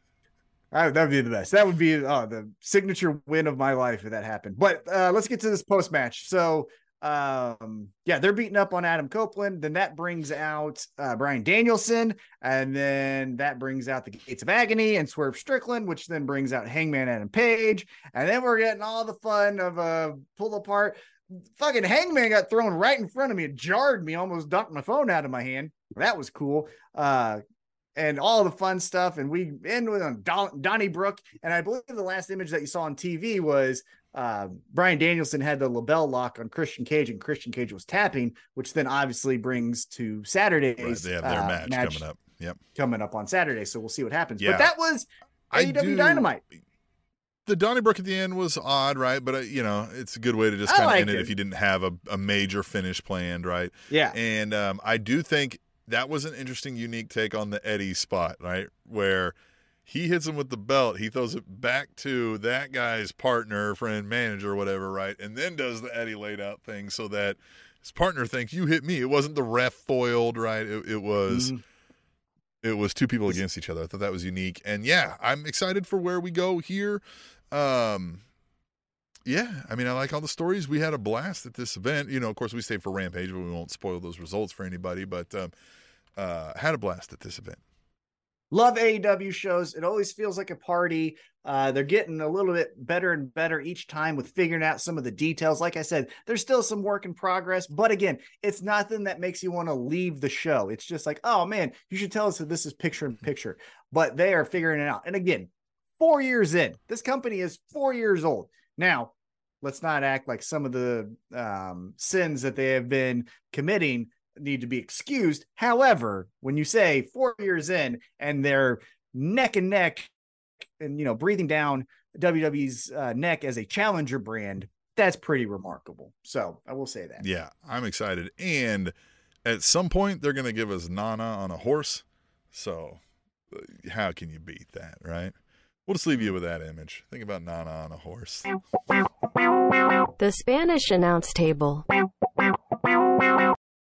I, that would be the best. That would be oh, the signature win of my life if that happened. But uh, let's get to this post match. So, um, yeah, they're beating up on Adam Copeland. Then that brings out uh, Bryan Danielson, and then that brings out the Gates of Agony and Swerve Strickland, which then brings out Hangman Adam Page, and then we're getting all the fun of a pull apart. Fucking Hangman got thrown right in front of me. It jarred me, almost dumped my phone out of my hand. That was cool. Uh, and all the fun stuff. And we end with on Don- Donnybrook. And I believe the last image that you saw on TV was uh, Bryan Danielson had the LeBell Lock on Christian Cage, and Christian Cage was tapping, which then obviously brings to Right, Saturday's they have their uh, match, coming up. Yep. coming up on Saturday. So we'll see what happens. Yeah. But that was I AEW do- Dynamite. The Donnybrook at the end was odd, right? But uh, you know, it's a good way to just kind of end it it. if you didn't have a, a major finish planned, right? Yeah. And um, I do think that was an interesting, unique take on the Eddie spot, right? Where he hits him with the belt, he throws it back to that guy's partner, friend, manager, whatever, right? And then does the Eddie laid out thing so that his partner thinks you hit me. It wasn't the ref foiled, right? It, it was Mhm. it was two people against each other. I thought that was unique. And yeah, I'm excited for where we go here. Um yeah, I mean, I like all the stories. We had a blast at this event. You know, of course, we stayed for Rampage, but we won't spoil those results for anybody. But um, uh, had a blast at this event. Love AEW shows. It always feels like a party. Uh, they're getting a little bit better and better each time with figuring out some of the details. Like I said, there's still some work in progress, but again, it's nothing that makes you want to leave the show. It's just like, oh man, you should tell us that this is picture in picture. But they are figuring it out. And again, four years in, this company is four years old. Now, let's not act like some of the um, sins that they have been committing need to be excused. However, when you say four years in and they're neck and neck and you know breathing down WWE's uh, neck as a challenger brand, that's pretty remarkable. So I will say that. Yeah, I'm excited. And at some point, they're going to give us Nana on a horse. So uh, how can you beat that, right? We'll just leave you with that image. Think about Nana on a horse. The Spanish announce table.